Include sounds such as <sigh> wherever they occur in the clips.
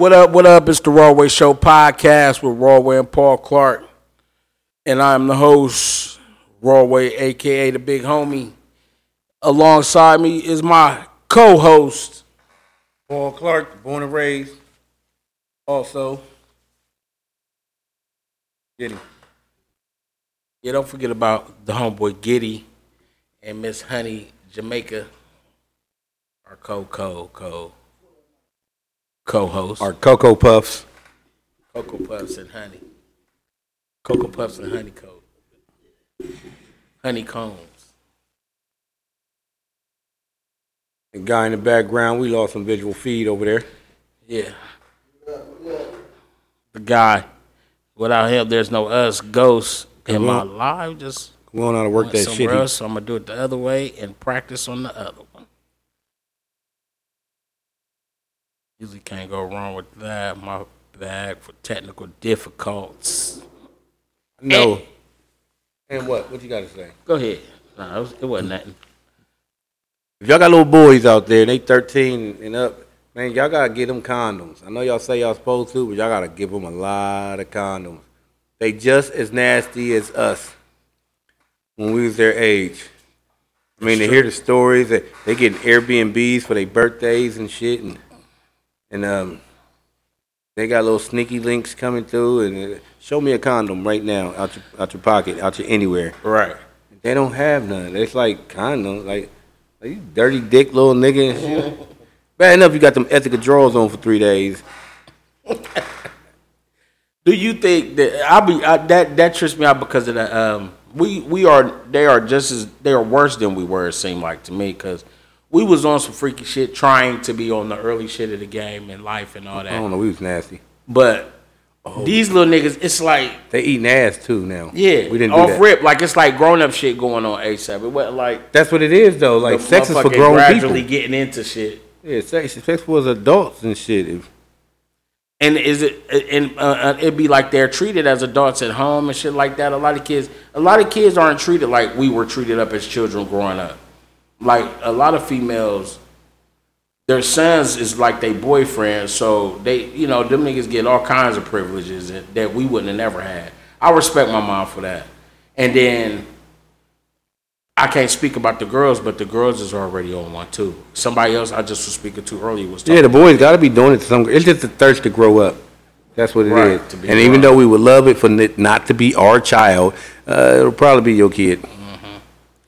What up, what up? It's the Rawway Show podcast with Rawway and Paul Clark. And I'm the host, Rawway, aka the big homie. Alongside me is my co-host, Paul Clark, born and raised. Also, Giddy. Yeah, don't forget about the homeboy Giddy and Miss Honey Jamaica, our co co co co-host. Our Cocoa Puffs. Cocoa Puffs and honey. Cocoa Puffs and honeycomb. Honeycombs. The guy in the background, we lost some visual feed over there. Yeah. The guy. Without him, there's no us. Ghost in my life. Just don't know how to work that somewhere shit. else, so I'm gonna do it the other way and practice on the other Usually can't go wrong with that. My bag for technical difficulties. No. And what? What you got to say? Go ahead. Nah, it, was, it wasn't nothing. If y'all got little boys out there, they 13 and up, man, y'all got to get them condoms. I know y'all say y'all supposed to, but y'all got to give them a lot of condoms. They just as nasty as us when we was their age. I mean, to hear the stories that they getting Airbnbs for their birthdays and shit, and and um, they got little sneaky links coming through. And uh, show me a condom right now, out your out your pocket, out your anywhere. Right. They don't have none. It's like condoms, like, like you dirty dick little nigga and shit. <laughs> Bad enough you got them ethical drawers on for three days. <laughs> Do you think that I'll be I, that that trips me out because of the um we we are they are just as they are worse than we were it seemed like to me because we was on some freaky shit trying to be on the early shit of the game and life and all that. I don't know, we was nasty. but these little niggas it's like They eating ass too now. yeah we didn't off rip like it's like grown up shit going on ASAP it wasn't like That's what it is though. Like sex is for grown gradually people. getting into shit Yeah, sex, sex was adults and shit. If- And is it and uh, uh, it'd be like they're treated as adults at home and shit like that. A lot of kids, a lot of kids aren't treated like we were treated up as children growing up. Like a lot of females, their sons is like their boyfriend, so they, you know, them niggas get all kinds of privileges that, that we wouldn't have never had. I respect my mom for that. And then I can't speak about the girls, but the girls is already on one too. Somebody else I just was speaking to earlier was talking yeah, the boys got to be doing it to some. It's just a thirst to grow up. That's what it is. Right, be And even though we would love it for it not to be our child, uh, it'll probably be your kid.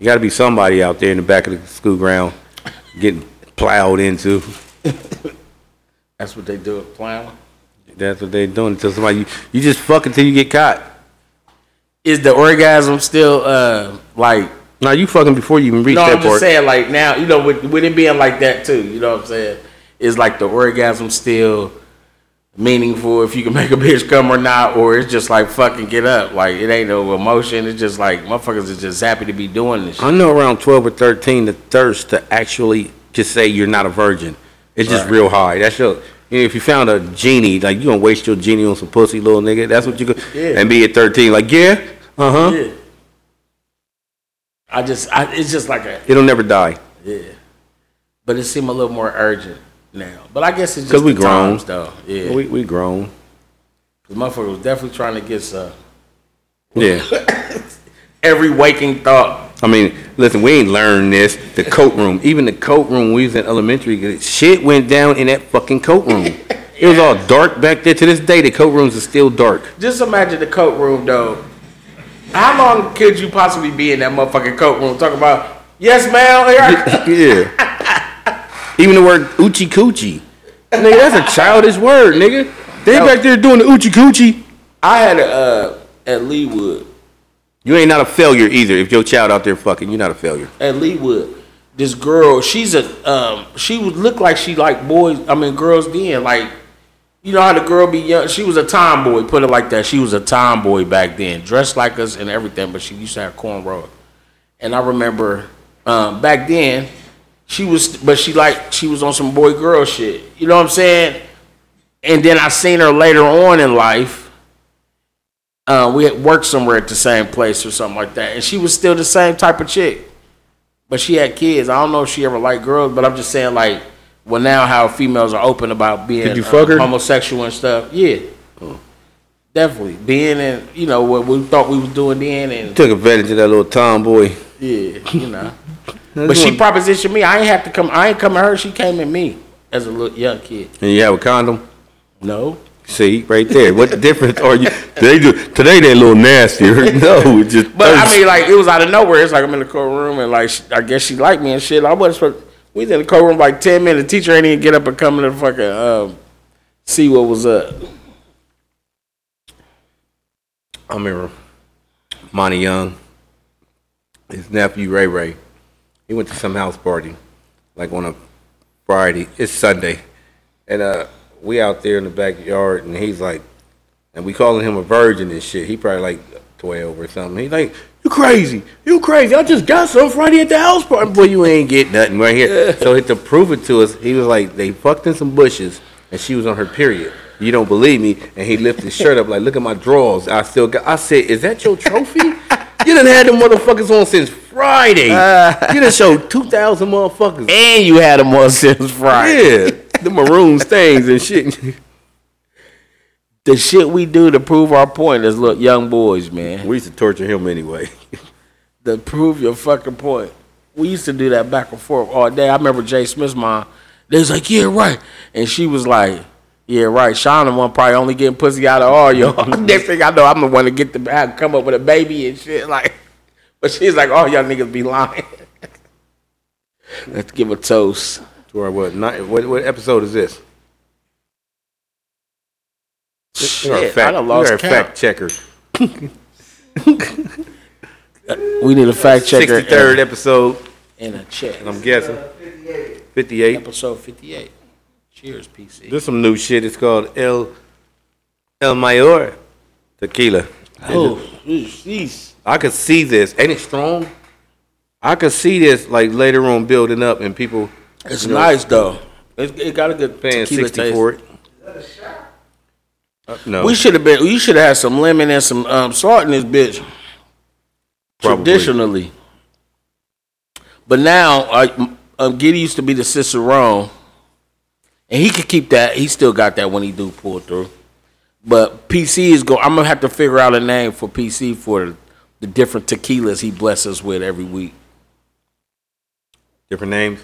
You got to be somebody out there in the back of the school ground getting plowed into. That's what they do at Plowing. That's what they're doing. Until somebody, you, you just fuck until you get caught. is the orgasm still uh like Now you fucking before you even reach no that i'm just saying like now you know with, with it being like that too you know what i'm saying is like the orgasm still meaningful if you can make a bitch come or not or it's just like fucking get up like it ain't no emotion it's just like motherfuckers is just happy to be doing this shit. I know around 12 or 13, the thirst to actually just say you're not a virgin. It's just Right. real high. That's your, you know, if you found a genie, like you gonna waste your genie on some pussy, little nigga. That's what you go, Yeah. and be at 13, like, yeah, uh huh. yeah i just I, it's just like a It'll never die. yeah but it seemed a little more urgent now but i guess it's just because we grown. though yeah We, we grown. the motherfucker was definitely trying to get some Yeah. <laughs> every waking thought I mean, listen, we ain't learned this. The coat room, even the coat room we was in elementary, shit went down in that fucking coat room. It was all dark back there. To this day, the coat rooms are still dark. Just imagine the coat room though. How long could you possibly be in that motherfucking coat room? Talk about yes, ma'am. <laughs> Yeah. <laughs> Even the word oochie coochie. Nigga, that's a childish word, nigga. They No. back there doing the oochie coochie. I had a uh, at Leewood. You ain't not a failure either. If your child out there fucking, you're not a failure. At Leewood, this girl, she's a um, she would look like she like boys. I mean, girls then like. You know how the girl be young? She was a tomboy, put it like that. She was a tomboy back then, dressed like us and everything, but she used to have cornrow. And I remember um, back then, she was, but she like she was on some boy girl shit. You know what I'm saying? And then I seen her later on in life. Uh, we had worked somewhere at the same place or something like that, and she was still the same type of chick, but she had kids. I don't know if she ever liked girls, but I'm just saying like well now how females are open about being Did you uh, her? homosexual and stuff. Yeah, definitely being in you know what we thought we was doing then, and Took advantage of that little tomboy. yeah, you know. But she propositioned me. I ain't have to come. I ain't come at her. She came at me as a little young kid. And you have a condom? No, See, right there. What the difference are you? They do today. They a little nastier. <laughs> No, it just. but I mean, like it was out of nowhere. It's like I'm in the courtroom and like she, I guess she liked me and shit. I wasn't. supposed- We was in the courtroom like ten minutes. The teacher ain't even get up and come in the fucking um, see what was up. I remember Monty Young, his nephew Ray Ray. He went to some house party, like on a Friday. It's Sunday, and uh, we out there in the backyard, and he's like, and we calling him a virgin and shit. He probably like twelve or something. He's like, "You crazy? You crazy? I just got some Friday at the house party, boy. You ain't get nothing right here." so to prove it to us, he was like, "They fucked in some bushes, and she was on her period." You don't believe me? And he lifted his shirt up like, "Look at my drawers. I still got." I said, "Is that your trophy? you done had them motherfuckers on since Friday. Uh, you done showed two thousand motherfuckers. And you had them on since Friday. Yeah, the maroon stains and shit. The shit we do to prove our point is look, young boys, man. We used to torture him anyway. <laughs> to prove your fucking point. We used to do that back and forth all day. I remember Jay Smith's mom. They was like, "Yeah, right," and she was like, "Yeah, right." Sean the one probably only getting pussy out of all y'all. <laughs> Next thing I know, I'm the one to get the have come up with a baby and shit. Like, but she's like, "All y'all niggas be lying." <laughs> Let's give a toast. Or what? Not, what? What episode is this? You're a Shit, I fact, done lost you're a fact checker. <laughs> We need a fact checker. Sixty third episode. and a check. I'm guessing. Fifty eight. Episode 58. Cheers, PC. There's some new shit. It's called El El Mayor Tequila. Oh, jeez. I could see this. Ain't it strong? I could see this like later on building up and people It's nice though. It, it got a good paying tequila sixty taste. for it. Uh, no, We should have been. You should have had some lemon and some um, salt in this bitch. Probably. Traditionally, but now uh, um, Giddy used to be the cicerone, and he could keep that. He still got that when he do pull through. But PC is going. I'm gonna have to figure out a name for PC for the different tequilas he blesses with every week. different names.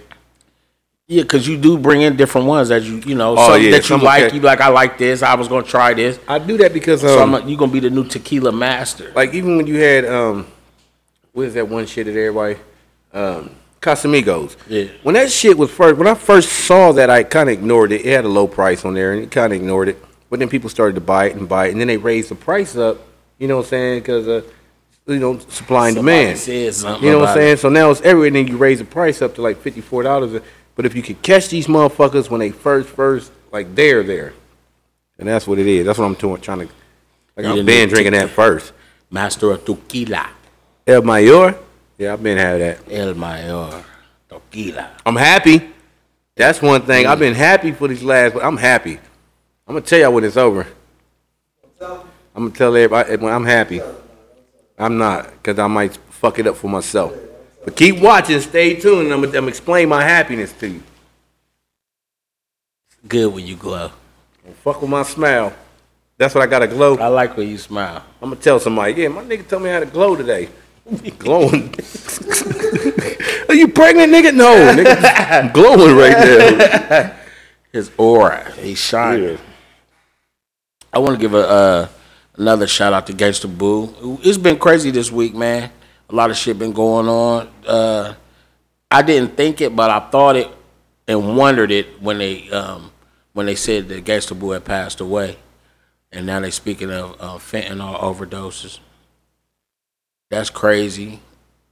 Yeah, because you do bring in different ones that you you know Oh, yeah, that you some like. okay. You like I like this. I was gonna try this. I do that because So um, I'm, you gonna be the new tequila master. like even when you had um, what is that one shit that everybody um, Casamigos. Yeah. When that shit was first, when I first saw that, I kind of ignored it. It had a low price on there, and it kind of ignored it. But then people started to buy it and buy it, and then they raised the price up. You know what I'm saying? Because uh, you know supply and Somebody demand. said something You know what I'm about saying? So now it's everywhere. Then you raise the price up to like fifty four dollars. But if you could catch these motherfuckers when they first first like they're there, and that's what it is. That's what I'm doing, trying to. Like I've been drinking that first. Master of tequila. El Mayor. Yeah, I've been having that. El Mayor. Tequila. I'm happy. That's one thing. I've been happy for these last. But I'm happy. I'm gonna tell y'all when it's over. I'm gonna tell everybody when I'm happy. I'm not, cause I might fuck it up for myself. But keep watching. Stay tuned. and I'm I'm gonna explain my happiness to you. Good when you glow. Don't fuck with my smile. That's what I gotta glow. I like when you smile. I'm gonna tell somebody. Yeah, my nigga told me how to glow today. <laughs> Glowing. <laughs> Are you pregnant, nigga? No, nigga. I'm glowing right now. <laughs> His aura. He's shining. Yeah. I want to give a uh, another shout out to Gangsta Boo. It's been crazy this week, man. A lot of shit been going on. Uh, I didn't think it, but I thought it and wondered it when they um, when they said that Gangsta Boo had passed away, and now they speaking of uh, fentanyl overdoses. That's crazy,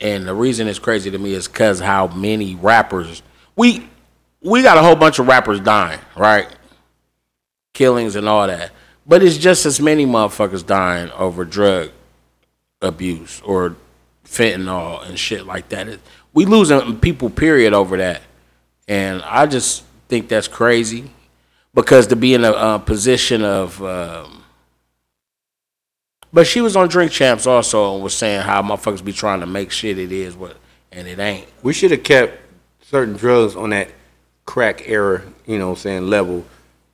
and the reason it's crazy to me is because how many rappers we we got a whole bunch of rappers dying, right? killings and all that. But it's just as many motherfuckers dying over drug abuse or fentanyl and shit like that. It- We losing people, period, over that. And I just think that's crazy because to be in a uh, position of. Um, but she was on Drink Champs also and was saying how motherfuckers be trying to make shit it is what, and it ain't. We should have kept certain drugs on that crack era, you know I'm saying, level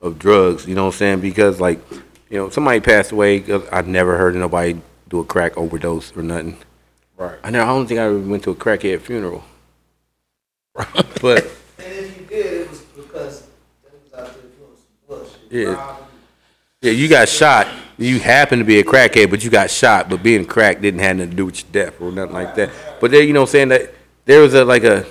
of drugs, you know what I'm saying? Because like, you know, somebody passed away. Uh, I've never heard of nobody do a crack overdose or nothing. Right. I never, I don't think I ever went to a crackhead funeral. <laughs> But And if you did, it was because they was out there doing some bullshit. Yeah. robbing. yeah, you got shot. You happen to be a crackhead, but you got shot. But being cracked didn't have nothing to do with your death or nothing like that. But there, you know, what I'm saying that there was a like a,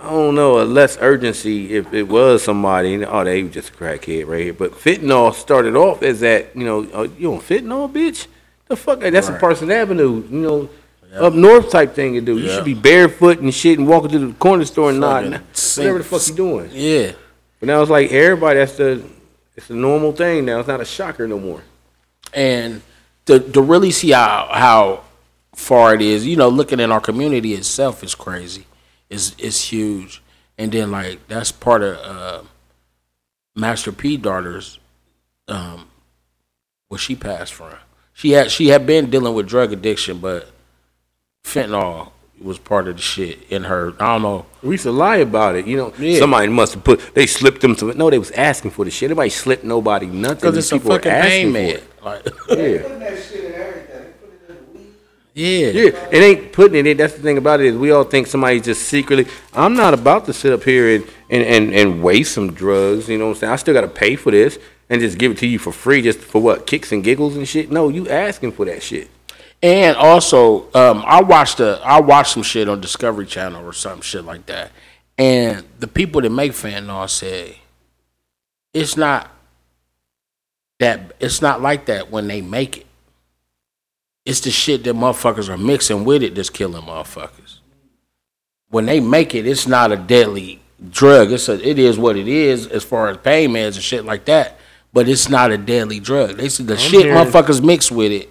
I don't know, a less urgency if it was somebody. and, Oh, they was just a crackhead right here. But fentanyl started off as that. You know, oh, you on fentanyl, bitch? The fuck? That's a Right. Parson Avenue. You know. Up north type thing to do. You should be barefoot and shit and walking to the corner store and Fucking <laughs> nodding. Whatever the fuck you doing. Yeah. But now it's like everybody. That's the. It's a normal thing now. It's not a shocker no more. and to to really see how how far it is, you know, looking at our community itself is crazy. Is is huge. And then like that's part of uh Master P daughter's um what she passed from. She had she had been dealing with drug addiction, but fentanyl was part of the shit in her. I don't know. We used to lie about it, you know. Yeah. Somebody must have put. They slipped them to it. No, they was asking for the shit. Nobody slipped nobody nothing. Because it's a people were fucking asking pain for med. Like, Yeah, Putting that shit in everything. They put it in the weed. Yeah. yeah. It ain't putting it in. That's the thing about it is we all think somebody's just secretly. I'm not about to sit up here and and and, and waste some drugs. You know what I'm saying? I still got to pay for this and just give it to you for free, just for what kicks and giggles and shit. No, you asking for that shit. And also, um, I watched a I watched some shit on Discovery Channel or some shit like that, and the people that make fentanyl say it's not that it's not like that when they make it. It's the shit that motherfuckers are mixing with it that's killing motherfuckers. When they make it, it's not a deadly drug. It's a, it is what it is as far as pain meds and shit like that. But it's not a deadly drug. They say the shit hearing- motherfuckers mix with it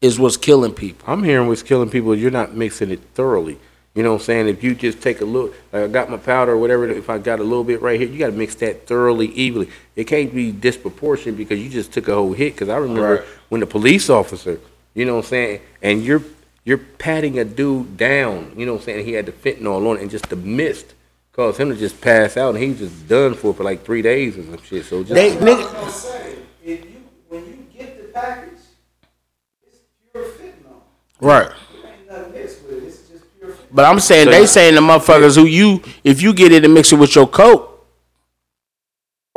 is what's killing people. I'm hearing what's killing people. You're not mixing it thoroughly. You know what I'm saying? If you just take a little, like I got my powder or whatever, if I got a little bit right here, you got to mix that thoroughly, evenly. It can't be disproportionate because you just took a whole hit. Because I remember Right. when the police officer, you know what I'm saying, and you're you're patting a dude down, you know what I'm saying, he had the fentanyl on it, and just the mist caused him to just pass out, and he was just done for for like three days or some shit. So just They- I was nigga- gonna say, if you when you get the package, it's pure fentanyl. Right. There ain't nothing mixed with it. It's just pure fentanyl. But I'm saying So they saying the motherfuckers who you if you get it and mix it with your coke,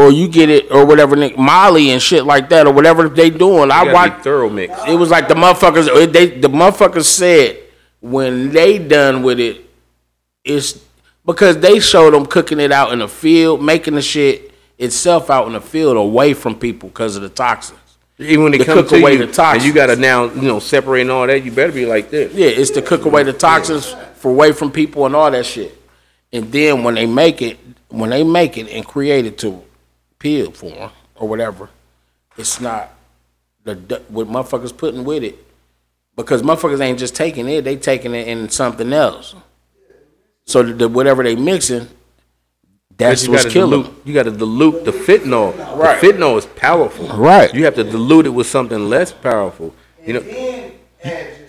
or you get it or whatever Nick Molly and shit like that or whatever they doing. I you gotta watch. thorough mix. It was like the motherfuckers. They the motherfuckers said when they done with it, it's because they showed them cooking it out in the field, making the shit itself out in the field away from people because of the toxins. Even when they cook to away you, the and toxins. you got to now, you know, separate and all that. You better be like this. Yeah, it's to cook away the toxins for away from people and all that shit. And then when they make it, when they make it and create it to pill form or whatever, it's not the what motherfuckers putting with it. Because motherfuckers ain't just taking it, they taking it in something else. So the, the whatever they mixing, that's you what's killing. dilute, you got to dilute the fentanyl. Right. The fentanyl is powerful. Right. You have to dilute it with something less powerful. You know, Then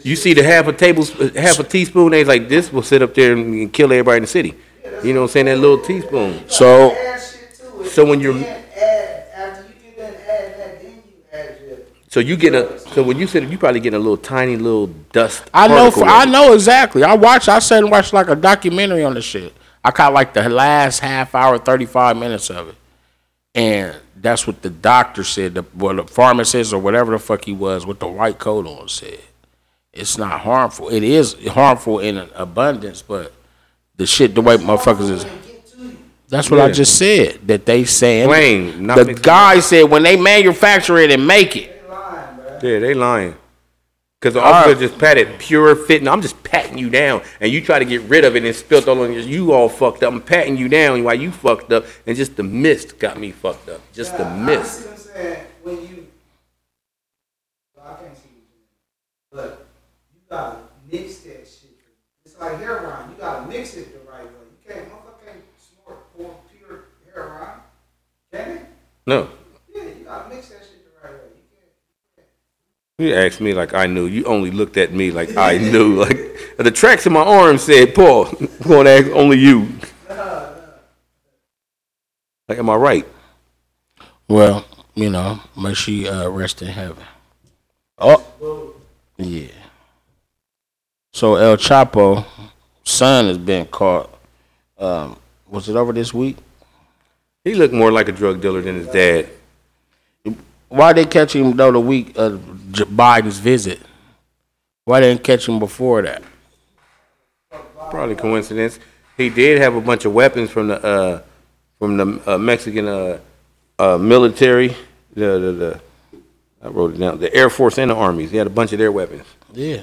you see the half a tablespoon, half a teaspoon. They like this will sit up there and kill everybody in the city. You know what I'm saying? That little teaspoon. So add shit to it. So when you're- then add after you get done adding that, then you add your So you get a. So when you said you probably get a little tiny little dust. I know. For, I know exactly. I watched. I sat and watched like a documentary on the shit. I caught like the last half hour, thirty five minutes of it, and that's what the doctor said. The, well, the pharmacist or whatever the fuck he was with the white coat on said. It's not harmful. It is harmful in an abundance, but the shit the way motherfuckers is. get to you. That's what I just said. That they saying. Plain, the guy said when they manufacture it and make it. They lying. Yeah, they lying. Because the All officer right. just patted pure fentanyl. I'm just patting you down, and you try to get rid of it and spilt all on you. You all fucked up. I'm patting you down while you fucked up, and just the mist got me fucked up. Just the Yeah, I mist. see what I'm saying. When you, well, I can't see you're but you gotta mix that shit. It's like heroin. You gotta mix it the right way. You can't, motherfucker can't snort pour pure heroin. Can it? No, Yeah, you gotta mix that shit the right way. You can't. You asked me like I knew. You only looked at me like I knew. <laughs> Like the tracks in my arm said, "Paul, I'm going to ask only you." Like, am I right? Well, you know, may she uh, rest in heaven. Oh, yeah. So El Chapo son has been caught. Um, was it over this week? He looked more like a drug dealer than his dad. Why they catch him though the week of J- Biden's visit? Why they didn't catch him before that? Probably coincidence. He did have a bunch of weapons from the uh, from the uh, Mexican uh, uh, military. The, the the I wrote it down. The Air Force and the armies. He had a bunch of their weapons. Yeah.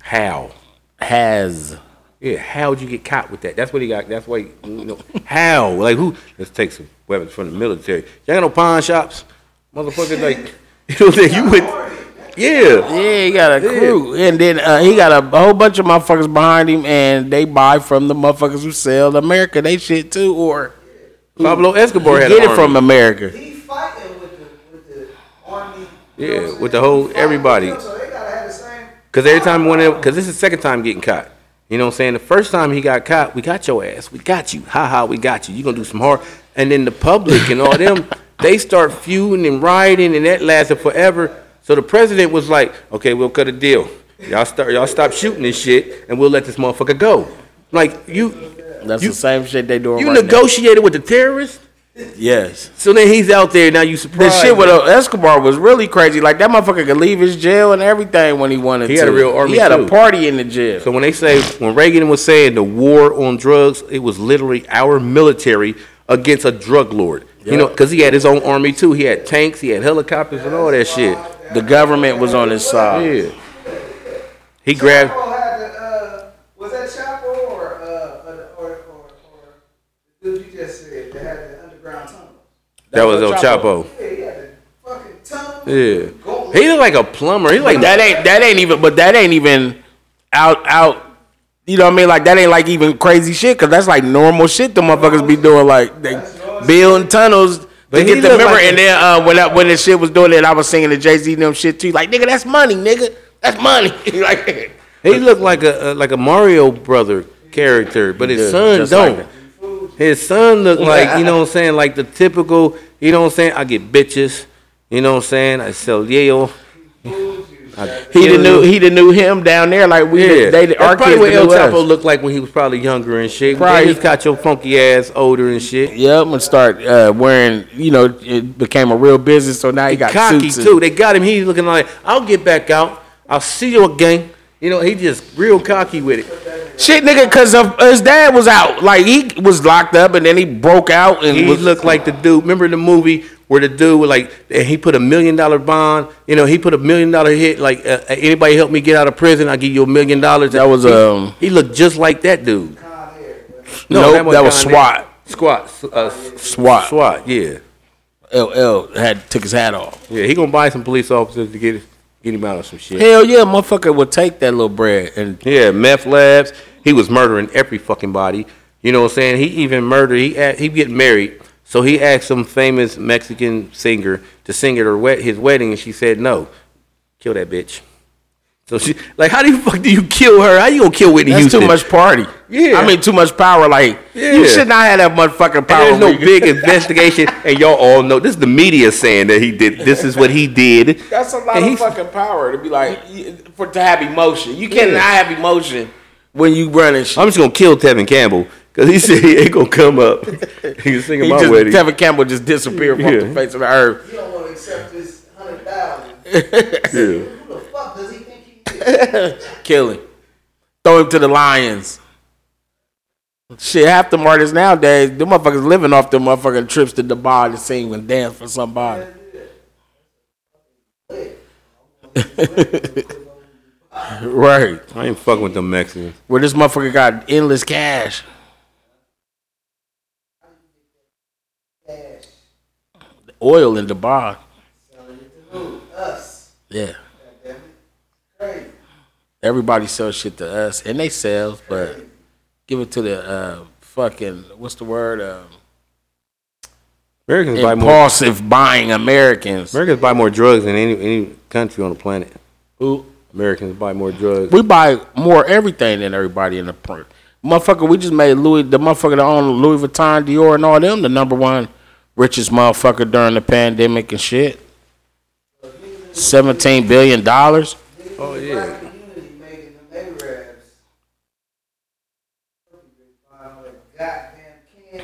How? Has Yeah, how'd you get caught with that? That's what he got. That's why. You know, how? Like who? Let's take some weapons from the military. Y'all got no pawn shops, motherfucker. Like <laughs> you know, what I'm saying? you would. Yeah. Yeah, he got a crew, and then uh, he got a whole bunch of motherfuckers behind him, and they buy from the motherfuckers who sell America they shit too, or Pablo Escobar had get an it from. America. He fighting with the with the army. Yeah, know with the whole- He everybody. with So they gotta have the same. Because every time one, of, because this is the second time getting caught. You know what I'm saying? The first time he got caught, we got your ass. We got you. Ha ha, we got you. You gonna do some hard. And then the public and all them, <laughs> they start feuding and rioting, and that lasted forever. So the president was like, "Okay, we'll cut a deal. Y'all start, y'all stop shooting this shit, and we'll let this motherfucker go." Like you, That's You- the same shit they doing you right now. negotiated with the terrorists. Yes. So then he's out there now. You The surprised? shit with uh, Escobar was really crazy. Like that motherfucker could leave his jail and everything when he wanted He to. had a real army, He had too. a party in the jail. So when they say when Reagan was saying the war on drugs, it was literally our military against a drug lord. You know, because he had his own army too. He had tanks, he had helicopters, and all that shit. the government was on his side. Yeah. He grabbed. Chapo had the, uh, was that Chapo or, uh, or, or, or, or the dude you just said that had the underground tunnel? That was El El Chapo. Yeah, he had the fucking tunnel. Yeah. He looked like a plumber. He like that ain't that ain't even. But that ain't even out out. You know what I mean? Like that ain't like even crazy shit. Cause that's like normal shit. The motherfuckers be doing like they building tunnels. But to get the look remember, like and then uh, when I, when the shit was doing it, I was singing the Jay Z them shit too. Like nigga, that's money, nigga. That's money. <laughs> like he looked like a, a like a Mario brother character, but his son don't. like his son looked like you know what I'm saying, like the typical. You know what I'm saying? I get bitches. You know what I'm saying? I sell Yale. I he kill the new you. he the new him down there. Like we Yeah, they that's our probably kids what the El Chapo looked like when he was probably younger and shit. Probably. he's got your funky ass older and shit. Yeah, I'm gonna start uh, wearing. You know, it became a real business. So now he got Cocky suits and- too. They got him. He's looking like, I'll get back out. I'll see you again. You know, he just real cocky with it. Shit, nigga, because of his dad was out. Like he was locked up, and then he broke out and He was looked like the dude. Remember the movie where the dude was like, and he put a million dollar bond. You know, he put a million dollar hit. Like, uh, anybody help me get out of prison? I'll give you a million dollars. That was, He- um, He looked just like that dude. Nope, wasn't that was SWAT. Air. SWAT. Uh, SWAT. SWAT. Yeah. LL had took his hat off. Yeah. He gonna buy some police officers to get get him out of some shit. Hell yeah, motherfucker would take that little bread and Yeah, meth labs. He was murdering every fucking body. You know what I'm saying? He even murdered. He he get married, so he asked some famous Mexican singer to sing at her wed- his wedding, and she said no. Kill that bitch. So she like, how do you fuck do you kill her? How you gonna kill Whitney Houston? that's Houston? too much party. Yeah. I mean too much power. Like Yeah. you should not have that much fucking And power. there's no big <laughs> investigation, and y'all all know this is the media saying that he did. This is what he did. That's a lot And of he's- fucking power to be like for to have emotion. You cannot Yeah. have emotion when you running shit. I'm just gonna kill Tevin Campbell because he said he ain't gonna come up. <laughs> He's singing he my just wedding. Tevin Campbell just disappeared from Yeah. the face of the earth. You don't want to accept this hundred thousand. <laughs> Yeah. Who the fuck does he think he is? <laughs> Kill him. Throw him to the lions. Shit, half them artists nowadays, them motherfuckers living off them motherfucking trips to Dubai to sing and dance for somebody. right. I ain't fucking with them Mexicans. Where this motherfucker got endless cash. Oil in Dubai. Us. Yeah. Crazy. Everybody sells shit to us, and they sell, but give it to the uh, fucking what's the word? Um, Americans buy more. impulsive buying Americans. Americans buy more drugs than any any country on the planet. Who Americans buy more drugs. we buy more everything than everybody in the print. Motherfucker, we just made Louis the motherfucker that own Louis Vuitton, Dior, and all them the number one richest motherfucker during the pandemic and shit. Seventeen billion dollars. Oh yeah. Black community making them Arabs. Goddamn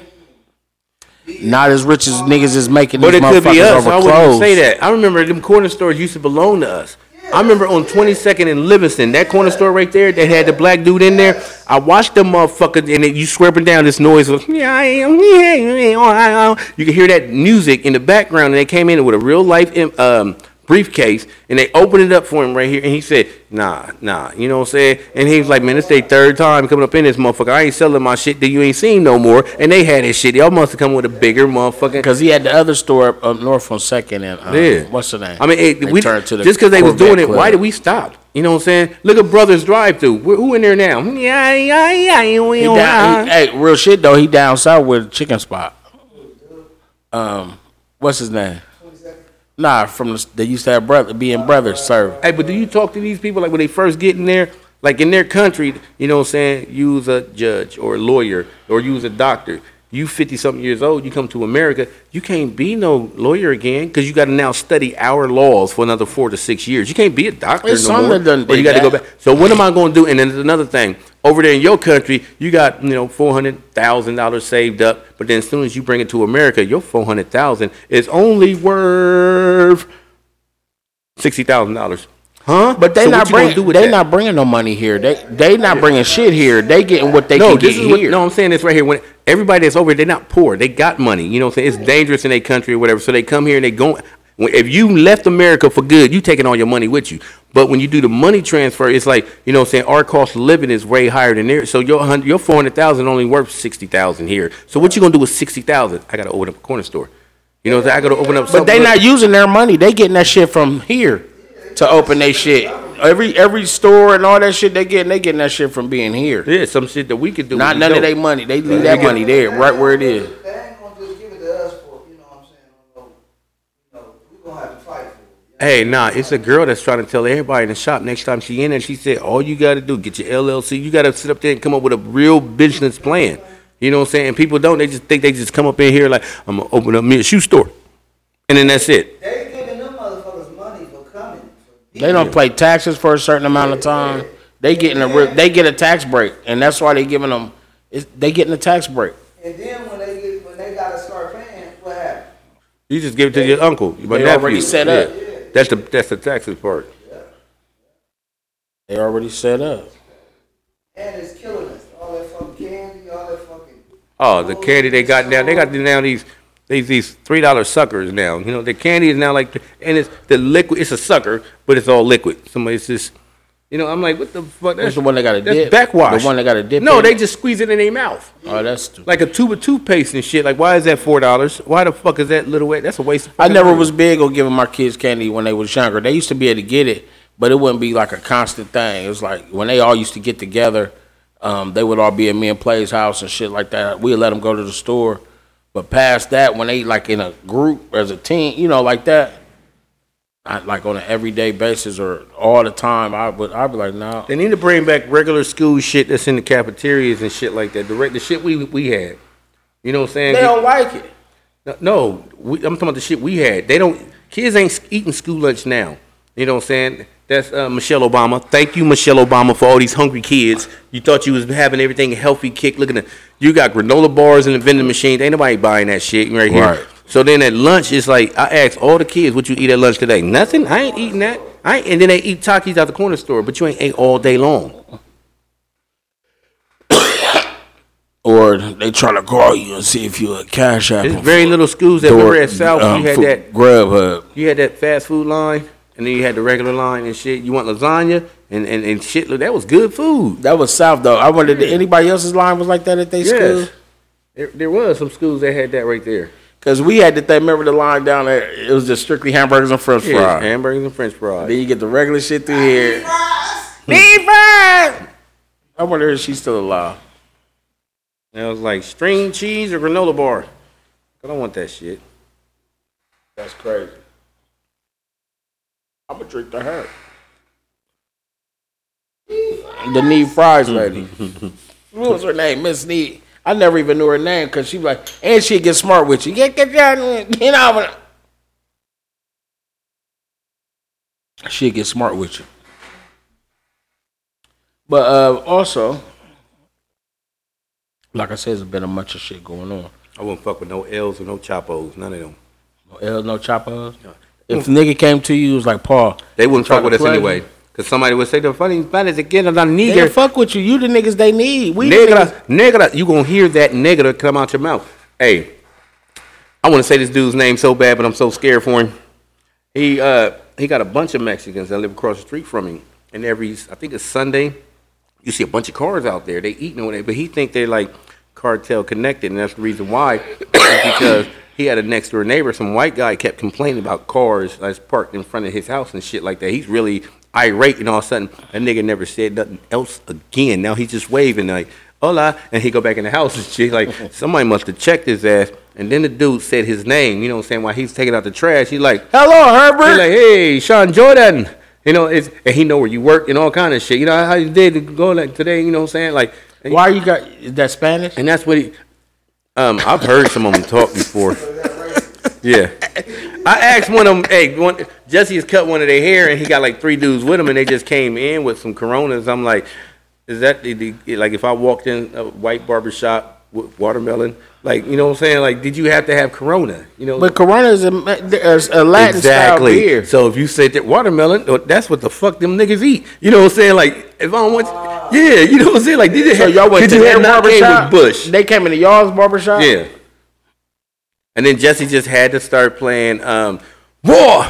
candy. Not as rich as niggas is making But it could be us. I wouldn't say that. I remember them corner stores used to belong to us. I remember on 22nd and Livingston, that corner store right there that had the black dude in there. I watched the motherfuckers, and then you swerving down this noise of, yeah, I am, yeah, yeah, yeah." you could hear that music in the background, and they came in with a real life um, briefcase, and they opened it up for him right here, and he said, nah, nah, you know what I'm saying? And he was like, man, this their third time coming up in this motherfucker. I ain't selling my shit that you ain't seen no more. And they had this shit. Y'all must have come with a bigger motherfucker. Cause he had the other store up, up north on Second and um, Yeah. what's the name? I mean, it, we, turned to the just because they was doing it, Club. why did we stop? You know what I'm saying? Look at Brothers Drive Through. Who in there now? <laughs> Yeah, yeah, yeah. He down, he- hey, real shit though. He down south with chicken spot. Um, what's his name? Nah, from the, they used to have brother being brothers serve. Hey, but do you talk to these people like when they first get in there? Like in their country, you know what I'm saying? Use a judge or a lawyer or use a doctor. You 50 something years old, you come to America, you can't be no lawyer again because you got to now study our laws for another four to six years. You can't be a doctor There's no more. that done or you got to go back. So what am I going to do? And then there's another thing. Over there in your country, you got you know four hundred thousand dollars saved up, but then as soon as you bring it to America, your four hundred thousand is only worth sixty thousand dollars. Huh? But they So not bringing. do They that? not bringing no money here. They they not bringing shit here. They getting what they no, can this get is what, here. no. I'm saying this right here. When everybody that's over, here, they're not poor. They got money. You know, what I'm saying it's dangerous in their country or whatever. So they come here and they go. If you left America for good, you taking all your money with you. But when you do the money transfer, it's like you know, what I'm saying our cost of living is way higher than theirs. So your hun- your four hundred thousand only worth sixty thousand here. So what you gonna do with sixty thousand? I gotta open up a corner store. You know, what I'm saying? I gotta open up. But they something- not using their money. They getting that shit from here to open their shit. Every every store and all that shit they getting, they getting that shit from being here. Yeah, some shit that we could do. Not none of their money. They leave that money there, right where it is. They ain't gonna just give it to us for, you know what I'm saying, on no, you know, we gonna have to fight for it. Hey, nah, it's a girl that's trying to tell everybody in the shop next time she in there. She said, all you got to do, get your LLC. You got to sit up there and come up with a real business plan. You know what I'm saying? And people don't. They just think they just come up in here like, I'm going to open up me a shoe store. And then that's it. They giving them motherfuckers money for coming. They don't pay taxes for a certain amount of time. They getting a re- they get a tax break, and that's why they giving them. It's, they getting a tax break. And then when they get, when they gotta start paying, what happens? You just give it to your uncle. Your They nephew. already set up. Yeah. That's the that's the taxes part. They already set up. And it's killing us. All that fucking candy, all that fucking. Oh, the candy they got now. They got now these these these three dollar suckers now. You know, the candy is now like, and it's the liquid. It's a sucker, but it's all liquid. Somebody's just, you know, I'm like, what the fuck? That's the one that got a that's dip? Backwash. The one that got a dip No, they it? just squeeze it in their mouth. Oh, that's stupid. Like a tube of toothpaste and shit. Like, why is that four dollars? Why the fuck is that little? Way? That's a waste. Of I never money. was big on giving my kids candy when they was younger. They used to be able to get it, but it wouldn't be like a constant thing. It was like when they all used to get together, um, they would all be at me and Play's house and shit like that. We'd let them go to the store. But past that, when they like in a group as a team, you know, like that, not like on an everyday basis or all the time, I would I'd be like, no. They need to bring back regular school shit that's in the cafeterias and shit like that. The, re- the shit we we had. You know what I'm saying? They don't like it. No, no we, I'm talking about the shit we had. They don't. Kids ain't eating school lunch now. You know what I'm saying? That's uh, Michelle Obama. Thank you, Michelle Obama, for all these hungry kids. You thought you was having everything healthy kick. Looking at you got granola bars in the vending machines. Ain't nobody buying that shit right here. Right. So then at lunch, it's like I asked all the kids, "What you eat at lunch today?" Nothing. I ain't eating that. I ain't, and then they eat Takis out the corner store, but you ain't ate all day long. <coughs> Or they try to call you and see if you a cash app. There's very little schools that were at South. um, you had food- that Grubhub. You had that fast food line, and then you had the regular line and shit. You want lasagna and, and, and shit. That was good food. That was South though. I wondered did anybody else's line was like that at their school? There, there was some schools that had that right there. Cause we had to think, remember the line down there? It was just strictly hamburgers and French Yeah, fries. hamburgers and French fries. Then you get the regular shit through here. Deep <laughs> fries. I wonder if she's still alive. And it was like string cheese or granola bar. I don't want that shit. That's crazy. I'm gonna drink to her. The Need Fries lady. <laughs> what was her name? Miss Need. I never even knew her name because she like, and she'd get smart with you. Get get down, get over. She'd get smart with you. But uh, also, like I said, there's been a bunch of shit going on. I wouldn't fuck with no L's or no Chapos, none of them. No L's, no choppers. If nigga came to you, it was like Paul. They wouldn't fuck with us anyway. you. Cause somebody would say the funny is again, I'm not a They nigger. fuck with you. You the niggas they need. We niggas- negra, you gonna hear that negra come out your mouth. Hey, I want to say this dude's name so bad, but I'm so scared for him. He uh he got a bunch of Mexicans that live across the street from him, and every I think it's Sunday, you see a bunch of cars out there. They eating over it, but he think they're like cartel connected, and that's the reason why. <coughs> because he had a next door neighbor, some white guy kept complaining about cars that's parked in front of his house and shit like that. He's really irate, and all of a sudden that nigga never said nothing else again. Now he's just waving like hola, and he go back in the house and shit. Like <laughs> somebody must have checked his ass. And then the dude said his name. You know what I'm saying? While he's taking out the trash, he's like, Hello, Herbert. He's like, hey, Sean Jordan. You know, it's, and he know where you work and all kind of shit. You know how you did go like today. You know what I'm saying? Like, Why you got is that Spanish? and that's what he. Um, I've heard some of them talk before. <laughs> Yeah, I asked one of them. Hey, one, Jesse has cut one of their hair, and he got like three dudes with him, and they just came in with some Coronas. I'm like, is that the, the like if I walked in a white barber shop with watermelon, like you know what I'm saying? Like, did you have to have Corona? You know, But Corona is a, a Latin style exactly. beer. So if you said that watermelon, oh, that's what the fuck them niggas eat. You know what I'm saying? Like if I don't want, yeah, you know what I'm saying? Like did you So have, y'all went could to you their have not came barbershop. with Bush? They came into y'all's barbershop. Yeah. And then Jesse just had to start playing um, War,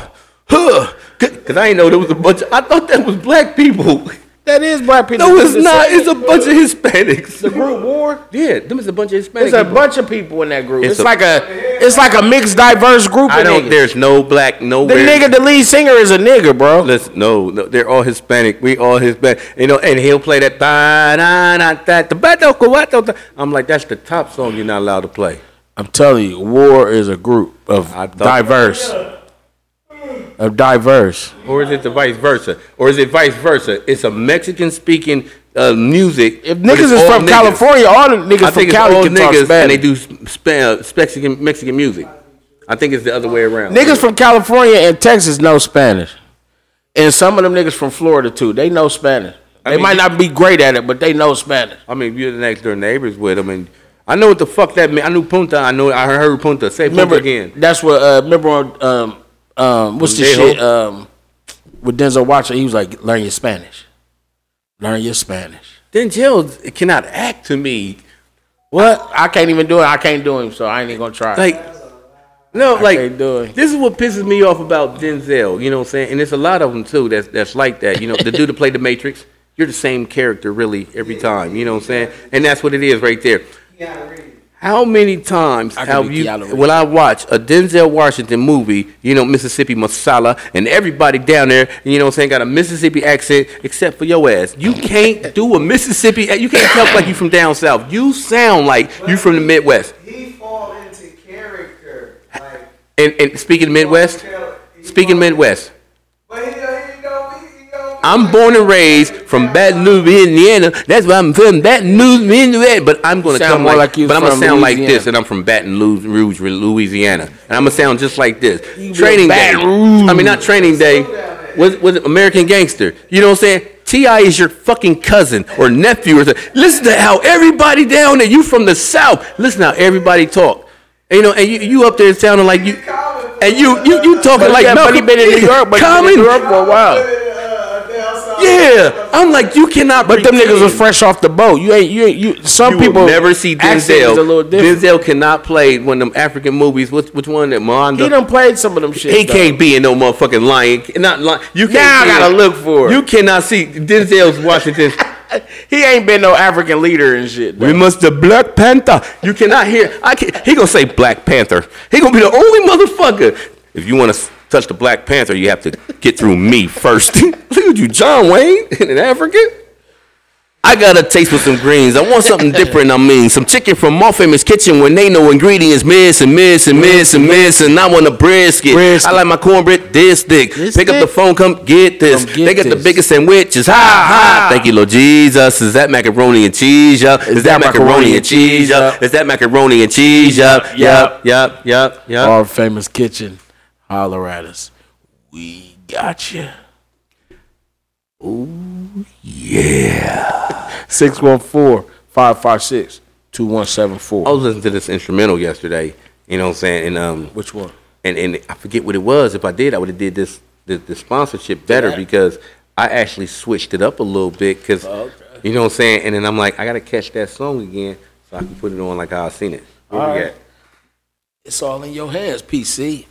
huh? Cause I didn't know there was a bunch. Of, I thought that was black people. <laughs> that is black people. No, it's not. It's a bunch of Hispanics. the group war. Yeah, them is a bunch of Hispanic. There's a people. bunch of people in that group. It's It's, a- like a, it's like a mixed, diverse group I don't. niggas. There's no black No. The nigga, the lead singer, is a nigga, bro. Listen, no, no, they're all Hispanic. We all Hispanic. You know, and he'll play that. "Ba, da, da, da, da, ba, do, ko, da." I'm like, that's the top song you're not allowed to play. I'm telling you, war is a group of diverse, of diverse. Or is it the vice versa? Or is it vice versa? It's a Mexican speaking uh, music. If niggas is from niggas. California, all the niggas I from think it's Cali all can niggas and they do sp- uh, Mexican Mexican music. I think it's the other way around. Niggas from California and Texas know Spanish, and some of them niggas from Florida too. They know Spanish. I They mean, might not be great at it, but they know Spanish. I mean, you're the next door neighbors with them, and I know what the fuck that meant. I knew punta. I know. I heard punta. Say Remember punta again. That's what. Uh, remember on um um what's the shit um with Denzel Washington? He was like, learn your Spanish. Learn your Spanish. Denzel cannot act to me. What? I can't even do it. I can't do him, so I ain't even gonna try. Like, no, like do it. this is what pisses me off about Denzel. You know what I'm saying? And there's a lot of them too. That's that's like that. You know, the dude that played the Matrix. You're the same character really every time. You know what I'm saying? And that's what it is right there. Keanu Reeves. How many times I can have be you, Keanu Reeves. when I watch a Denzel Washington movie, you know, Mississippi Masala, and everybody down there, you know what I'm saying, got a Mississippi accent, except for your ass. You can't do a Mississippi, eh, you can't talk like you from down south. You sound like you from the Midwest. He fall into character. Like, And, and speaking Midwest, he speaking fall- Midwest, But he, I'm born and raised from Baton Rouge, Indiana. That's why I'm from Baton Rouge, Indiana. But I'm gonna Sound come more like, like you but I'm gonna sound like this, and I'm from Baton Rouge, Louisiana, and I'm gonna sound just like this. be Training day. Rouge. I mean, not training day. Was was it American Gangster? You know what I'm saying? Ti is your fucking cousin or nephew or something. Listen to how everybody down there. You from the south. Listen to how everybody talk. And, you know, and you, you up there sounding like you, and you you you talking But like yeah, but he been in New York, but Common. in New York for a while. Yeah, I'm like you cannot. But them niggas was fresh off the boat. You ain't you ain't you. Some You people never see Denzel. a. Denzel cannot play one of them African movies. Which, which one that Mondo? He done played some of them shit. He though. can't be in no motherfucking lion. Not lion. You can't. Now I gotta look for it. You cannot see Denzel's Washington. <laughs> He ain't been no African leader and shit. though. we must the Black Panther. You cannot hear. I can He gonna say Black Panther. He gonna be the only motherfucker. If you want to touch the Black Panther, you have to get through me first. <laughs> Look at you, John Wayne, in <laughs> an African. I got a taste for some greens. I want something different. I mean, some chicken from my famous kitchen when they know ingredients miss and miss and miss and miss. And I want a brisket. Brisket. I like my cornbread this thick. This Pick up the phone, come get this. Come get they got the this. biggest sandwiches. Ha ha. Thank you, Lord Jesus. Is that macaroni and cheese? Yup. Is, that, macaroni and cheese? Yup. Is that macaroni and cheese? Yup. Yup. Yup. Yup. Yup. Our famous kitchen. Holler at us. We got you. Oh, yeah. 614 556 2174. I was listening to this instrumental yesterday. You know what I'm saying? And um, Which one? and and I forget what it was. If I did, I would have did this the, the sponsorship better Yeah. because I actually switched it up a little bit because Okay. you know what I'm saying. And then I'm like, I gotta catch that song again so I can put it on like I've seen it. Where All right. at? It's all in your hands, PC.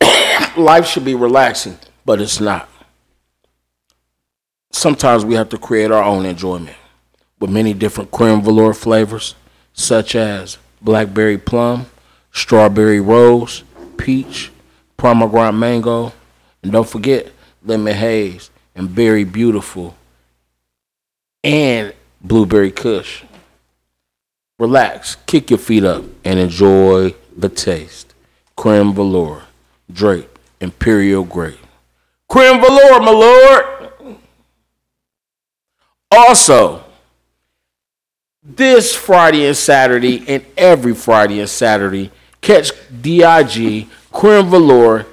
<coughs> Life should be relaxing, but it's not. Sometimes we have to create our own enjoyment with many different creme velour flavors, such as blackberry plum, strawberry rose, peach, pomegranate mango, and don't forget lemon haze and berry beautiful and blueberry kush. Relax, kick your feet up, and enjoy the taste. Creme velour, drape, imperial grape. Creme velour, my lord. Also, this Friday and Saturday, and every Friday and Saturday, catch DIG Creme Velour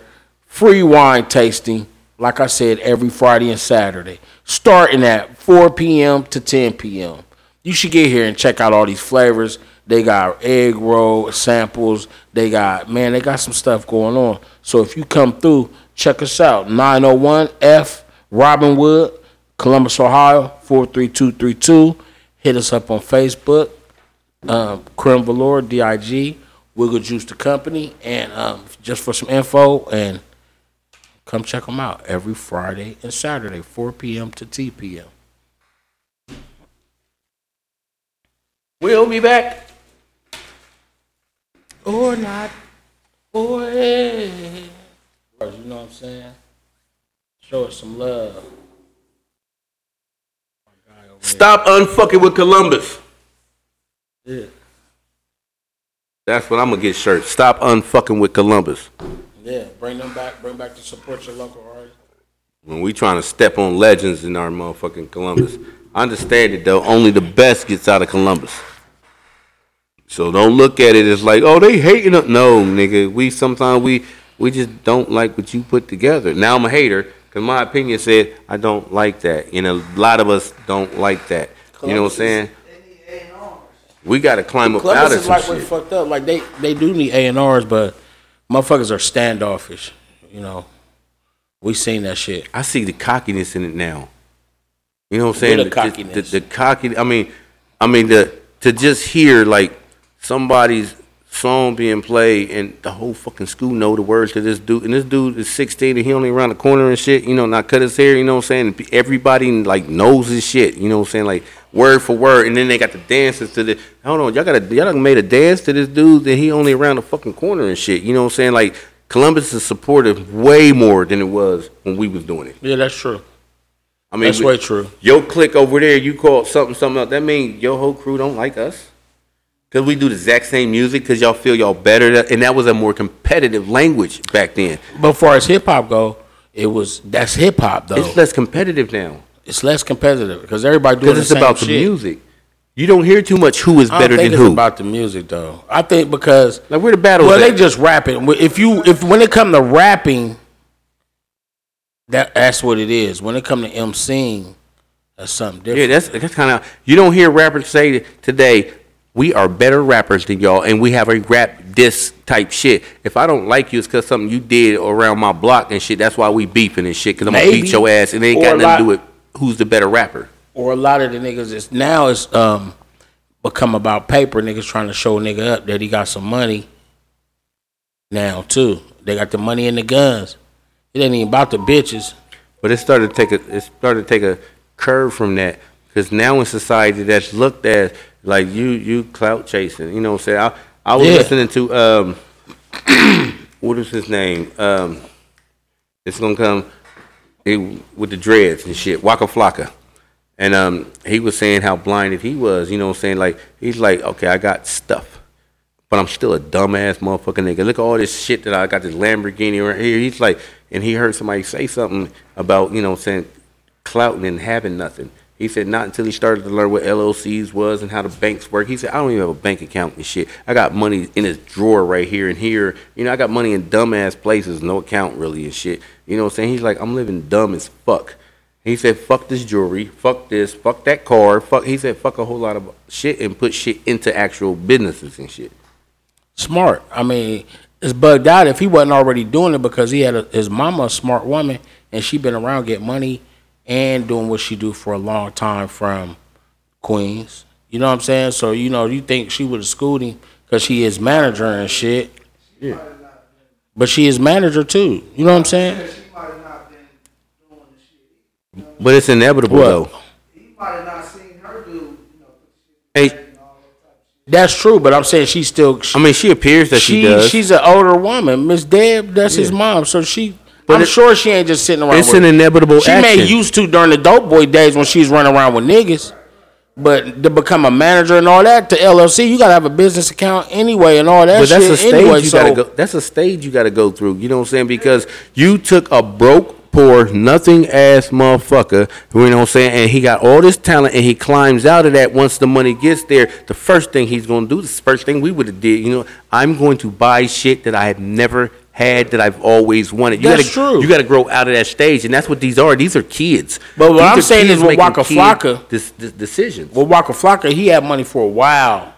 free wine tasting. Like I said, every Friday and Saturday, starting at 4 p.m. to 10 p.m. You should get here and check out all these flavors. They got egg roll samples. They got man, they got some stuff going on. So if you come through, check us out. 901 F Robinwood, Columbus, Ohio 43232. Hit us up on Facebook, um, Creme Velour, DIG, Wiggle Juice the Company, and um, just for some info, and come check them out every Friday and Saturday, 4 p.m. to 10 p.m. We'll be back. Or not. Or hey. You know what I'm saying? Show us some love. Stop unfucking with Columbus. Yeah. That's what I'm gonna get shirts. Stop unfucking with Columbus. Yeah, bring them back. Bring back to support your local artists. When we trying to step on legends in our motherfucking Columbus. I understand it though. Only the best gets out of Columbus. So don't look at it as like, oh, they hating us. No, nigga. We sometimes we we just don't like what you put together. Now I'm a hater because my opinion said I don't like that. You know, a lot of us don't like that. You know what I'm saying? They need A&Rs. We got to climb up out of some like we shit. fucked up. Like they they do need A and R's, but motherfuckers are standoffish. You know, we seen that shit. I see the cockiness in it now. You know what I'm saying? the The, cockiness? the, the cocky. I mean, I mean the to just hear like somebody's song being played and the whole fucking school know the words to this dude. And this dude is 16 and he only around the corner and shit. You know, not cut his hair. You know what I'm saying? Everybody like knows his shit. You know what I'm saying? Like word for word. And then they got the dances to the. Hold on, y'all got y'all done made a dance to this dude that he only around the fucking corner and shit. You know what I'm saying? Like Columbus is supportive way more than it was when we was doing it. Yeah, that's true. I mean, That's way true. your clique over there, you call something something else. That means your whole crew don't like us? Cause we do the exact same music, cause y'all feel y'all better, and that was a more competitive language back then. But far as hip hop go, it was that's hip hop though. It's less competitive now, It's less competitive because everybody doing cause the it's same about shit. the music. You don't hear too much who is better think than it's who. about the music though. I think because like we're the battle. well, at? they just rapping. If you if when it come to rapping, that that's what it is. When it come to MCing, that's something different. yeah, that's that's kind of you don't hear rappers say today. We are better rappers than y'all, and we have a rap diss type shit. If I don't like you, it's because something you did around my block and shit. That's why we beefing and shit. Because I'm gonna beat your ass, and it ain't got nothing to do with who's the better rapper. or a lot of the niggas is now it's um become about paper. Niggas trying to show a nigga up that he got some money. Now too, they got the money and the guns. It ain't even about the bitches. But it started to take a it started to take a curve from that because now in society that's looked at like you you clout chasing. You know what I'm saying? I, I was Yeah. listening to um <clears throat> what is his name? Um it's gonna come it, with the dreads and shit. Waka Flocka. And um, he was saying how blinded he was. You know what I'm saying? Like he's like, okay, I got stuff, but I'm still a dumbass motherfucking nigga. Look at all this shit that I got this Lamborghini right here. He's like, and he heard somebody say something about you know what I'm saying clouting and having nothing. He said not until he started to learn what LLCs was and how the banks work. He said I don't even have a bank account and shit. I got money in his drawer right here and here. You know I got money in dumbass places, no account really and shit. You know what I'm saying? He's like I'm living dumb as fuck. He said fuck this jewelry, fuck this, fuck that car, fuck. He said fuck a whole lot of shit and put shit into actual businesses and shit. Smart. I mean, it's bugged out if he wasn't already doing it because he had a, his mama a smart woman and she been around get money and doing what she do for a long time from Queens. You know what I'm saying? So you know you think she would have schooled him because she is manager and shit. Might have But she is manager too. You know what I'm saying? she might have not been doing the shit. But it's inevitable What? though. He might have not seen her do, you know, Hey, shit and all that type of shit. That's true, but I'm saying she still. She, I mean, she appears that she, she does. she's an older woman. Miss Deb, that's his mom. So she. But I'm it- sure she ain't just sitting around. it's an inevitable She action. may used to during the dope boy days when she's running around with niggas. But to become a manager and all that to LLC, you gotta have a business account anyway and all that But that's shit a stage anyway. you so gotta go. That's a stage you gotta go through. You know what I'm saying? Because you took a broke, poor, nothing ass motherfucker. You know what I'm saying? And he got all this talent, and he climbs out of that. Once the money gets there, the first thing he's gonna do, the first thing we would have did, you know, I'm going to buy shit that I have never had that I've always wanted. You That's gotta, true. You got to grow out of that stage, and that's what these are. These are kids. But what These I'm saying is with Waka Flocka- dis- dis- decisions. Well, Waka Flocka, he had money for a while.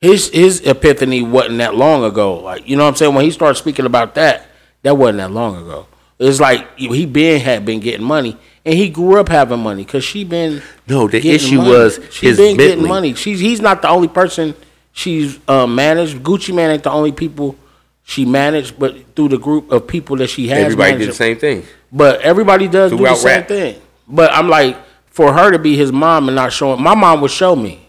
His his epiphany wasn't that long ago. Like you know what I'm saying? When he started speaking about that, that wasn't that long ago. It's like he been had been getting money, and he grew up having money because she been No, the issue money. was she his been getting money. She's he's not the only person she's uh, managed. Gucci Mane ain't the only people she managed, but through the group of people that she has Everybody managed, did the same thing. but everybody does do the same rap. thing. But I'm like, for her to be his mom and not showing, my mom would show me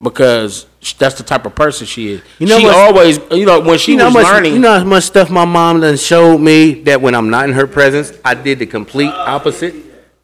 because that's the type of person she is. You know she what's- always, you know, when she you know was much, learning, You know how much stuff my mom done showed me that when I'm not in her presence, I did the complete opposite.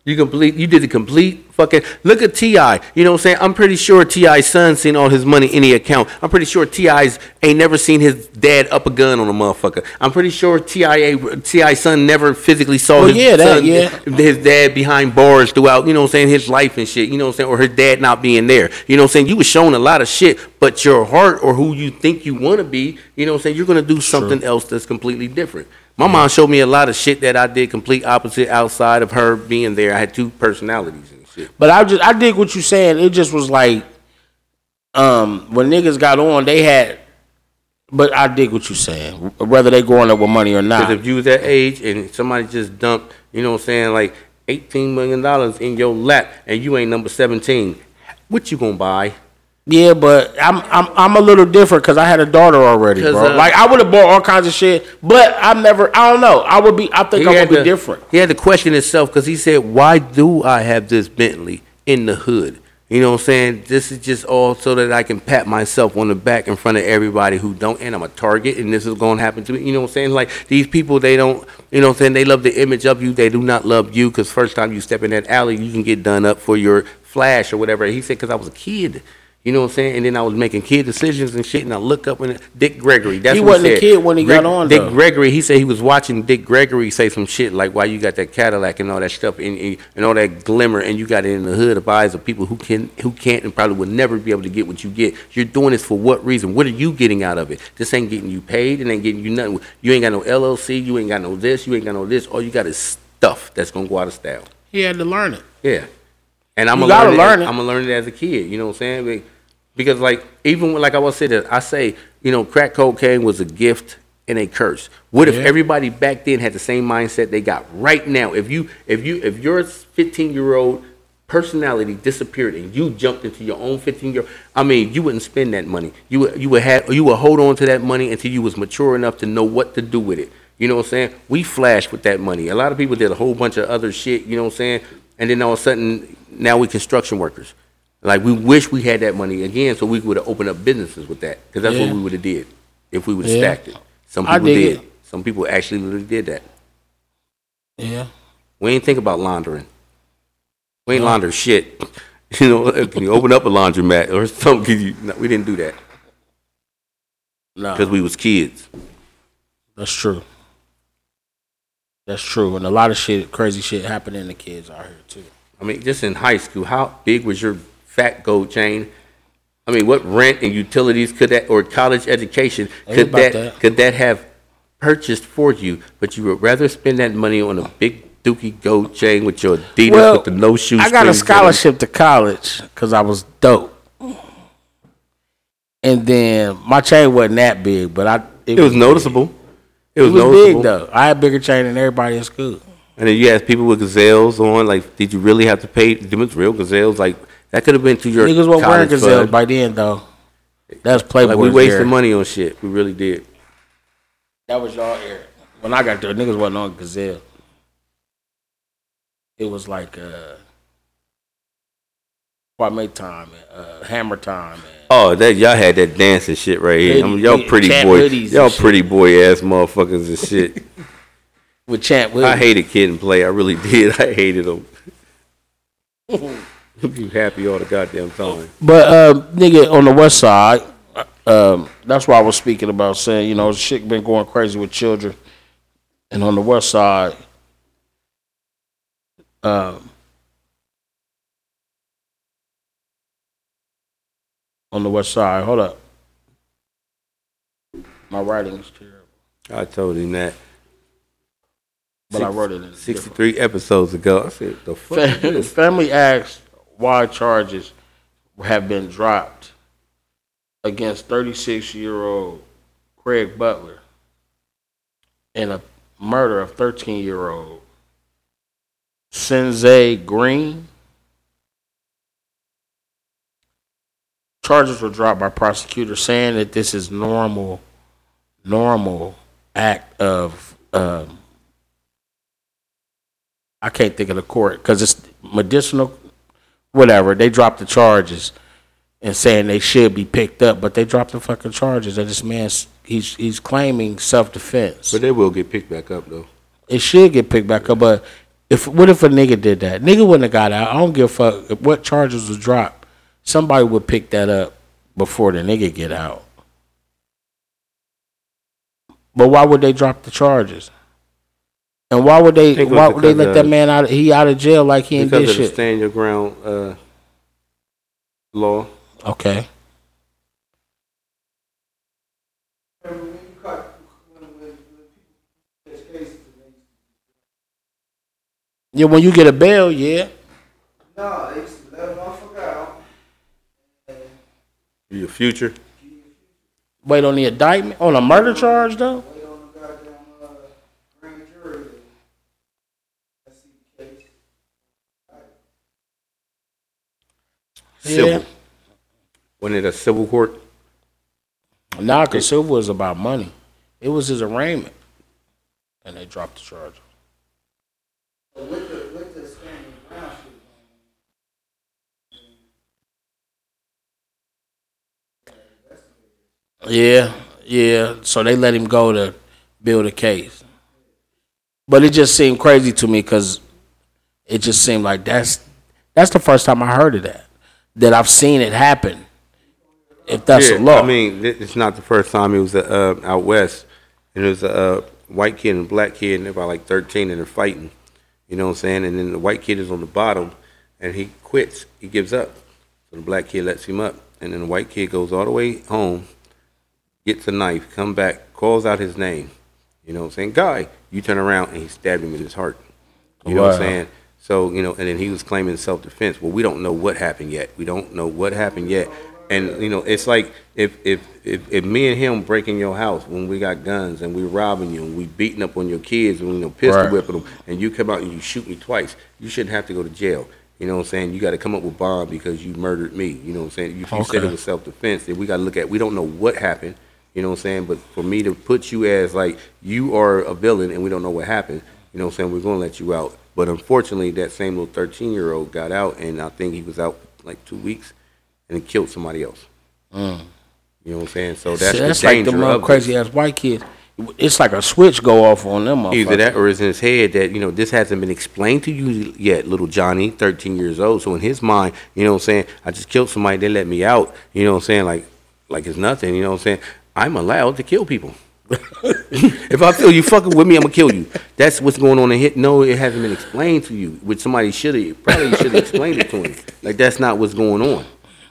You complete. You did the complete fucking. Look at Ti. You know what I'm saying? I'm pretty sure T.I.'s son seen all his money in the account. I'm pretty sure T.I.'s ain't never seen his dad up a gun on a motherfucker. I'm pretty sure T.I. T.I.'s son never physically saw Well, his yeah, that- son, yeah. his dad behind bars throughout. You know what I'm saying? His life and shit. You know what I'm saying? Or his dad not being there. You know what I'm saying? You was shown a lot of shit, but your heart or who you think you want to be. You know what I'm saying? You're gonna do something else that's completely different. My mom showed me a lot of shit that I did complete opposite outside of her being there. I had two personalities and shit. but I just, I dig what you saying. It just was like, um, when niggas got on, they had, but I dig what you saying. Whether they growing up with money or Because not, if you was that age and somebody just dumped, you know what I'm saying, like eighteen million dollars in your lap and you ain't number seventeen, what you gonna buy? Yeah, but I'm I'm I'm a little different because I had a daughter already, bro. uh, like I would have bought all kinds of shit, but I'm never. I don't know. I would be. I think I would be to- different. He had to question himself because he said, "Why do I have this Bentley in the hood?" You know what I'm saying? This is just all so that I can pat myself on the back in front of everybody who don't, and I'm a target, and this is going to happen to me. You know what I'm saying? Like these people, they don't, you know what I'm saying? They love the image of you. They do not love you because first time you step in that alley, you can get done up for your flash or whatever. He said, because I was a kid. You know what I'm saying? And then I was making kid decisions and shit, and I look up and Dick Gregory. That's He what wasn't a said. kid when he got on, Dick though. Gregory, he said he was watching Dick Gregory say some shit like, "Why you got that Cadillac and all that stuff and, and, and all that glimmer, and you got it in the hood of eyes of people who can who can't and probably would never be able to get what you get. You're doing this for what reason? What are you getting out of it? This ain't getting you paid. It ain't getting you nothing. You ain't got no LLC. You ain't got no this. You ain't got no this. All you got is stuff that's gonna go out of style. He had to learn it. Yeah. And I'm gonna learn, learn it. it. I'm gonna learn it as a kid. You know what I'm saying? Because like even when, like I was saying, I say you know crack cocaine was a gift and a curse. What if everybody back then had the same mindset they got right now? If you if you if your 15 year old personality disappeared and you jumped into your own 15 year I mean you wouldn't spend that money. You would you would have you would hold on to that money until you was mature enough to know what to do with it. You know what I'm saying? We flashed with that money. A lot of people did a whole bunch of other shit, you know what I'm saying? And then all of a sudden now we construction workers. Like we wish we had that money again so we would have opened up businesses with that cuz that's Yeah. what we would have did if we would have Yeah. stacked it. Some people did. it. Some people actually really did that. Yeah. We ain't think about laundering. We ain't launder shit. <laughs> You know, can you open up a laundromat or something? You, no, we didn't do that No, because we was kids. that's true. That's true, and a lot of shit, crazy shit, happening to kids out here too. I mean, just in high school, how big was your fat gold chain? I mean, what rent and utilities could that, or college education, could that, that. could that have purchased for you? But you would rather spend that money on a big dookie gold chain with your Adidas with the no shoe. I got a scholarship to college because I was dope. And then my chain wasn't that big, but I It was noticeable. It It was, was noticeable. big though. I had bigger chain than everybody in school. And then you ask people with gazelles on, like, did you really have to pay? Them was real gazelles, like that could have been to your Niggas weren't wearing gazelles by then though. That's Playboy. Like we wasted money on shit. We really did. That was y'all era. When I got there, niggas wasn't on gazelle. It was like uh, Kwame time and uh, Hammer time. And, Oh, that y'all had that dancing shit right here. I mean, y'all pretty boy, y'all pretty boy ass motherfuckers and shit. <laughs> with Champ. I hated Kid and Play. I really did. <laughs> I hated them. <laughs> you happy all the goddamn time. But uh, nigga, on the west side, um, that's why I was speaking about saying, you know, shit been going crazy with children, and on the west side, um, on the west side, hold up, my writing is terrible, I told him that. But I wrote it in different. 63 episodes ago. I said, the fuck Fam- <laughs> Family asked why charges have been dropped against 36 year old Krieg Butler in a murder of 13 year old Sinzae Green. Charges were dropped by prosecutors saying that this is normal, normal act of um, I can't think of the court because it's medicinal, whatever. They dropped the charges and saying they should be picked up, but they dropped the fucking charges. And this man's he's he's claiming self defense. But they will get picked back up, though. It should get picked back up, but if what if a nigga did that? Nigga wouldn't have got out. I don't give a fuck if what charges was dropped. Somebody would pick that up before the nigga get out. But why would they drop the charges? And why would they? think it was Why would they because let that man out? He out of jail like he ain't Because did of the shit. stand your ground uh, law. Okay. Yeah, when you get a bail, yeah. no, they used to let a motherfucker out. And Your future. Wait on the indictment on a murder charge though. wait on the goddamn, uh, grand jury to, let's see the case. Civil. Yeah. Wasn't it a civil court? Nah, cause Silver was about money. It was his arraignment, and they dropped the charge. With the, with the standing ground Yeah, yeah. So they let him go to build a case. But it just seemed crazy to me because it just seemed like that's that's the first time I heard of that. That I've seen it happen. If that's yeah, a law. I mean, it's not the first time it was uh, out west. And it was a uh, white kid and a black kid, and they're about like 13, and they're fighting. You know what I'm saying? And then the white kid is on the bottom, and he quits. He gives up. So the black kid lets him up. And then the white kid goes all the way home, gets a knife, come back, calls out his name. You know what I'm saying? Guy, you turn around, and he stabbed him in his heart. You know what I'm saying? So, you know, and then he was claiming self defense. Well, we don't know what happened yet. We don't know what happened yet. And, you know, it's like if, if, if, if me and him breaking your house when we got guns and we robbing you and we beating up on your kids and, you know, pistol Right. whipping them and you come out and you shoot me twice, you shouldn't have to go to jail. You know what I'm saying? You got to come up with bond because you murdered me. You know what I'm saying? If you said it was self defense, then we got to look at, we don't know what happened. You know what I'm saying? But for me to put you as like you are a villain and we don't know what happened, you know what I'm saying? We're going to let you out. But unfortunately, that same little 13 year old got out and I think he was out like two weeks and he killed somebody else. Mm. You know what I'm saying? So that's, See, that's the like little crazy ass white kids. it's like a switch go off on them. Either that or it's in his head that, you know, this hasn't been explained to you yet, little Johnny, 13 years old. So in his mind, you know what I'm saying, I just killed somebody, they let me out. You know what I'm saying? Like, like it's nothing, you know what I'm saying? I'm allowed to kill people. If I feel you fucking with me, I'm gonna kill you. That's what's going on in here. No, it hasn't been explained to you. Which somebody should have probably should have explained it to him. Like that's not what's going on.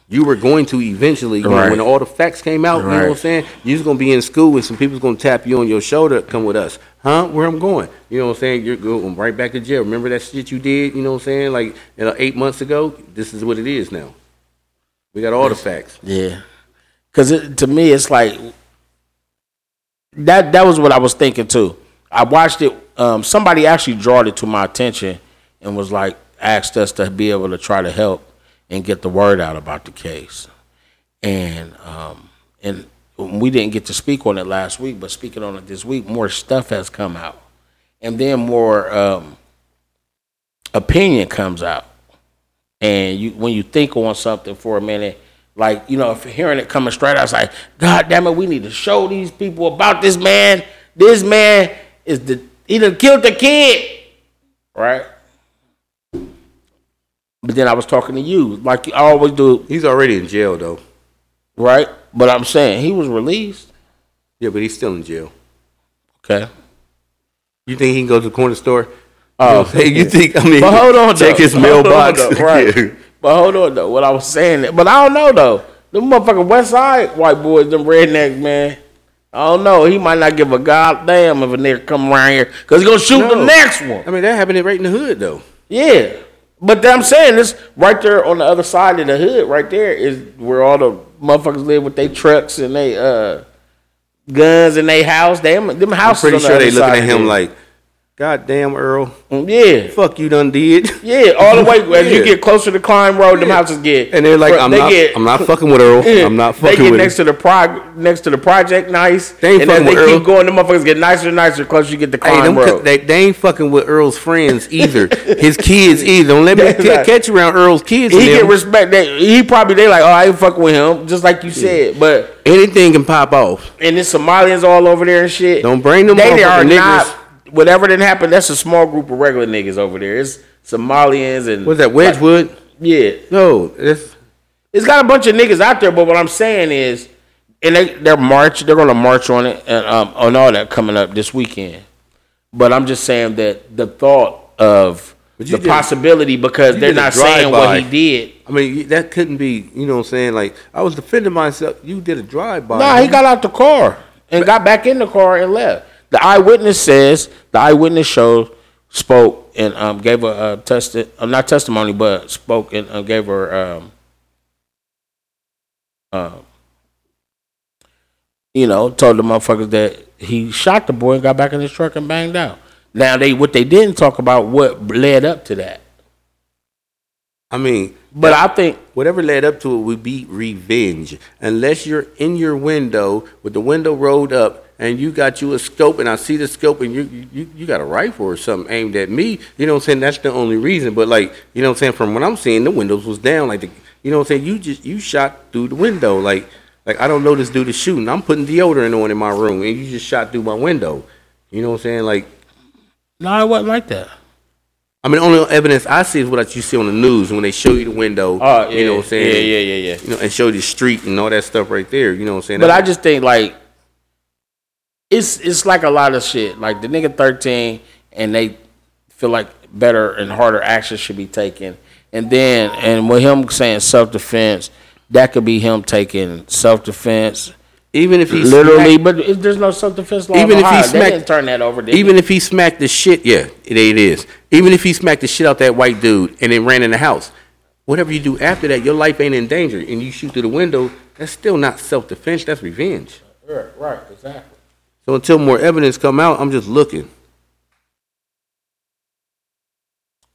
You were going to eventually, you know, Right. when all the facts came out, you know what I'm saying? You was gonna be in school and some people's gonna tap you on your shoulder, come with us. Huh? Where I'm going? You know what I'm saying? You're going right back to jail. Remember that shit you did, you know what I'm saying? Like you know, eight months ago? This is what it is now. We got all the facts. Yeah, because to me, it's like that. That was what I was thinking too. I watched it. Um, somebody actually drawed it to my attention and was like, asked us to be able to try to help and get the word out about the case. And um, and we didn't get to speak on it last week, but speaking on it this week, more stuff has come out, and then more um, opinion comes out and you when you think on something for a minute, like you know, if hearing it coming straight, I was like, God damn it, we need to show these people about this man. This man is the he done killed the kid, right? But then I was talking to you, like I always do, He's already in jail though. right? But I'm saying he was released. Yeah, but he's still in jail. Okay. You think he can go to the corner store? Oh, hey, <laughs> you think? I mean, But hold on, check though. his Hold on, mailbox. though, right? <laughs> But hold on though, what I was saying, but I don't know though. The motherfucking West Side white boys, them rednecks, man. I don't know. He might not give a goddamn if a nigga come around here because he gonna shoot No. the next one. I mean, that happened right in the hood though. Yeah, but I'm saying this right there on the other side of the hood, right there is where all the motherfuckers live with their trucks and they uh guns in their house. Them them I'm pretty on the sure they looking at him like, God damn, Earl, mm, yeah. fuck you done did. Yeah, all the way <laughs> as you get closer to Clime Road, them Yeah. houses get. And they're like, I'm they not, get- I'm not fucking with Earl. Yeah, I'm not fucking with They get with next him. to the prog, next to the project, nice. They ain't and as fucking they with keep Earl. going, the motherfuckers get nicer and nicer closer you get to Hey, Clime them, Road. they, they ain't fucking with Earl's friends <laughs> either. His kids either. Don't let me That's catch you around Earl's kids. he get respect. They, he probably they like, oh, I ain't fucking with him, just like you said. But Anything can pop off. and there's Somalians all over there and shit. Don't bring them They motherfucking are niggers. not. Whatever didn't happen, that's a small group of regular niggas over there. It's Somalians and What's that, Wedgwood? yeah, No, that's it's got a bunch of niggas out there, but what I'm saying is, and they they're march, they're gonna march on it and um, on all that coming up this weekend. But I'm just saying that the thought of the did- possibility because they're not saying what he did. I mean, that couldn't be, you know what I'm saying? Like, I was defending myself. You did a drive-by. Nah, he got out the car and got back in the car and left. The eyewitness says the eyewitness show spoke and um, gave a, a test, uh, not testimony, but spoke and uh, gave her um, uh, you know, told the motherfuckers that he shot the boy and got back in his truck and banged out. Now they what they didn't talk about what led up to that. I mean, But I think whatever led up to it would be revenge. Unless you're in your window with the window rolled up and you got you a scope and I see the scope and you you, you got a rifle or something aimed at me, you know what I'm saying? That's the only reason. But like, you know what I'm saying, from what I'm seeing, the windows was down. Like the you know what I'm saying, you just you shot through the window. Like like I don't know this dude is shooting. I'm putting deodorant on in my room and you just shot through my window. You know what I'm saying? Like no, it wasn't like that. I mean, the only evidence I see is what you see on the news when they show you the window. Oh, yeah, you know what I'm saying? Yeah, yeah, yeah, yeah. You know, and show you the street and all that stuff right there. You know what I'm saying? But I just think like it's it's like a lot of shit. Like the nigga thirteen, and they feel like better and harder action should be taken. And then and with him saying self defense, that could be him taking self defense even if he literally. smacked- But if there's no self defense law, Even in if he Ohio, they smacked- didn't turn that over. Did even they? if he smacked the shit, yeah, it, it is. Even if he smacked the shit out that white dude and then ran in the house, whatever you do after that, your life ain't in danger, and you shoot through the window. That's still not self defense. That's revenge. right, right, exactly. So until more evidence come out, I'm just looking.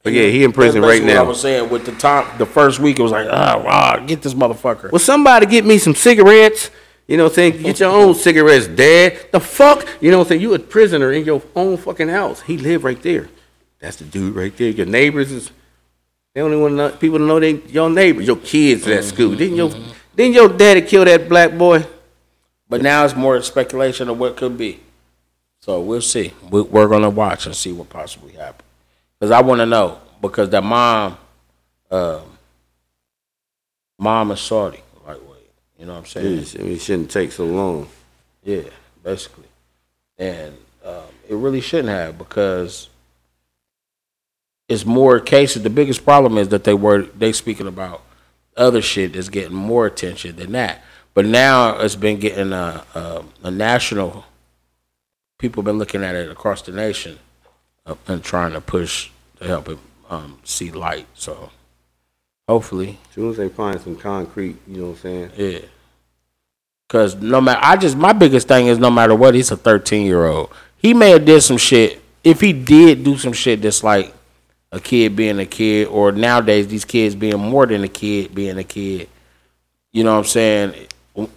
But yeah, he in prison right basically what I now. was saying with the top, the first week it was like, ah, wow, get this motherfucker. Well, somebody get me some cigarettes. You know what I'm saying? Get your own cigarettes, dad. The fuck? You know what I'm saying? You a prisoner in your own fucking house. He lived right there. That's the dude right there. Your neighbors is they only want to know, people to know they your neighbors, your kids at school. Didn't your didn't your daddy kill that black boy? But now it's more speculation of what could be. So we'll see. We, we're gonna watch and see what possibly happens. Cause I want to know because that mom, um, mom is Saudi, lightweight. You know what I'm saying? It, it shouldn't take so long. Yeah, basically. And um, it really shouldn't have because it's more cases. The biggest problem is that they were they speaking about other shit that's getting more attention than that. But now it's been getting a, a, a national. People have been looking at it across the nation uh, and trying to push to help it um, see light. So hopefully, As soon as they find some concrete, you know what I'm saying? yeah. Cause no matter, I just my biggest thing is no matter what, he's a thirteen year old. He may have did some shit. If he did do some shit that's like a kid being a kid, or nowadays these kids being more than a kid being a kid, you know what I'm saying?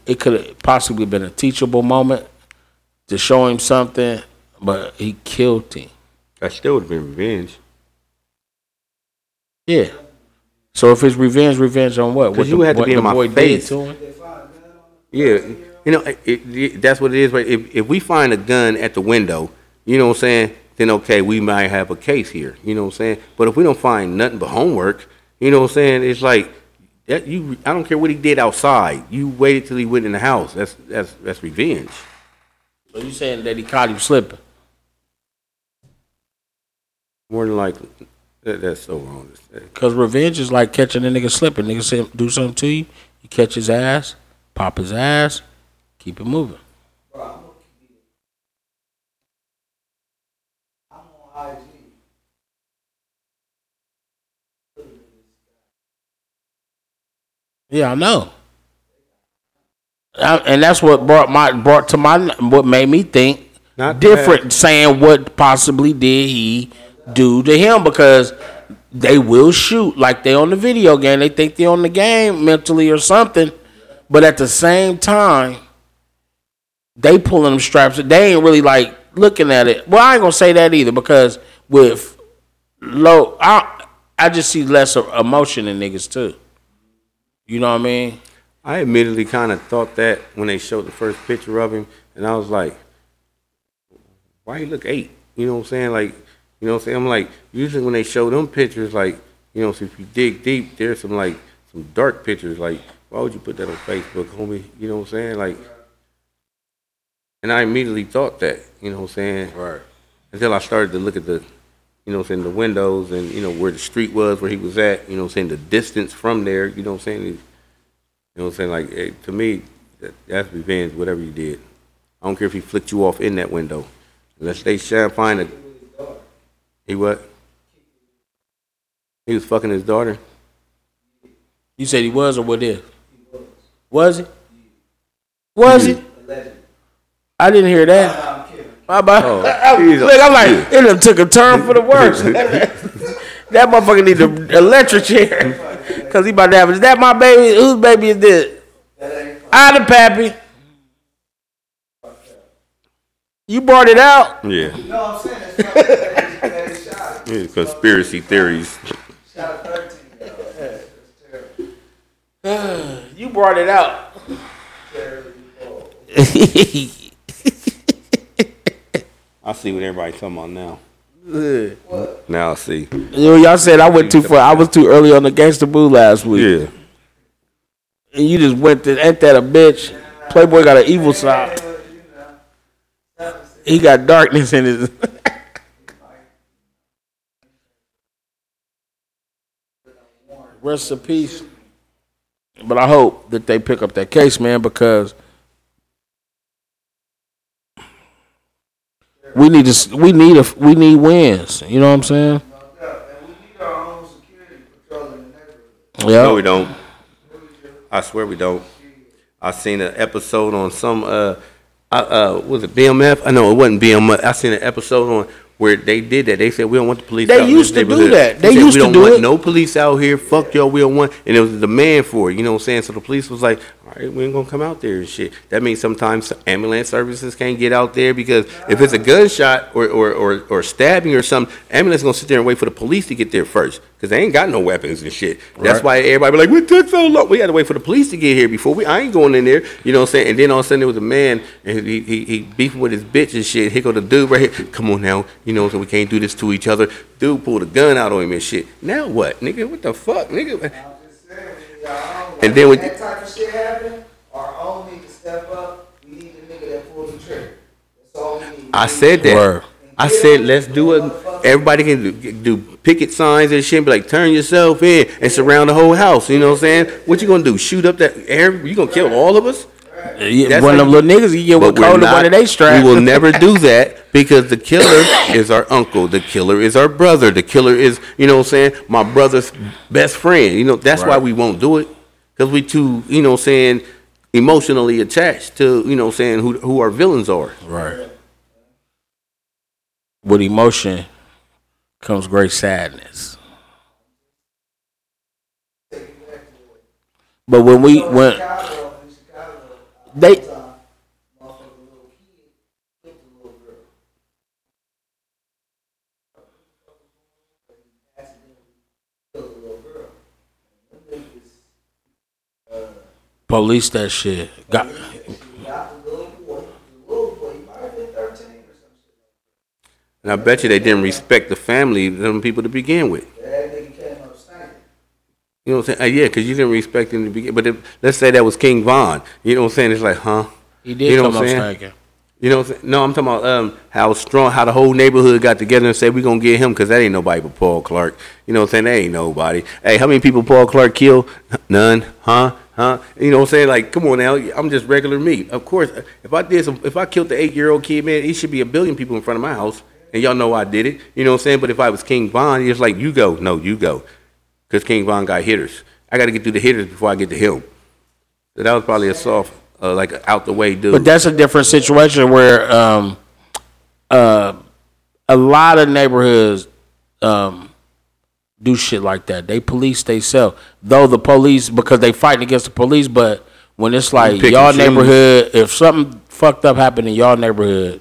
It could have possibly been a teachable moment to show him something, but he killed him. That still would have been revenge. Yeah. So if it's revenge, revenge on what? 'Cause What you the, had to what be in my boy face. to him? Yeah, you know, it, it, that's what it is. But if, if we find a gun at the window, you know what I'm saying, then okay, we might have a case here. You know what I'm saying? But if we don't find nothing but homework, you know what I'm saying? It's like that. You, I don't care what he did outside. You waited till he went in the house. That's that's that's revenge. So you saying that he caught him slipping? More than likely, that, that's so wrong. to say. Cause revenge is like catching a nigga slipping. Nigga say, do something to you, you catch his ass, pop his ass, keep it moving. Bro, I'm gonna keep it. I'm on IG. Yeah, I know. I, and that's what brought my brought to my what made me think Not different, saying what possibly did he do to him because they will shoot like they on the video game. They think they on the game mentally or something, but at the same time, they pulling them straps. They ain't really like looking at it. Well, I ain't gonna say that either because with low, I I just see less emotion in niggas too. You know what I mean? I admittedly kind of thought that when they showed the first picture of him, and I was like, why he look eight? You know what I'm saying? Like, you know what I'm saying? I'm like, usually when they show them pictures, like, you know, so if you dig deep, there's some like some dark pictures. Like, why would you put that on Facebook, homie? You know what I'm saying? Like, and I immediately thought that, you know what I'm saying? Right. Until I started to look at the, you know what I'm saying, the windows and, you know, where the street was, where he was at, you know what I'm saying, the distance from there, you know what I'm saying? You know what I'm saying? Like, eh, to me, that, that's revenge, whatever you did. I don't care if he flicked you off in that window. Unless they to find a. He what? He was fucking his daughter. You said he was or what is? Was he? Was he? Allegedly. I didn't hear that. Nah, I'm kidding. My bad. Oh, <laughs> I'm- he's Look, I'm like, it done took a turn for the worse. <laughs> <laughs> that motherfucker need an electric chair. Cause he about to have, is that my baby? Whose baby is this? I the pappy. You brought it out. Yeah. No, I'm saying it's fucked. That he shot. Yeah. Conspiracy theories. Shot a 13 year old. That's terrible. You brought it out. <laughs> I see what everybody's talking about now. What? Now I see. You know, y'all said I went too far. I was too early on the gangster boo last week. Yeah. And you just went to, ain't that a bitch? Playboy got an evil side. He got darkness in his. <laughs> Rest in peace. But I hope that they pick up that case, man, because we need to. We need a. We need wins. You know what I'm saying? Yeah, we need our own security patrolling the neighborhood. Yeah. No, we don't. I swear we don't. I seen an episode on some uh, uh, uh was it BMF? I know it wasn't BMF. I seen an episode on where they did that. They said we don't want the police. They out used to do that. They said, used we to don't do want it. No police out here. Fuck y'all. We don't want. And it was a demand for it. You know what I'm saying? So the police was like, all right, we ain't gonna come out there and shit. That means sometimes ambulance services can't get out there because if it's a gunshot or, or, or, or stabbing or something, ambulance gonna sit there and wait for the police to get there first because they ain't got no weapons and shit. That's Right. why everybody be like, we took so long. We had to wait for the police to get here before we. I ain't going in there. You know what I'm saying? And then all of a sudden there was a man and he he, he beefing with his bitch and shit. Here go the dude right here. Come on now, you know so we can't do this to each other. Dude pulled a gun out on him and shit. Now what, nigga? What the fuck, nigga? I'm just saying, y'all, And then with- that type of shit happen, our own need to step up. We need the nigga that pulled the trigger. That's all we need. I said that. Word. I said let's do it. Everybody can do, do picket signs and shit. Be like, turn yourself in and surround the whole house. You know what I'm saying? What you gonna do? Shoot up that air? You gonna kill all of us? Yeah, That's one of how them little niggas, you get But with we're cold one of they straps. We will never do <laughs> that because the killer is our uncle. The killer is our brother. The killer is, you know what I'm saying, my brother's best friend. You know, that's why we won't do it. Because we too, you know what I'm saying, emotionally attached to, you know what I'm saying, who, who our villains are. Right. With emotion comes great sadness. But when we when Chicago, in Chicago, uh, They- one time, motherfucker, little kid hit the little girl. Accidentally killed the little girl. And them niggas, uh, police that shit got she got the little boy. The little boy, he might have been 13 or some shit. And I bet you they didn't respect the family, them people to begin with. That nigga came up stinking. You know what I'm saying? Uh, yeah, because you didn't respect him to begin. But if, let's say that was King Von. You know what I'm saying? It's like, huh? he did You know come what I'm saying? You know what I'm saying? No, I'm talking about um, how strong, how the whole neighborhood got together and said, we're going to get him because that ain't nobody but Paul Clark. You know what I'm saying? That ain't nobody. Hey, how many people Paul Clark killed? None. Huh? Huh? You know what I'm saying? Like, come on now. I'm just regular me. Of course, if I did some, if I killed the eight year old kid, man, it should be a billion people in front of my house. And y'all know I did it. You know what I'm saying? But if I was King Von, it's like, you go. No, you go. Because King Von got hitters. I got to get through the hitters before I get to him. So that was probably a soft, uh, like, out the way dude. But that's a different situation where um, uh, a lot of neighborhoods um, do shit like that. They police themselves, though the police because they fighting against the police. But when it's like y'all neighborhood, if something fucked up happened in y'all neighborhood,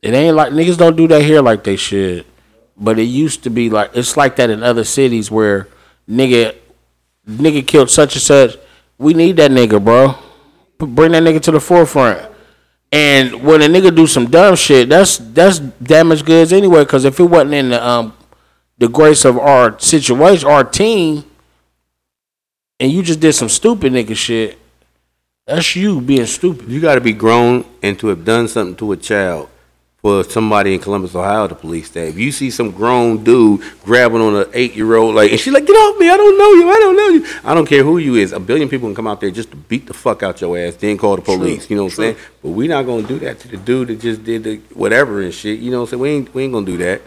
it ain't like niggas don't do that here like they should. But it used to be like it's like that in other cities where nigga nigga killed such and such. We need that nigga, bro. Bring that nigga to the forefront. And when a nigga do some dumb shit, that's that's damaged goods anyway. Because if it wasn't in the um the grace of our situation, our team, and you just did some stupid nigga shit, that's you being stupid. You got to be grown and to have done something to a child for somebody in Columbus, Ohio, to police that. If you see some grown dude grabbing on an eight year old, like, and she's like, get off me, I don't know you, I don't know you. I don't care who you is. A billion people can come out there just to beat the fuck out your ass, then call the police. you know what I'm saying? But we're not to do that to the dude that just did the whatever and shit. You know what I'm saying? We ain't, we ain't to do that.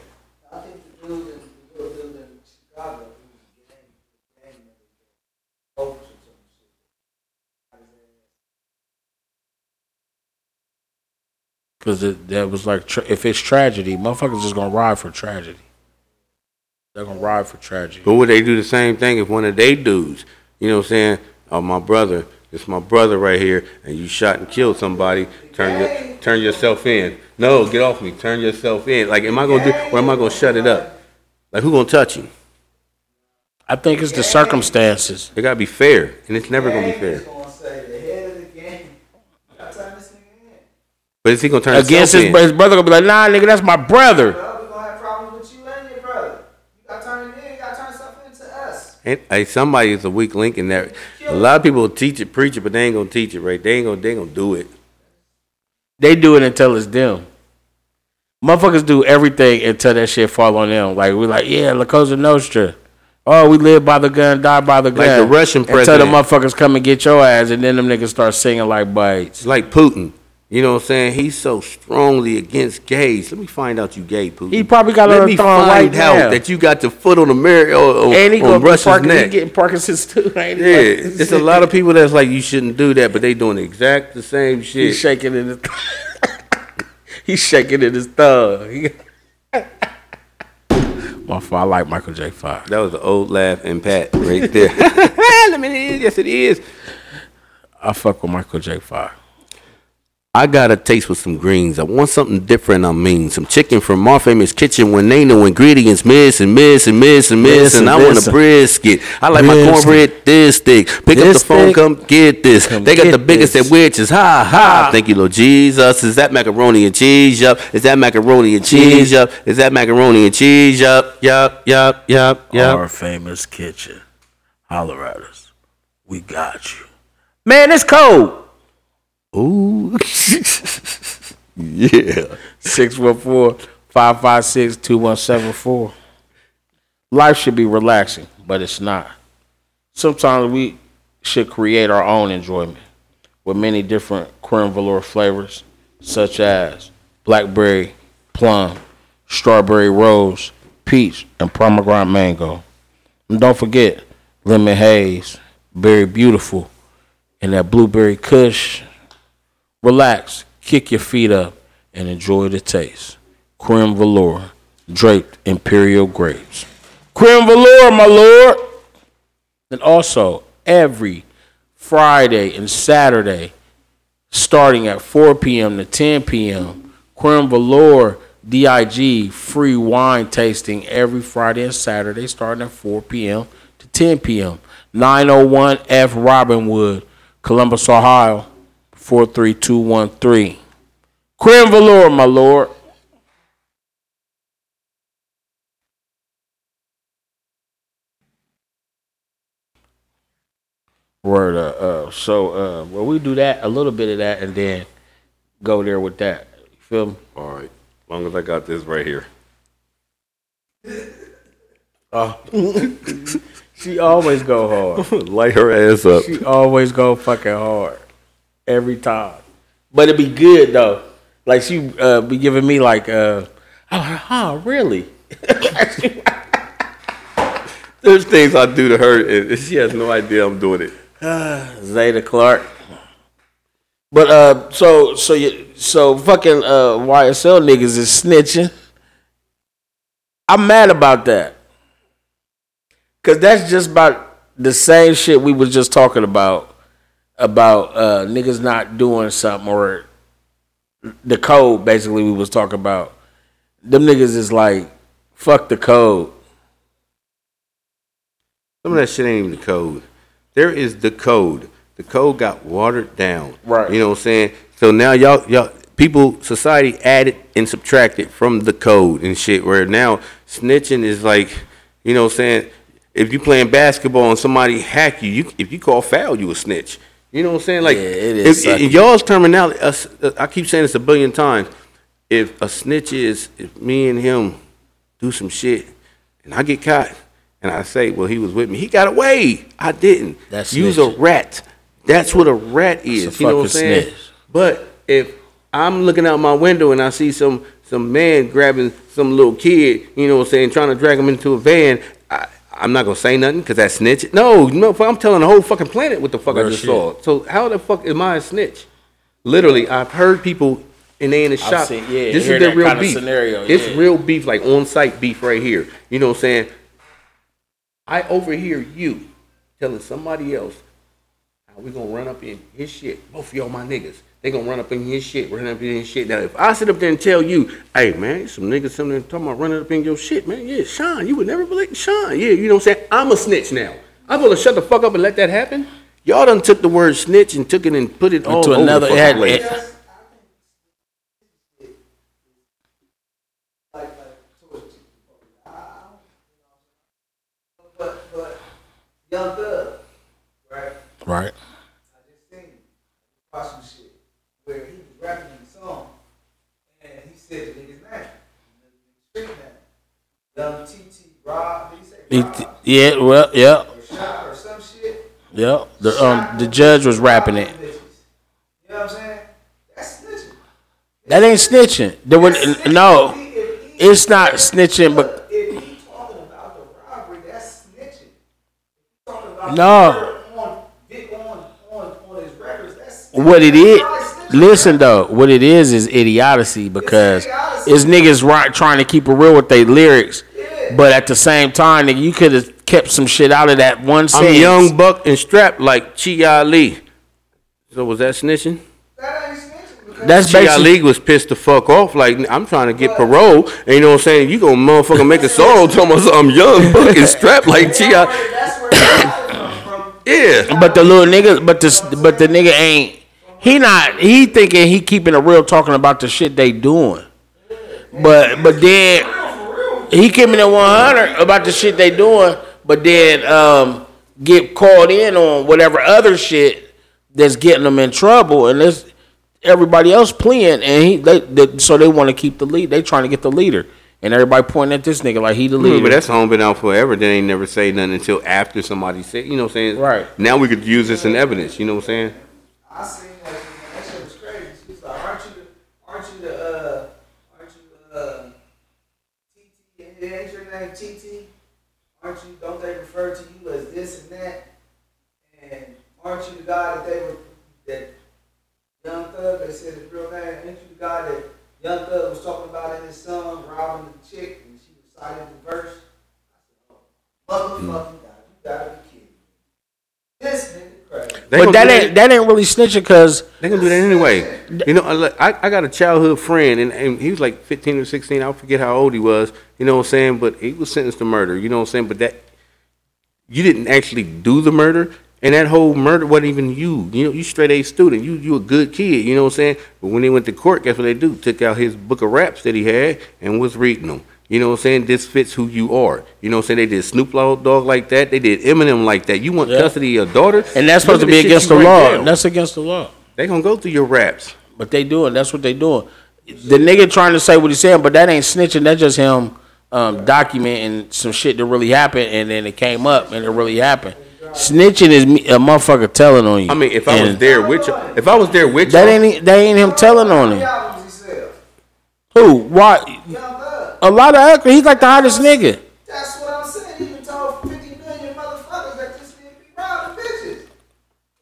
I think the dude in, the little dude in Chicago, who was a gang, gang member, coach or some shit. Got his ass Because that was like, tra- if it's tragedy, motherfuckers just gonna ride for tragedy. They're gonna ride for tragedy. But would they do the same thing if one of they dudes, you know what I'm saying? Oh, my brother, it's my brother right here, and you shot and killed somebody. Turn your, turn yourself in. No, get off me. Turn yourself in. Like, am I gonna do? Or am I gonna shut it up? Like, who gonna touch you? I think it's the circumstances. It gotta be fair, and it's never gonna be fair. is gonna say the head of the gang. You gotta turn this nigga in. But is he gonna turn Against his, in? his brother gonna be like, nah, nigga, that's my brother. Well, we gonna have problems with you and your brother. You gotta turn it in. You gotta turn stuff into us. Hey, somebody is a weak link in there. A lot of people will teach it, preach it, but they ain't gonna teach it right. They ain't gonna, they ain't gonna do it. They do it until it's them. Motherfuckers do everything until that shit fall on them. Like we're like, yeah, La Cosa Nostra. Oh, we live by the gun, die by the gun. Like the Russian president. Until the motherfuckers come and get your ass, and then them niggas start singing like bites. Like Putin. You know what I'm saying? He's so strongly against gays. Let me find out you gay, Putin. He probably got Let on me the throne find right out now. that you got the foot on the mirror uh, on, and he on gonna be Russia's Parkinson's, he getting Parkinson's too. <laughs> Ain't he? Yeah, Like, there's a lot of people that's like you shouldn't do that, but they doing the exact the same He's shit. shaking in his. <laughs> He's shaking in his thumb. He- <laughs> My fault. I like Michael J. Fox. That was the old laugh and pat right there. Let me in. Yes, it is. I fuck with Michael J. Fox. I got a taste with some greens. I want something different. I mean, some chicken from my famous kitchen when they know ingredients miss and miss and miss and miss. Miss and and I want a brisket. I like my cornbread this thick. Pick up This the phone, thick. come get this. Come they got the biggest this. at witches. Ha ha. Thank you, Lord Jesus. Is that macaroni and cheese? Yup. Is that macaroni and cheese? Yup. Is that macaroni and cheese? Yup. Yup. Yup. Yup. Yup. Our famous kitchen. Holler at us. We got you. Man, it's cold. Ooh. <laughs> yeah. 614-556-2174. Life should be relaxing, but it's not. Sometimes we should create our own enjoyment with many different creme velour flavors, such as blackberry, plum, strawberry rose, peach, and pomegranate mango. And don't forget lemon haze, berry beautiful, and that blueberry kush. Relax, kick your feet up, and enjoy the taste. Creme velour, draped imperial grapes. Creme velour, my lord. And also, every Friday and Saturday, starting at 4 p.m. to 10 p.m., Creme velour DIG free wine tasting every Friday and Saturday, starting at 4 p.m. to 10 p.m. 901 F Robinwood, Columbus, Ohio, 43213. Creme velour, my lord. Word. Uh, uh, so, uh, well, we do that a little bit of that, and then go there with that. You feel me? All right. As long as I got this right here. <laughs> She always go hard. <laughs> Light her ass up. She always go fucking hard every time. But it'd be good though. Like she uh, be giving me like, uh, oh, huh, really? <laughs> There's things I do to her, and she has no idea I'm doing it. Zeta Clark. But uh, so so you so fucking uh YSL niggas is snitching. I'm mad about that. Cause that's just about the same shit we was just talking about about uh niggas not doing something or the code basically we was talking about. Them niggas is like fuck the code. Some of that shit ain't even the code. There is the code. The code got watered down. Right. You know what I'm saying? So now y'all y'all people society added and subtracted from the code and shit where now snitching is like, you know what I'm saying? If you playing basketball and somebody hack you, you if you call foul, you a snitch. You know what I'm saying? Like Yeah, it is if- sucky. y'all's terminology, us- uh, I keep saying this a billion times. If a snitch is if me and him do some shit and I get caught and I say, well, he was with me. He got away. I didn't. That's Use a rat. That's what a rat is. a you know what I'm saying? snitch. But if I'm looking out my window and I see some some man grabbing some little kid, you know what I'm saying, trying to drag him into a van, I'm not gonna say nothing because that's snitch. No, no, I'm telling the whole fucking planet what the fuck I Real just shit. saw. So how the fuck am I a snitch? Literally, I've heard people and they in the shop. seen- yeah, this is their real beef. scenario, It's yeah. real beef, like on site beef right here. You know what I'm saying? I overhear you telling somebody else how we gonna run up in his shit. Both of y'all my niggas. They gonna run up in his shit, run up in his shit. Now if I sit up there and tell you, hey man, some niggas something talking about running up in your shit, man. Yeah, Sean, you would never believe Sean. Yeah, you know what I'm saying? I'm a snitch now. I'm gonna shut the fuck up and let that happen. Y'all done took the word snitch and took it and put it all To over another- the fucking place. it- like like towards the I don't but but Young Thug, right? Right. I just seen him watch some shit where he was rapping in the song and he said the nigga's name, the street name, Young TT Rob. Did he say He- Rob Yeah, well, yeah, or Shot or some shit? yeah. The um the judge was rapping it. You know what I'm saying? That's snitching. That ain't snitching. There was That's no. If he- if he- It's not snitching, but if he talking about the robbery, that's snitching. If he talking about No. on, on, on, on records, what it is. Probably snitching. Listen though, what it is is idiocy because idiocy. it's niggas right trying to keep it real with their lyrics, Yeah. but at the same time, nigga, you could have kept some shit out of that one I'm young buck and strapped like Chi Ali. So was that snitching? That ain't snitching. That's G.I. basically League was pissed the fuck off. Like I'm trying to get parole, and you know what I'm saying? You gonna motherfucker make a song talking about I'm young, fucking strapped like That's G.I. where- That's where it comes from. Yeah. But the little nigga, but the but the nigga ain't. He not. He thinking he keeping it real, talking about the shit they doing. But but then he keeping it one hundred about the shit they doing. But then um, get caught in on whatever other shit that's getting them in trouble, and this everybody else playing, and he they, they so they want to keep the lead. They trying to get the leader, and everybody pointing at this nigga like he the leader. But that song been out forever. They ain't never say nothing until after somebody said, you know what I'm saying? Right. Now we could use this in evidence, you know what I'm saying? I seen that. man, That shit was crazy. She was like, "Aren't you the, aren't you the, uh, aren't you the, uh, Ain't your name TT? Aren't you? Don't they refer to you as this and that? And aren't you the guy that they were that Young Thug? They said his real name. Ain't you the guy that Young Thug was talking about in his song, robbing the chick, and she recited the verse? I said, "Oh, motherfucking God, you gotta be kidding me! This nigga crazy." They but that ain't that ain't really snitching because They gonna do that anyway. You know, I, I, got a childhood friend, and, and he was like 15 or 16. I forget how old he was. You know what I'm saying? But he was sentenced to murder. You know what I'm saying? But that you didn't actually do the murder, and that whole murder wasn't even you. You know, you straight A student. You you a good kid. You know what I'm saying? But when they went to court, guess what they do? Took out his book of raps that he had and was reading them. You know what I'm saying? This fits who you are. You know what I'm saying? They did Snoop Dogg like that. They did Eminem like that. You want Yeah. custody of your daughter, and that's supposed to be against the law. down. That's against the law. They gonna go through your raps. But they doing. That's what they doing. The nigga trying to say what he's saying, but that ain't snitching. That's just him um, documenting some shit that really happened, and then it came up, and it really happened. Snitching is me, a motherfucker telling on you. I mean, if I was there with you, if I was there with you, that ain't that ain't him telling on him. albums he sell? Who? Why? Young A lot of actors. He's like the hottest nigga. That's what I'm saying. You even told 50 million motherfuckers that this nigga be robbing bitches.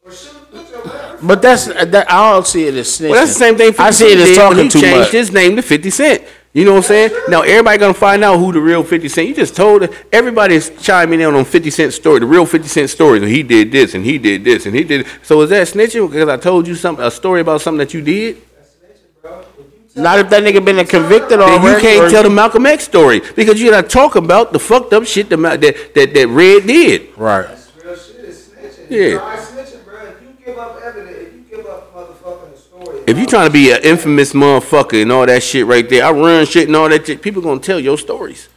Or shooting bitches or whatever. But that's that. I don't see it as snitching. well, that's the same thing. 50 I see it as did when talking he too changed his name to 50 Cent. You know what I'm saying? Now everybody gonna find out who the real 50 Cent. You just told it everybody's chiming in on 50 Cent story, the real 50 Cent story. So he did this and he did this and he did. So is that snitching? Because I told you something, a story about something that you did. That's snitching, bro. If you tell Not if that nigga been convicted Then already. you can't tell the Malcolm X story because you gotta talk about the fucked up shit that that that, that Red did. Right. That's real shit. It's snitching. Yeah. You snitching, bro. If you give up evidence, if you give up motherfucking story. If you trying to be an infamous motherfucker and all that shit right there, I run shit and all that shit, people gonna tell your stories.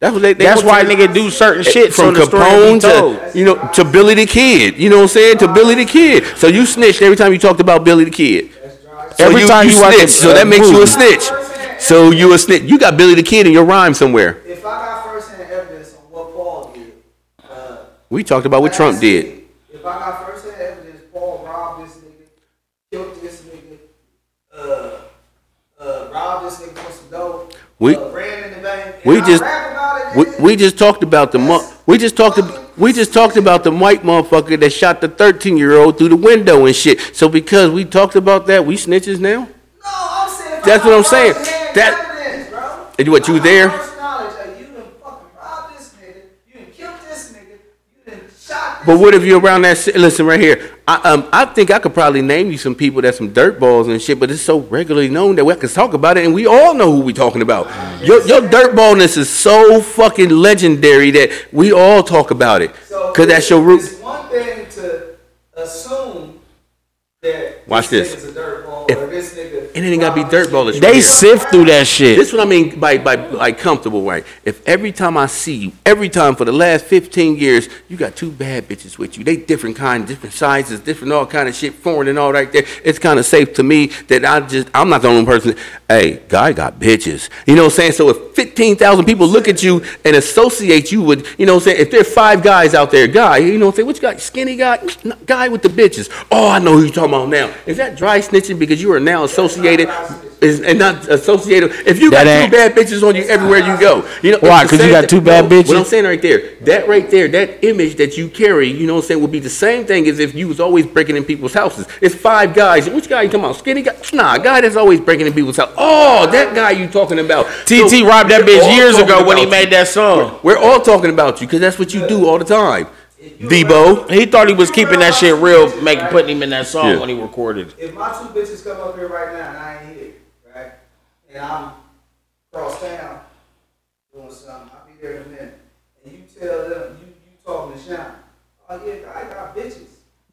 That's what they. they That's why tell- nigga do certain shit from so the story can be Capone to you know to Billy the Kid. You know what I'm saying? To Billy the Kid. So you snitched every time you talked about Billy the Kid. So Every you, time you you watch snitch. So a that makes you a snitch. So you a snitch. You got Billy the Kid in your rhyme somewhere. If I got firsthand evidence on what Paul did, uh, We talked about what Trump did. If I got firsthand evidence, Paul robbed this nigga, killed this nigga, uh, uh, robbed this nigga for some dope, We- uh, ran in the bank. We just about it, we, we just talked about the mo- we just talked ab- we just talked about the white motherfucker that shot the 13 year old through the window and shit. So because we talked about that, we snitches now. No, I'm saying. That's what I'm saying. That- evidence, bro. And what, you got there? first knowledge that you done fucking robbed this nigga, you done killed this nigga, you done shot this But what if you're around that? Listen, right here. I um I think I could probably name you some people that's some dirt balls and shit. But it's so regularly known that we can talk about it, and we all know who we talking about. Your your dirt ballness is so fucking legendary that we all talk about it. So Cause that's your root. It's one thing to assume that Watch this, this. a dirt ball If- or this. And it ain't gotta be robbed dirt this ball. They right sift through that shit. This is what I mean by by like comfortable, right? If every time I see you, every time for the last 15 years, you got two bad bitches with you. They different kind, different sizes, different all kind of shit, foreign and all right there. It's kind of safe to me that I just I'm not the only person. Hey, guy got bitches. You know what I'm saying? So if 15,000 people look at you and associate you with, you know what I'm saying? If there are five guys out there, guy, you know what I'm saying? Which guy? Skinny guy? Guy with the bitches. Oh, I know who you're talking about now. Is that dry snitching because you are now associated is, and not associated? If you got two bad bitches on you everywhere you go. You know Why? it's the 'Cause you got two bad no, What? I'm saying right there, that right there, that image that you carry, you know what I'm saying, would be the same thing as if you was always breaking in people's houses. It's five guys. Which guy you talking about? Skinny guy? Nah, guy that's always breaking in people's house. Oh, that guy you talking about. TT So, robbed that bitch years ago when he made that song. We're all talking about you because that's what you do all the time. If you Debo. He thought he was keeping that shit real, making putting him in that song Yeah. when he recorded. it. If my two bitches come up here right now and I ain't here, right, and I'm cross town doing something, I'll be there in a minute, and you tell them you you talking to Sean, oh yeah, I got bitches,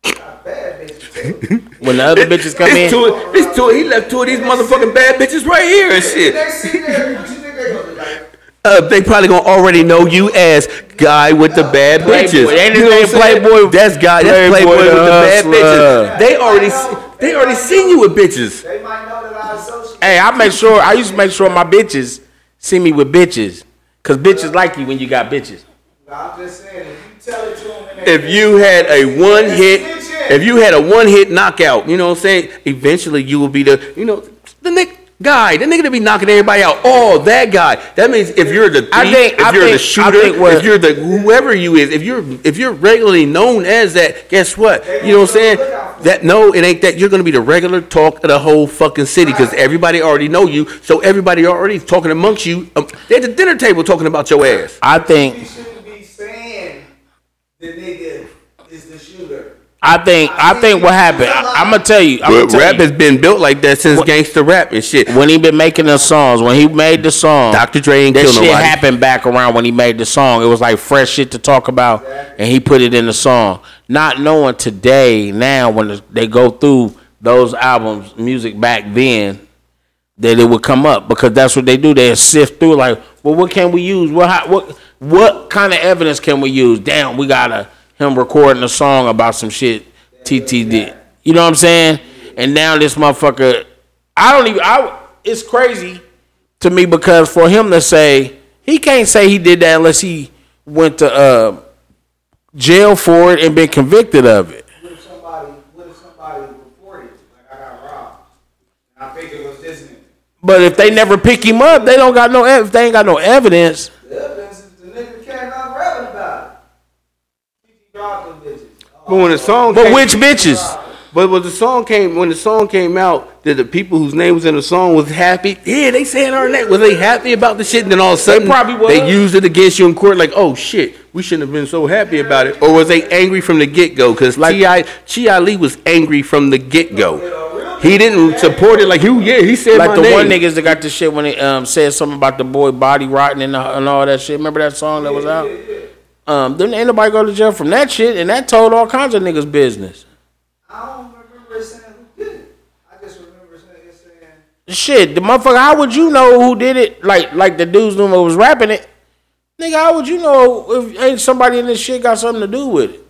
I got bad bitches too. <laughs> When the other bitches come It's in, two, it's two, he left two of these motherfucking bad bitches right here and shit. they sit there, what you <laughs> think they gonna be like? Uh, they probably gonna already know you as guy with the bad Playboy. bitches. Ain't his You know what I'm saying? Playboy? That's guy. That's Playboy Playboy with the bad hustler. bitches. They already, they already seen you with bitches. They might know that I associate. hey, I make sure I used to make sure my bitches see me with bitches, cause bitches like you when you got bitches. I'm just saying, if you tell it to them, and If you had a one hit, if you had a one hit knockout, you know what I'm saying? Eventually you will be the, you know, the Nick guy, Then they're gonna be knocking everybody out. Oh, that guy. That means if you're the thief, I think- if I you're the think- I shooter, think what- if you're the whoever you is, if you're if you're regularly known as that, guess what? You know what I'm saying? That no, it ain't that. You're gonna be the regular talk of the whole fucking city because everybody already know you. So everybody already talking amongst you. Um, they're at the dinner table talking about your ass. I think You shouldn't be saying the nigga is the shooter. I think I think what happened. I, am gonna tell you. Gonna rap you. has been built like that since gangster rap and shit. when he been making the songs, when he made the song, Dr. Dre ain't that shit nobody. happened back around when he made the song. It was like fresh shit to talk about, and he put it in the song. Not knowing today, now when they go through those albums, music back then, that it would come up because that's what they do. They sift through like, well, what can we use? What how, what what kind of evidence can we use? Damn, we got a him recording a song about some shit TT did. You know what I'm saying? And now this motherfucker, I don't even. I it's crazy to me because for him to say he can't say he did that unless he went to uh, jail for it and been convicted of it. What if somebody, what if somebody reported, like I got robbed, and I think it was this nigga? But if they never pick him up, they don't got no. If they ain't got no evidence is the nigga came out rapping about it. He dropped them bitches. But when the song, but came, which bitches? But when the song came, when the song came out, that the people whose names in the song was happy. Yeah, they saying our name. Was they happy about the shit? And then all of a sudden, probably was. they used it against you in court. Like, oh shit, we shouldn't have been so happy about it. Or was they angry from the get go? Because Like- Ti Chi Ali was angry from the get go. He didn't support it. Like, who? Yeah, he said Like the name. one niggas that got the shit when they um, said something about the boy body rotting and, uh, and all that shit. Remember that song that was out? Um, didn't ain't nobody go to jail from that shit, and that told all kinds of niggas business. I don't remember saying who did it. I just remember saying it saying. Shit, the motherfucker, how would you know who did it? Like, like the dudes who was rapping it. Nigga, how would you know if ain't somebody in this shit got something to do with it?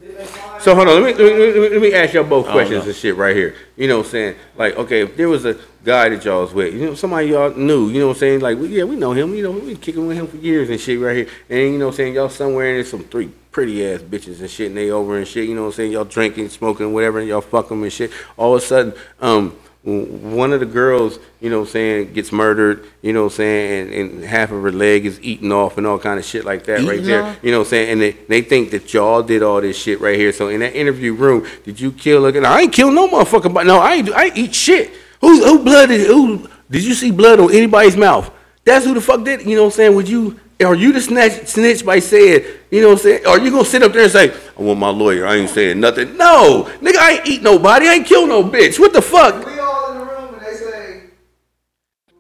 So hold on, let me let me, let me ask y'all both questions know. and shit right here. You know what I'm saying? Like, okay, if there was a guy that y'all was with, you know, somebody y'all knew, you know what I'm saying? Like, well, yeah, we know him, you know, we been kicking with him for years and shit right here. And you know what I'm saying? Y'all somewhere and there's some three pretty ass bitches and shit and they over and shit, you know what I'm saying? Y'all drinking, smoking, whatever, and y'all fuck them and shit. All of a sudden, um, one of the girls, you know saying, gets murdered, you know saying, and, and half of her leg is eaten off and all kind of shit like that right there. off? You know saying? And they, they think that y'all did all this shit right here. So in that interview room, did you kill her? I ain't kill no motherfucker, but no, I ain't, I ain't eat shit. Who, who blood did, who, did you see blood on anybody's mouth? That's who the fuck did. You know what I'm saying? Would you, are you the snatch, snitch by saying, you know what I'm saying? Are you gonna sit up there and say, I want my lawyer, I ain't saying nothing? No, nigga, I ain't eat nobody, I ain't kill no bitch. What the fuck? We all in the room and they say.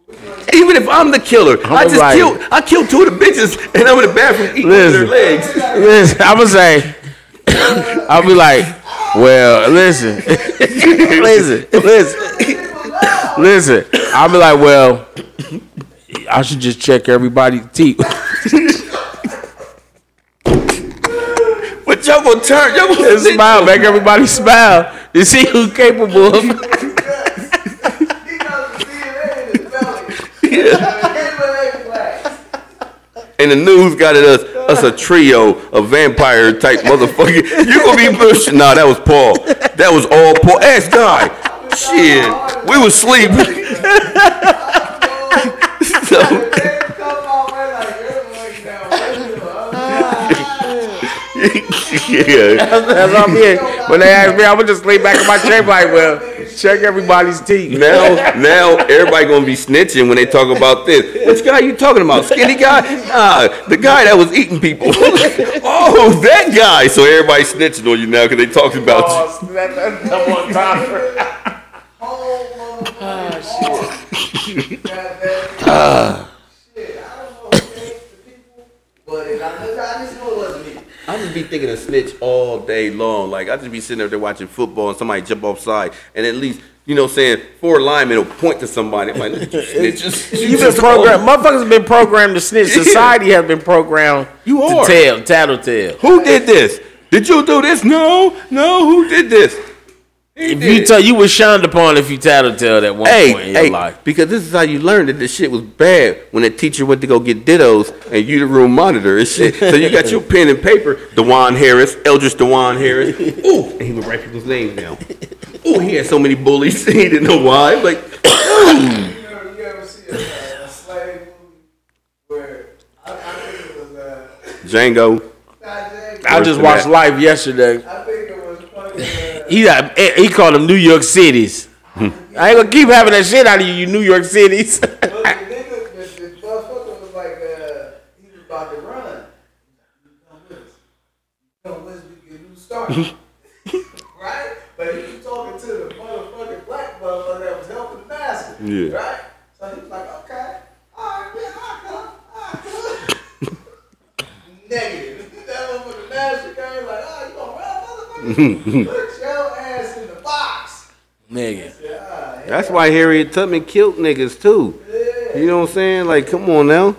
we gonna- <laughs> Even if I'm the killer, I I'm just like- killed, I killed two of the bitches and I'm in the bathroom eating with their legs. Listen, I'm gonna say, <coughs> I'll be like, well, listen, <laughs> listen, listen, listen. I'll be like, well, I should just check everybody's teeth. But y'all gonna turn, y'all gonna smile, make everybody smile to see who's capable of. <laughs> He knows the DNA in his belly. Yeah. flags. <laughs> And the news got at us, us a trio of vampire type motherfucker. You gonna be pushing? Nah, that was Paul. That was all Paul. Ask guy. Shit, we was sleeping. <laughs> so, They come out right <laughs> like, "You're like now, yeah. That's I'm. When they ask me, I would just lay back in my chair like, well, Check everybody's teeth. Now, now everybody gonna be snitching when they talk about this. Which guy you talking about? Skinny guy? Nah, the guy that was eating people. <laughs> oh, that guy. So everybody snitching on you now because they talking about oh, you. Oh, snap that double entendre. Oh, shit. Shit, I don't know who made the people, but I, I just know it wasn't me. I just be thinking of snitch all day long. Like I just be sitting up there watching football and somebody jump offside, and at least you know, I'm saying four linemen will point to somebody. I'm like, look at you <laughs> snitches. You've been programmed. Motherfuckers have been programmed to snitch. <laughs> Yeah. Society has been programmed You to are. tell, tattletale. Who did this? Did you do this? No, no. Who did this? He If did. you tell you was shunned upon if you tattletale at one Hey, point in your life. because this is how you learned that this shit was bad when the teacher went to go get dittos and you the room monitor and shit. <laughs> So you got your pen and paper, Dewan Harris, Eldridge Dewan Harris. <laughs> Ooh, and he would write people's names down. Ooh, he had so many bullies, <laughs> he didn't know why. Like, You ever, you ever see a, a slave movie where I, I think it was uh, Django. not I just watched that. live yesterday. I think it was fucking. He got, he called them New York cities. <laughs> I ain't gonna keep having that shit out of you, you New York cities. The nigga, the, the motherfucker was like, uh, he was about to run. Come with us. Come with us, we get a new start. <laughs> right? But he was talking to the motherfucking black motherfucker that was helping the master. Yeah. Right? So he was like, okay, all right, man, I'll come. I'll come. <laughs> Negative. That motherfucking master came like, oh, you gonna run, motherfucker? Put your ass in the box. Nigga. That's why Harriet Tubman killed niggas too. You know what I'm saying? Like, come on now.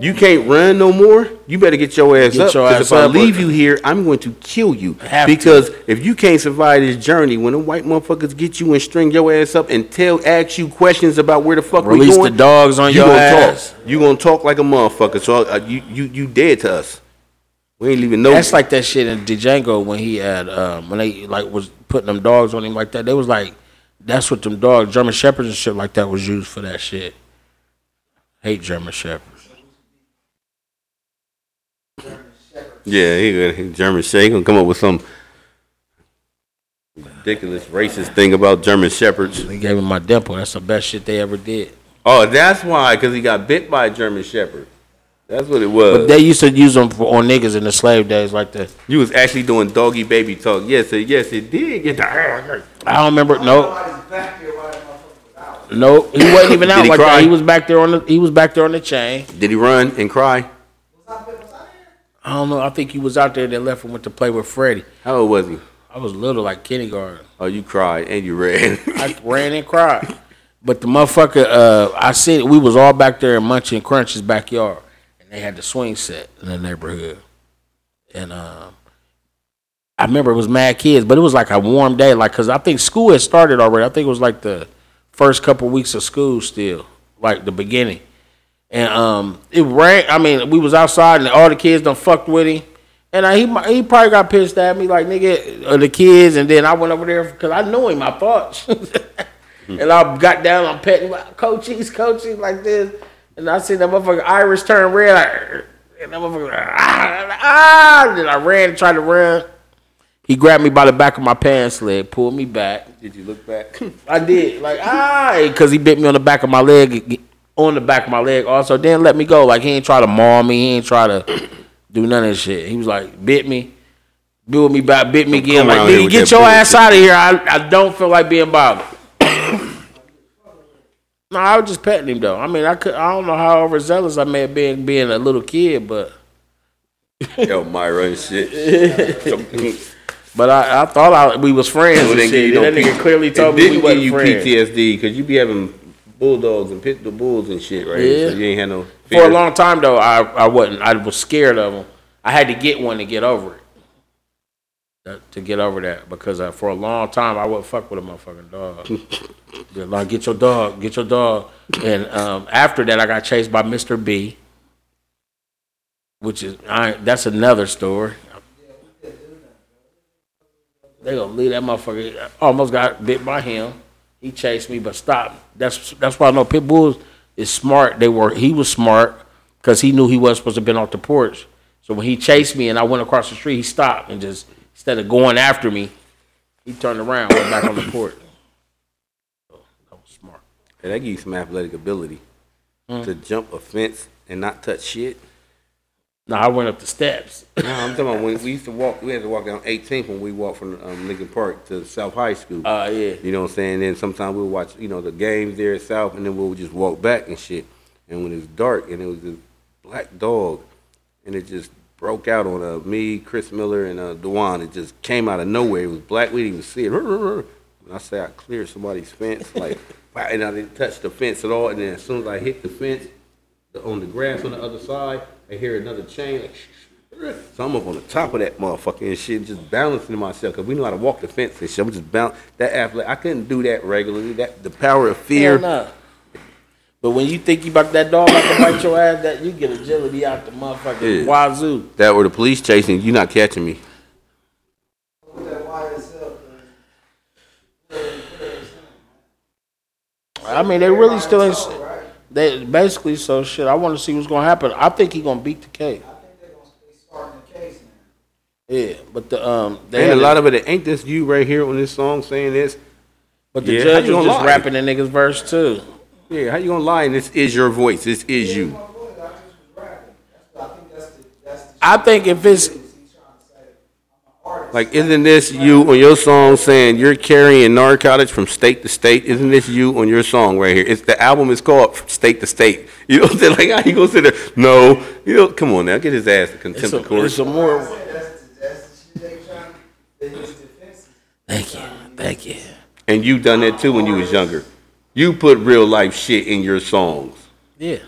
You can't run no more. You better get your ass Get up. your 'cause ass if I leave you here, I'm going to kill you. Have to. because if you can't survive this journey, when the white motherfuckers get you and string your ass up and tell, ask you questions about where the fuck we Release going, the dogs on you your gonna ass. talk. You gonna talk like a motherfucker. So uh, you you you dead to us. We ain't leaving no. That's like that shit in Django when he had um, when they like was putting them dogs on him like that. They was like, that's what them dogs, German shepherds and shit like that was used for that shit. Hate German shepherds. Yeah, he, he German Shepherd. He gonna come up with some ridiculous racist thing about German Shepherds. They gave him my dimple. That's the best shit they ever did. Oh, that's why, because he got bit by a German Shepherd. That's what it was. But they used to use them for, on niggas in the slave days like that. you was actually doing doggy baby talk. Yes, it, yes, it did get the. I don't remember. No, Somebody's back there while that motherfucker was out. no, he wasn't even Did out he like cry? that. He was back there on the. He was back there on the chain. Did he run and cry? I, was I there? I don't know. I think he was out there. They left and went to play with Freddie. How old was he? I was little, like kindergarten. Oh, you cried and you ran. I ran and cried. But the motherfucker, uh, I seen we was all back there in Munchie and Crunch's backyard, and they had the swing set in the neighborhood. And um, I remember it was mad kids, but it was like a warm day, like because I think school had started already. I think it was like the first couple weeks of school still, like the beginning. And um, it rained. I mean, we was outside, and all the kids done fucked with him. And I, he he probably got pissed at me, like nigga, uh, the kids. And then I went over there because I knew him. I thought, <laughs> and I got down. I'm petting, like, coachies, coachies, like this. And I seen that motherfucker Irish turn red, like, and that motherfucker, ah, ah. And then I ran and tried to run. He grabbed me by the back of my pants leg, pulled me back. Did you look back? <laughs> I did, like ah, because he bit me on the back of my leg, on the back of my leg. Also, didn't let me go. Like he ain't try to maul me. He ain't try to do none of this shit. He was like bit me, bit me back, bit me again. Like nigga, get that your ass out of here. I I don't feel like being bothered. No, I was just petting him though. I mean, I could. I don't know how overzealous I may have been being a little kid, but <laughs> Yo, Myra and shit. <laughs> but I, I thought I, we was friends. And shit. you no that nigga P- clearly told me we give you friends. PTSD because you be having bulldogs and pit the bulls and shit, right? Yeah. So you ain't had no. For a long time though, I, I wasn't. I was scared of them. I had to get one to get over it. To get over that, because uh, for a long time I wouldn't fuck with a motherfucking dog. <laughs> Be like, get your dog, get your dog. And um, after that, I got chased by Mr. B, which is I, that's another story. They gonna leave that motherfucker. I almost got bit by him. He chased me, but stopped. That's that's why I know pit bulls is smart. They were he was smart because he knew he wasn't supposed to have been off the porch. So when he chased me and I went across the street, he stopped and just instead of going after me, He turned around, went back on the <coughs> court. So, that was smart. Yeah, that give you some athletic ability Mm. to jump a fence and not touch shit. No, I went up the steps. No, I'm talking about when we used to walk. We had to walk down 18th when we walked from um, Lincoln Park to South High School. Uh, yeah. You know what I'm saying? Then sometimes we'll watch, you know, the games there at South, and then we'll just walk back and shit. And when it's dark, and it was this black dog, and it just broke out on uh, me, Chris Miller, and uh, Dewan. It just came out of nowhere. It was black. We didn't even see it. <laughs> When I say I cleared somebody's fence, <laughs> like, and I didn't touch the fence at all. And then as soon as I hit the fence, on the grass on the other side, I hear another chain like. <laughs> So I'm up on the top of that motherfucker and shit, just balancing myself because we know how to walk the fence and shit. I'm just bounce that athlete. I couldn't do that regularly. That the power of fear. Hell. But when you think you about that dog about to bite your ass, that you get agility out the motherfucking Yeah. wazoo. That were the police chasing you, not catching me. With that YSL, I mean, they really still ain't. right? They basically so shit. I want to see what's gonna happen. I think he gonna beat the case. I think they're gonna be the case now. Yeah, but the um, they And a lot of it ain't this you right here on this song saying this. but the Yeah, judge was just lie? rapping the nigga's verse too. Yeah, how you gonna lie? And this is your voice. This is you. I just was rapping. That's what I think that's the that's the I think if it's shit is he trying to say. I'm an artist. Like, isn't this you on your song saying you're carrying narcotics from state to state? Isn't this you on your song right here? It's the album is called State to State. <laughs> You know what I'm saying? Like, how you gonna sit there? No, you know, come on now, get his ass to it's contempt of a, court. it's a more. I said that's the, that's the shit they trying to his defense. Thank you, thank you. And you done that too when you was younger. You put real life shit in your songs. Yeah,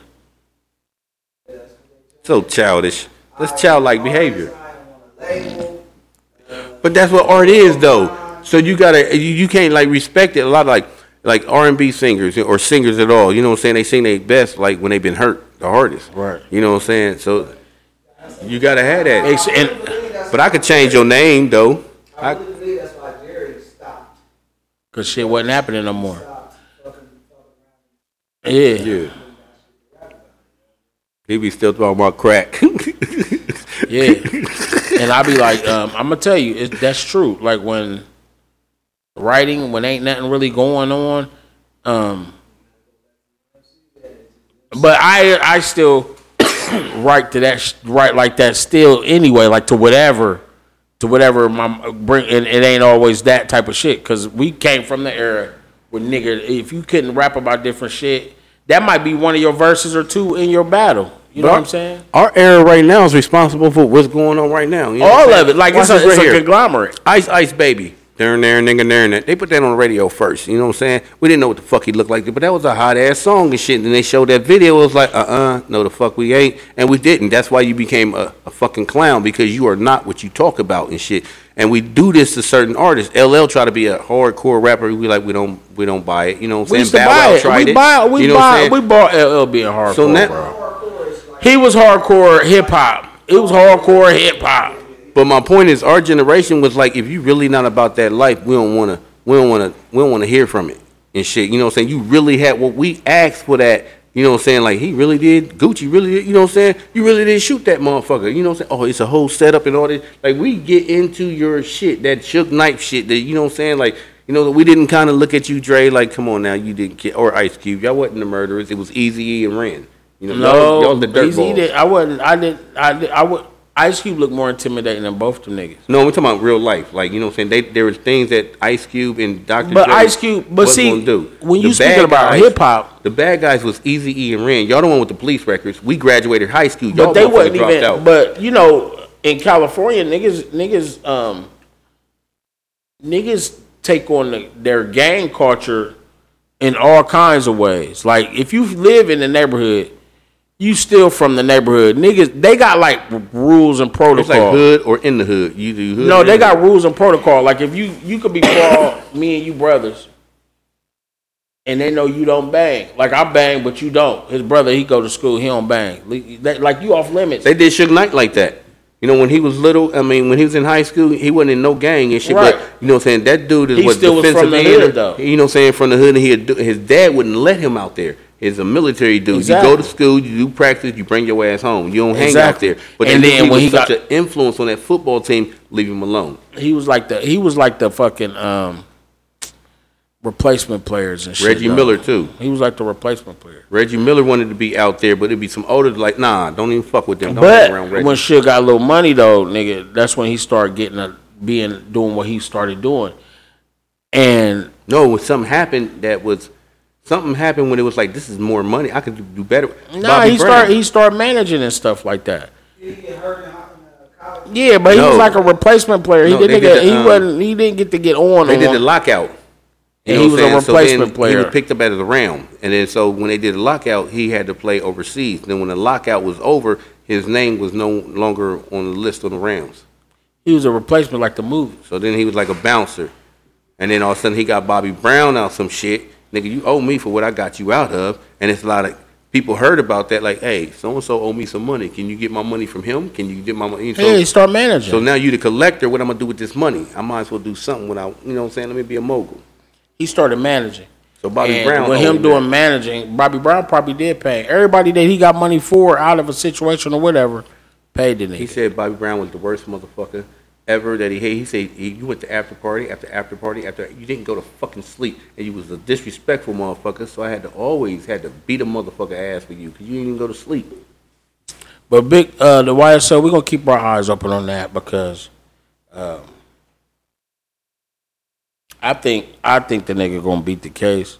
So childish. That's childlike behavior. I don't want a label. But that's what art is, though. So you gotta, you, you can't like respect it. A lot of like, like R and B singers or singers at all. You know what I'm saying? They sing their best like when they've been hurt the hardest. Right. You know what I'm saying? So you gotta have that. It's- and But I could change your name though. I I, really believe that's why Jerry stopped. cause shit wasn't happening no more. Stopped fucking fucking around. Yeah, yeah. He be still talking about crack. <laughs> yeah. and I be like, um, I'm gonna tell you, it, that's true. Like when writing, when ain't nothing really going on, um, but I I still <coughs> write to that write like that still anyway, like to whatever, to whatever my bring. And it ain't always that type of shit because we came from the era where nigga, if you couldn't rap about different shit, that might be one of your verses or two in your battle. You know what I'm saying? Our era right now is responsible for what's going on right now. You know All of it, like Watch it's a, this it's a conglomerate. Ice Ice Baby. There, and there, nigga, there, there. They put that on the radio first. You know what I'm saying? We didn't know what the fuck he looked like, but that was a hot ass song and shit. And they showed that video. It was like, uh, uh no, the fuck we ain't, and we didn't. That's why you became a, a fucking clown because you are not what you talk about and shit. And we do this to certain artists. LL try to be a hardcore rapper. We like we don't we don't buy it. You know what We I'm used saying? Bow buy Wow it. tried We it. buy. We you know buy. We bought LL being hardcore, So now- bro. Hardcore is like He was hardcore hip hop. It was hardcore hip hop. But my point is, our generation was like, if you really not about that life, we don't want to, we don't want to, we don't want to hear from it and shit. You know what I'm saying? You really had what we asked for that. You know what I'm saying? Like he really did. Gucci really did. You know what I'm saying? You really did shoot that motherfucker. You know what I'm saying? Oh, it's a whole setup and all this. Like we get into your shit, that shook knife shit. That you know what I'm saying? Like you know, we didn't kind of look at you, Dre. Like, come on now, you didn't get or Ice Cube. Y'all wasn't the murderers. It was Eazy and Ren. You know, y'all, No, y'all the dirt he balls. did- I wasn't. I did. I did. I would. Ice Cube looked more intimidating than both them niggas. No, we're talking about real life. Like, you know what I'm saying? They, there was things that Ice Cube and Dr. But Dre Ice Cube. But was see, do. when The you speaking about hip hop, The bad guys was Eazy E and Ren. Y'all the one with the police records. We graduated high school. Y'all but they wasn't even. out. But you know, in California, niggas, niggas, um, niggas take on the, their gang culture in all kinds of ways. Like if you live in the neighborhood, you still from the neighborhood. Niggas, they got like rules and protocol. it's like hood or in the hood. You do hood. No, they got hood. rules and protocol. Like if you you could be called <coughs> me and you brothers, and they know you don't bang. Like I bang, but you don't. His brother, he go to school, he don't bang. Like you off limits. They did Suge Knight like that. You know, when he was little, I mean, when he was in high school, he wasn't in no gang and shit. Right. But you know, what I'm saying that dude is He what still was from the hood, though. You know, what I'm saying from the hood, and he his dad wouldn't let him out there. Is a military dude. Exactly. You go to school, you do practice, you bring your ass home. You don't hang Exactly. out there. But And then he when he such got- an influence on that football team, leave him alone. He was like the he was like the fucking um, replacement players and shit. Reggie though. Miller too. He was like the replacement player. Reggie Miller wanted to be out there, but it'd be some older like, nah, don't even fuck with them. Don't But when shit got a little money though, nigga, that's when he started getting a being doing what he started doing. And no, when something happened that was something happened when it was like, this is more money. I could do- do better. nah, Bobby he Brown. started he started managing and stuff like that. Did he get hurt in, hi- in college? Yeah, but he No. was like a replacement player. He didn't get did the, he um, wasn't he didn't get to get on. They on did one. the lockout. And he was I'm a saying? So replacement player. He was picked up out of the round, and then so when they did the lockout, he had to play overseas. Then when the lockout was over, his name was no longer on the list on the Rams. he was a replacement like the movie. So then he was like a bouncer, and then all of a sudden he got Bobby Brown out some shit. Nigga, you owe me for what I got you out of, and it's a lot of people heard about that. Like, hey, so and so owe me some money. Can you get my money from him? Can you get my money? So, yeah, he started managing. so now you the collector. What I'm gonna do with this money? I might as well do something without, you know what I'm saying? Let me be a mogul. he started managing. So Bobby and Brown with him him doing that. managing, Bobby Brown probably did pay everybody that he got money for out of a situation or whatever. Paid the nigga. He said Bobby Brown was the worst motherfucker ever that he hated. He said he, you went to after party after after party after you didn't go to fucking sleep and you was a disrespectful motherfucker. So I had to always had to beat a motherfucker ass for you because you didn't even go to sleep. But big uh, the YSL, we're gonna keep our eyes open on that because um, I think I think the nigga gonna beat the case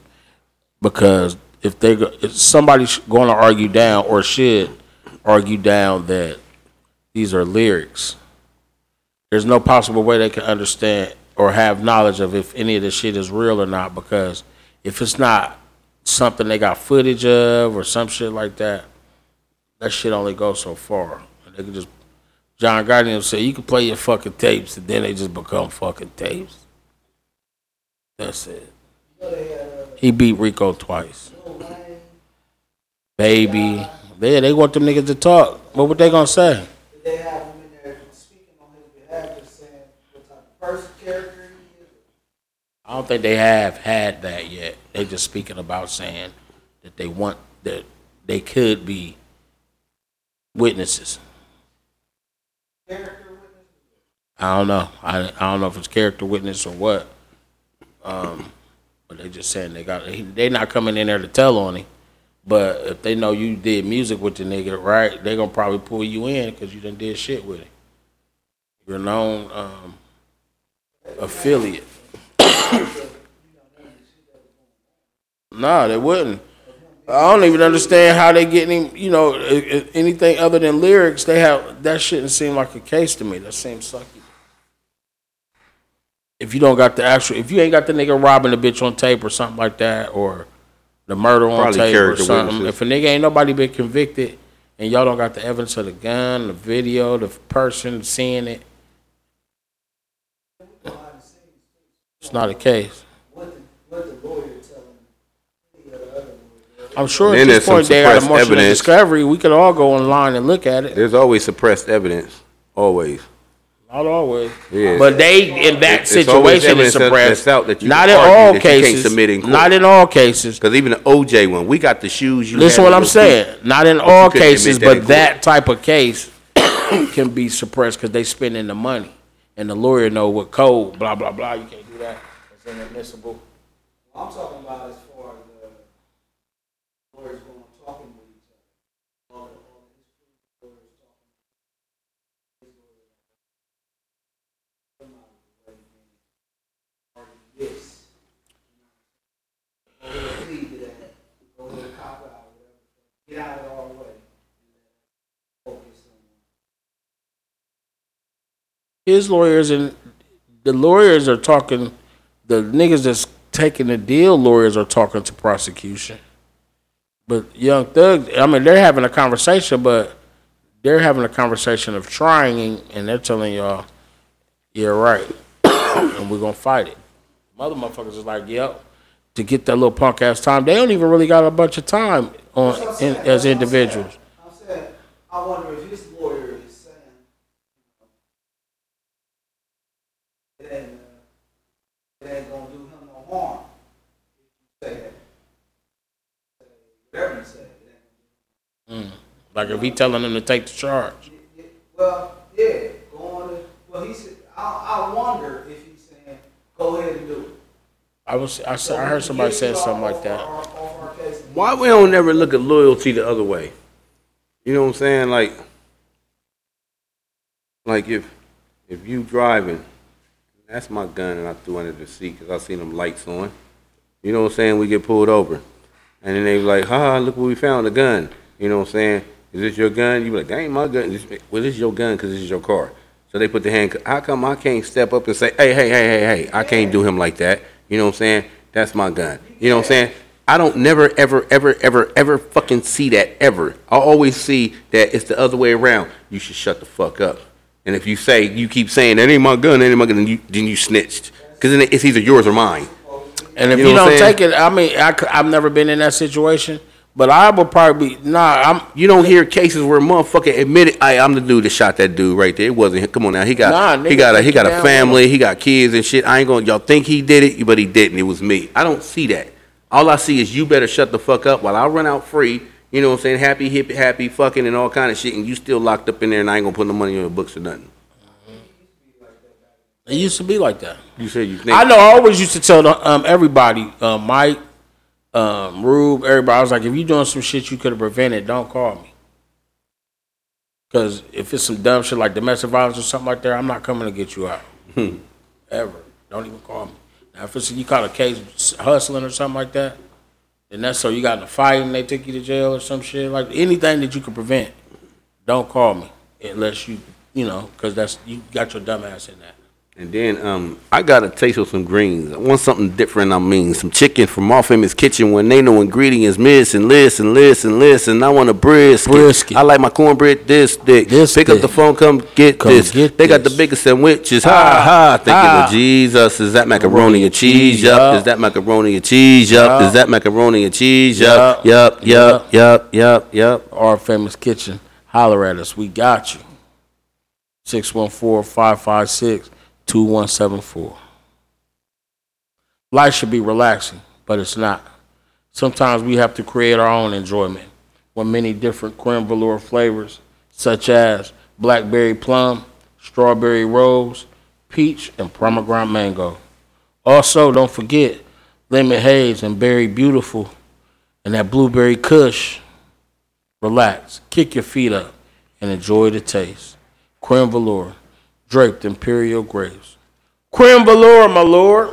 because if they go, if somebody's to argue down or should argue down that these are lyrics, there's no possible way they can understand or have knowledge of if any of this shit is real or not because if it's not something they got footage of or some shit like that that shit only goes so far. They can just John Gotti said you can play your fucking tapes and then they just become fucking tapes. That's it. He beat RICO twice. Baby. They they want them niggas to talk. What were they gonna say? Did they have him in there speaking on his behalf, just saying what type of person, character he is? I don't think they have had that yet. They're just speaking about saying that they want that they could be witnesses. Character witness? I don't know. I, I don't know if it's character witness or what. Um, but they just saying they got. They they not coming in there to tell on him. But if they know you did music with the nigga, right? They're gonna probably pull you in because you done did shit with him. You're known um, affiliate. Nah, they wouldn't. I don't even understand how they getting him. You know, anything other than lyrics, they have that shouldn't seem like a case to me. That seems sucky. If you don't got the actual, if you ain't got the nigga robbing the bitch on tape or something like that, or the murder on Probably tape or something, witnesses. if a nigga ain't nobody been convicted and y'all don't got the evidence of the gun, the video, the person seeing it, it's not a case. What the, what the lawyer telling any of the other lawyers? I'm sure Then at there's this some point they got a suppressed motion of evidence. discovery. We could all go online and look at it. There's always suppressed evidence. Always. Not always. Yeah. But they in that It's always situation is evidence suppressed. that's out that you not can in argue all that you can't cases. submit in court. Not in all cases. Because even the OJ one, we got the shoes you Listen had what I'm saying. Not in all couldn't cases, admit that in but court. that type of case <coughs> can be suppressed because they spending the money, and the lawyer know what code. Blah blah blah. You can't do that. It's inadmissible. I'm talking about far as the lawyers going talking with each other. All the, all the lawyers talking. This. Go ahead and plead to that. Go ahead and cop out, whatever. Get out of our way. Focus on His lawyers and the lawyers are talking. The niggas that's taking the deal, lawyers are talking to prosecution. But Young Thug, I mean, they're having a conversation, but they're having a conversation of trying, and they're telling y'all, "You're right," <coughs> and we're gonna fight it. Mother motherfuckers is like, "Yep." To get that little punk ass time, they don't even really got a bunch of time on in, as individuals. I wonder if his lawyer is saying, it ain't, uh, it ain't gonna do him no harm. if you Say that. Mm. Like if he telling them to take the charge. Well, yeah, going to, well, he said, I, I wonder if he's saying, go ahead and do it. I was I, saw, I heard somebody say something like that. Off our- our. Why we don't never look at loyalty the other way? You know what I'm saying? Like, like if if you driving, that's my gun, and I threw under the seat because I seen them lights on. You know what I'm saying? We get pulled over, and then they be like, "Ha, look what we found, a gun." You know what I'm saying? Is this your gun? You be like, "That ain't my gun." Well, this is your gun because this is your car. So they put the hand. How come I can't step up and say, "Hey, hey, hey, hey, hey"? I can't do him like that. You know what I'm saying? That's my gun. You know what I'm saying? I don't never, ever, ever, ever, ever fucking see that ever. I always see that it's the other way around. You should shut the fuck up. And if you say, you keep saying, that ain't my gun, that ain't my gun, then you, then you snitched. Because then it's either yours or mine. And if You you, know I'm don't take it, I mean, I, have never been in that situation, but I would probably be, nah, I'm, You don't hear cases where a motherfucker admitted, I, I'm the dude that shot that dude right there. It wasn't him. Come on now. He got, Nah, he got a, he got a family. He got kids and shit. I ain't gonna, y'all think he did it, but he didn't. It was me. I don't see that. All I see is you better shut the fuck up while I run out free. You know what I'm saying? Happy, hippie, happy, fucking, and all kind of shit. And you still locked up in there, and I ain't gonna put no money on your books or nothing. it used to be like that. You said you think. I know. I always used to tell the, um, everybody, uh, Mike, um, Rube, everybody. I was like, if you doing some shit you could have prevented, don't call me. Because if it's some dumb shit like domestic violence or something like that, I'm not coming to get you out. Ever. Don't even call me. Now, if it's you caught a case hustling or something like that, then that's so you got in a fight and they took you to jail or some shit like anything that you could prevent. Don't call me unless you, you know, because that's you got your dumb ass in that. And then um, I got a taste of some greens. I want something different. I mean, some chicken from Off Famous Kitchen when they know ingredients miss and list and list and list. And I want a brisket. Brisket. I like my cornbread this thick. This Pick up the phone, come get Come this. get they got the biggest sandwiches. Ha Ha, ha. Thinking ha. of Jesus. Is that macaroni and cheese? Yup. Is that macaroni and cheese? Yup. Is that macaroni and cheese? Yup. Yup. Yup. Yup. Yup. Yup. Our famous kitchen. Holler at us. We got you. 614-556-2174. Life should be relaxing, but it's not. Sometimes we have to create our own enjoyment with many different creme velour flavors, such as blackberry plum, strawberry rose, peach, and pomegranate mango. Also, don't forget lemon haze and berry beautiful and that blueberry kush. Relax, kick your feet up, and enjoy the taste. Creme velour, draped imperial grapes. Creme velour, my lord.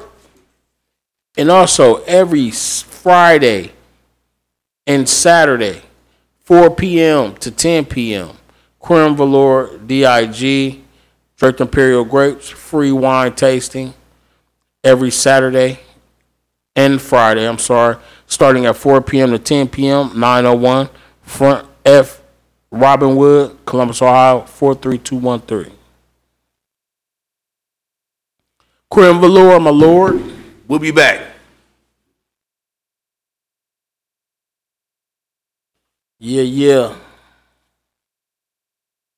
And also every Friday and Saturday, 4 p.m. to 10 p.m. Creme velour, DIG, draped imperial grapes, free wine tasting every Saturday and Friday, I'm sorry, starting at 4 p.m. to 10 p.m., 901 Front F Robinwood, Columbus, Ohio, 43213. Creme Velour, my lord. We'll be back. Yeah, yeah.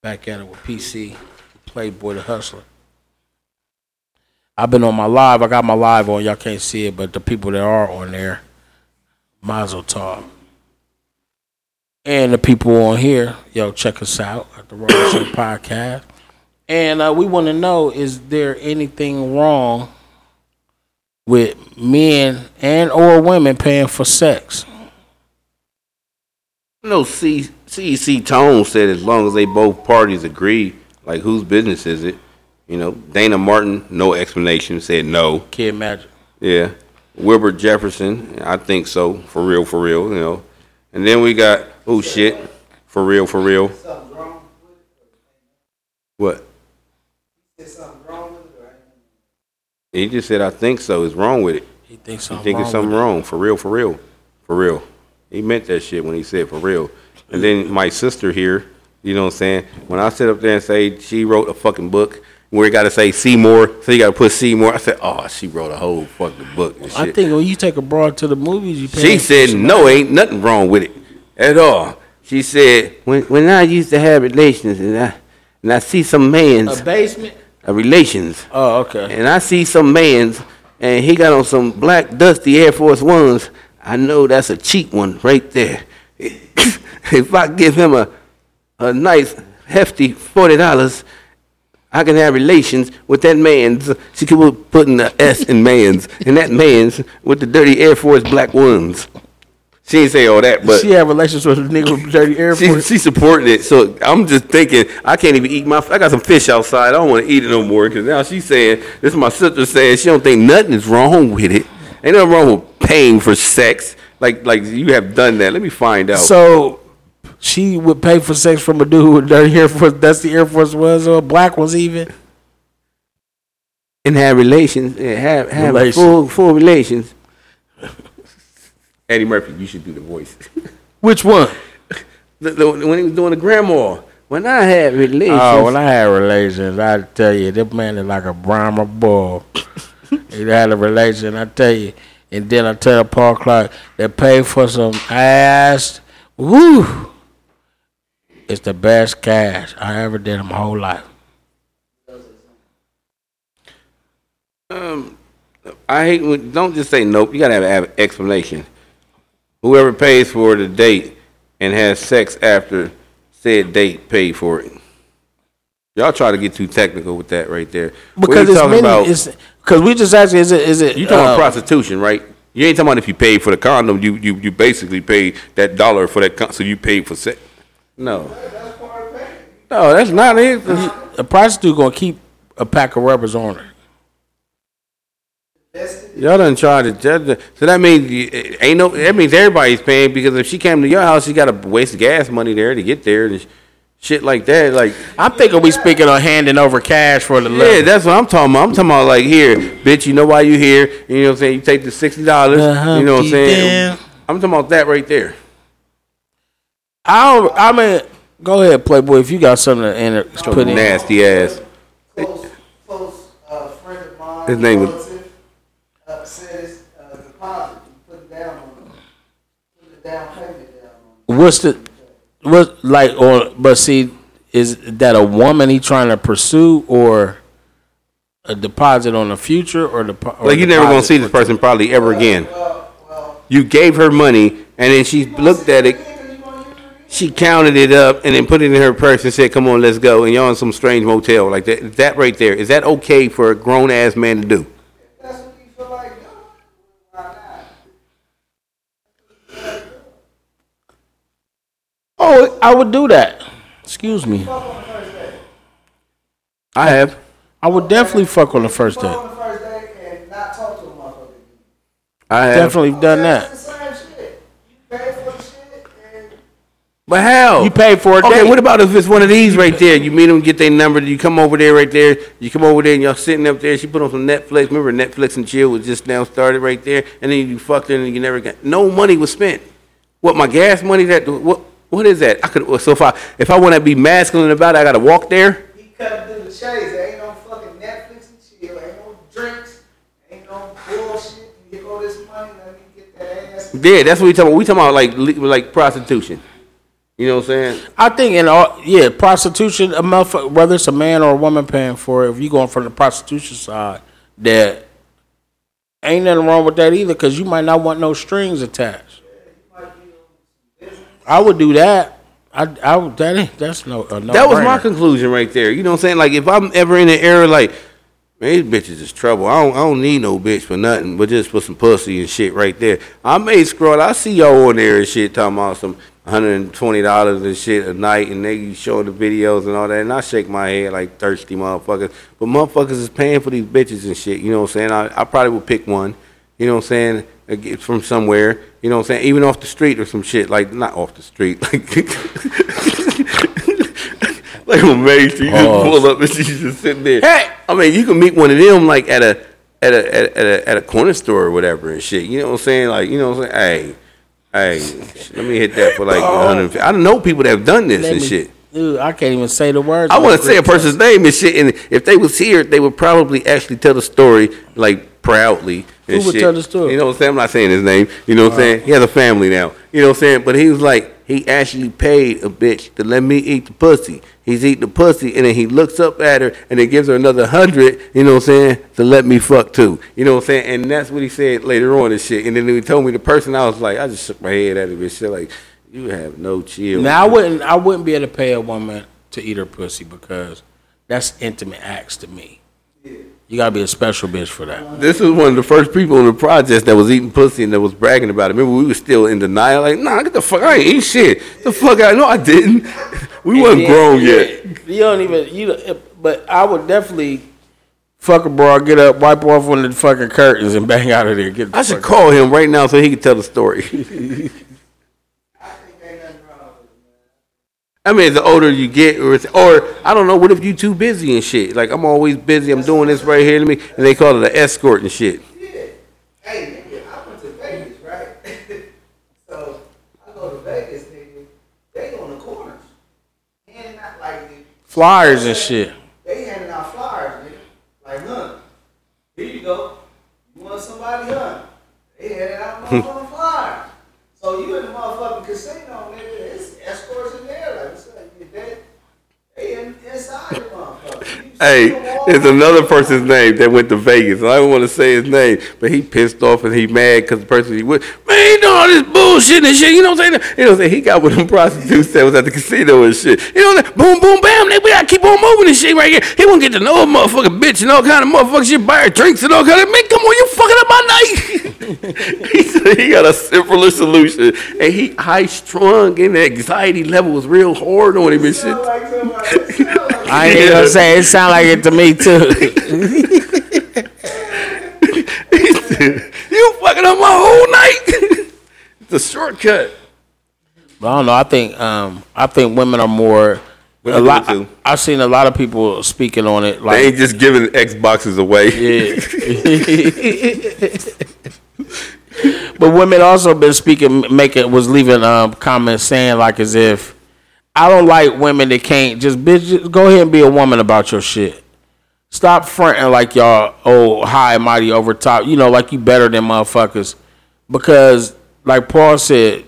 Back at it with PC, Playboy the Hustler. I've been on my live. I got my live on. Y'all can't see it, but the people that are on there, Mazel Tov. And the people on here, yo, check us out at the Raw <coughs> Podcast. And uh, we want to know: Is there anything wrong with men and or women paying for sex? No, C, CEC Tone said as long as they both parties agree, like whose business is it? You know, Dana Martin, no explanation, said no. Kid Magic. Yeah. Wilbur Jefferson, I think so, for real, for real, you know. And then we got, oh shit, for real, for real. Something wrong with it? What? Is something wrong with it? Or ain't He just said, I think so. It's wrong with it. He thinks He something thinking wrong something wrong, for real, for real, for real. He meant that shit when he said for real. And then my sister here, you know what I'm saying? When I sit up there and say she wrote a fucking book where you got to say Seymour, so you got to put Seymour. I said, oh, she wrote a whole fucking book and shit. I think when you take a broad to the movies, you pay She said, no, ain't nothing wrong with it at all. She said, when, when I used to have relations and I, and I see some man's a basement. Uh, relations, Oh, okay. and I see some man's and he got on some black dusty Air Force Ones, I know that's a cheap one right there. <coughs> if I give him a a nice hefty forty dollars, I can have relations with that man's. She could put in the S in man's, and that man's with the dirty Air Force black ones. She didn't say all that, but she had relations with a nigga with dirty Air she, Force. she supporting it. So I'm just thinking, I can't even eat my. I got some fish outside. I don't want to eat it no more because now she's saying this is my sister saying she don't think nothing is wrong with it. Ain't nothing wrong with paying for sex. Like like you have done that. Let me find out. So she would pay for sex from a dude with dirty Air Force. That's the Air Force was or black ones even. and have relations, and have have Relations. full full relations. Eddie Murphy, you should do the voice. <laughs> Which one? the, the, when he was doing the grandma, when I had relations, Oh, when I had relations, I tell you, this man is like a Brahma bull. <laughs> he had a relation, I tell you. And then I tell Paul Clark, they paid for some ass. Woo! It's the best cash I ever did in my whole life. Um, I hate when, don't just say nope. You gotta have, have an explanation. Whoever pays for the date and has sex after said date paid for it. Y'all try to get too technical with that right there. What Because you it's talking many. about? Because we just asked, is it? Is it? You talking uh, about prostitution, right? You ain't talking about if you paid for the condom. You you you basically paid that dollar for that. Con- so you paid for sex. No, no, that's not it. a prostitute gonna keep a pack of rubbers on her. Y'all done tried to judge. So that means you- ain't no. That means everybody's paying because if she came to your house, she got to waste gas money there to get there and sh- shit like that. Like, I'm thinking we speaking on handing over cash for the yeah, level. that's what I'm talking about. I'm talking about like here, bitch. You know why you here? You know what I'm saying? You take the sixty dollars. Uh-huh, you know what I'm saying? them. I'm talking about that right there. I don't. I mean, go ahead, Playboy. If you got something to enter, put in. Nasty ass. Close, close uh, friend of mine. His name was- relative, uh, says uh, deposit. You put it down on it. Put the down payment down on What's the what like or But see, is that a woman he trying to pursue or a deposit on the future or the Like you never gonna see this person probably ever again. You gave her money and then she looked at it. She counted it up and then put it in her purse and said, "Come on, let's go." And you're in some strange motel like that. That right there is that okay for a grown ass man to do? it. That's what you feel like doing. Why not? Oh, I would do that. Excuse me. I have. I would definitely fuck on the first date. on the first day and not talk to a motherfucker. I have. Definitely done that. the same shit. You pay for the shit and But how? You paid for a Okay, date. what about if it's one of these right there? You meet them, get their number. You come over there right there. You come over there and y'all sitting up there. She put on some Netflix. Remember Netflix and chill was just now started right there. And then you fucked her and you never got no money was spent. What my gas money? That what? What is that? I could. So if I if I want to be masculine about it, I got to walk there. he cut through the chase. There ain't no fucking Netflix and chill. Ain't no drinks. Ain't no bullshit. You get all this money, let me get that ass. Yeah, that's what we talking about. We talking about like like prostitution. You know what I'm saying? I think in all yeah, prostitution, a motherfucker, whether it's a man or a woman paying for it, if you going from the prostitution side, that ain't nothing wrong with that either, because you might not want no strings attached. I would do that. I, I that ain't, that's no, a no That was my conclusion right there. You know what I'm saying? Like if I'm ever in an era like, man, these bitches is trouble. I don't, I don't need no bitch for nothing, but just for some pussy and shit right there. I may scroll. I see y'all on there and shit talking about some $120 and shit a night, and they showing the videos and all that, and I shake my head like thirsty motherfuckers. But motherfuckers is paying for these bitches and shit. You know what I'm saying? I, I probably would pick one. You know what I'm saying? uh, From somewhere. You know what I'm saying? Even off the street or some shit. Like, not off the street. <laughs> Like, like on Main Street, you just Pause. pull up and she's just sitting there. Hey! I mean, you can meet one of them like at a at a at a, at a, at a corner store or whatever and shit. You know what I'm saying? Like, you know what I'm saying? Hey, hey, let me hit that for like 150. I know people that have done this Let and me- shit. Dude, I can't even say the words. I want to say a person's name and shit, and if they was here, they would probably actually tell the story like proudly. And Who would shit. tell the story? You know what I'm saying? I'm not saying his name. You know what I'm saying? Uh-huh. He has a family now. You know what I'm saying? But he was like, he actually paid a bitch to let me eat the pussy. He's eating the pussy, and then he looks up at her, and then gives her another hundred. You know what I'm saying? To let me fuck too. You know what I'm saying? And that's what he said later on and shit. And then he told me the person, I was like, I just shook my head at him and shit like. You have no chill. Now I wouldn't I wouldn't be able to pay a woman to eat her pussy because that's intimate acts to me. You gotta be a special bitch for that. This is one of the first people in the project that was eating pussy and that was bragging about it. Remember, we were still in denial, like, nah, I get the fuck, I ain't eat shit. The fuck, I know I didn't. <laughs> We wasn't grown yet. You don't even you. don't- But I would definitely fuck a bra, get up, wipe off one of the fucking curtains, and bang out of there. Get the I should call him right now so he can tell the story. <laughs> I think ain't nothing wrong with it, man. I mean, the older you get, or, or I don't know, what if you too busy and shit? Like, I'm always busy, I'm doing this right here to me, and they call it an escort and shit. Yeah. Hey, nigga, I went to Vegas, right? <laughs> so I go to Vegas, nigga. They on the corners, handing out like flyers and shit. They handing out flyers, nigga. Like, huh? Here you go. You want somebody, huh? They handing out motherfucking flyers. So you in the motherfucking casino, nigga. It's escorts in there. Like, what's up? You dead? They in, inside the motherfucker. You Hey, see them all there's around. another person's name that went to Vegas. I don't want to say his name, but he pissed off and he mad because the person he with, man, he all this bullshit and shit. You know what I'm saying? You know what I'm saying? He got with them prostitutes that was at the casino and shit. You know what I'm saying? Boom, boom, bam. They, we gotta keep on moving and shit right here. He won't get to know a motherfucking bitch and all kind of motherfucking shit, buy her drinks and all kind of, man, come on, you fucking up my night. <laughs> he said he got a simpler solution. And he high strung and the anxiety level was real hard on him and shit. <laughs> Sound like somebody. I ain't gonna say it sound like it to me too. <laughs> you fucking up my whole night. <laughs> it's a shortcut. But I don't know. I think um, I think women are more. What a they lot. do too. I've seen a lot of people speaking on it. Like, They ain't just giving Xboxes away. yeah. <laughs> but women also been speaking, making was leaving um, comments saying like as if I don't like women that can't just bitch. Just go ahead and be a woman about your shit. Stop fronting like y'all oh high and mighty over top. You know, like you better than motherfuckers. Because like Paul said,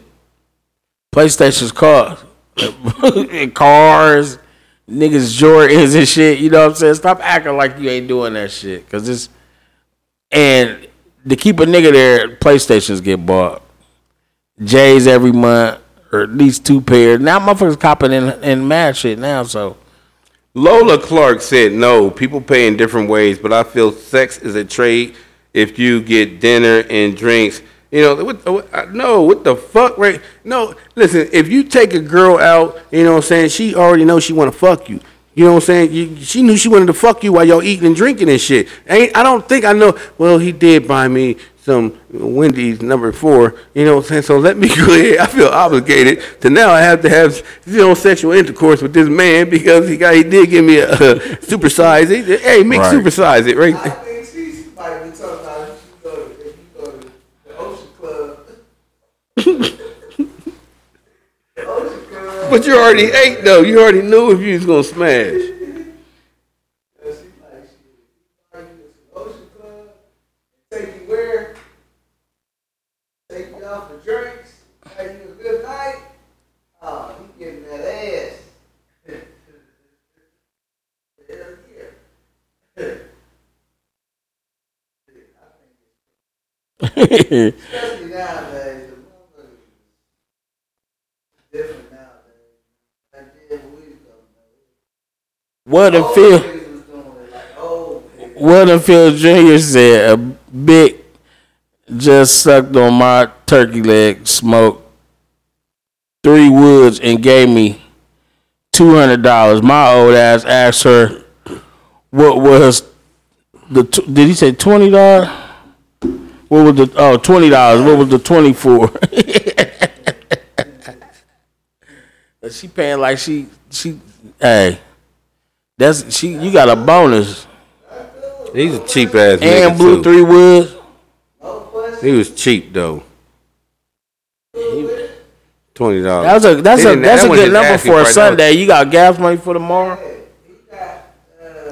PlayStation's cars, <laughs> cars, niggas Jordans and shit. You know what I'm saying? Stop acting like you ain't doing that shit. Cause it's and to keep a nigga there, PlayStations get bought. J's every month, or at least two pairs. Now motherfuckers copping in in mad shit now. So Lola Clark said no. People pay in different ways, but I feel sex is a trade. If you get dinner and drinks, you know what? what no, what the fuck, right? No, listen. If you take a girl out, you know what I'm saying. She already knows she want to fuck you. You know what I'm saying? You, she knew she wanted to fuck you while y'all eating and drinking and shit. Ain't I don't think I know. Well, he did buy me some Wendy's number four. You know what I'm saying? So let me <laughs> go ahead. I feel obligated to now. I have to have you know sexual intercourse with this man because he got he did give me a, uh super size. He, hey, make Right. super size it right. I there. think see somebody been talking about if you go to, if you go to the Ocean Club. <laughs> the Ocean Club. But you already ate though. You already knew if you was gonna smash. uh, She like, shit, buy you to the Ocean Club, take you where? Take you out for drinks, have you a good night. Oh, you getting that ass. Hell yeah. Especially nowadays, the motherfuckers different nowadays. Like, yeah, we was going, what if Phil niggas was doing it, like old what if Phil Jr. said a big just sucked on my turkey leg, smoked three woods, and gave me two hundred dollars. My old ass asked her what was the t- did he say twenty dollars? What was the oh twenty dollars? What was the twenty for? <laughs> she paying like she she hey that's she you got a bonus He's a cheap ass and nigga blue too. three woods. He was cheap though. Twenty dollars. That's a that's a that's that a good number for a Sunday. You got gas money for tomorrow.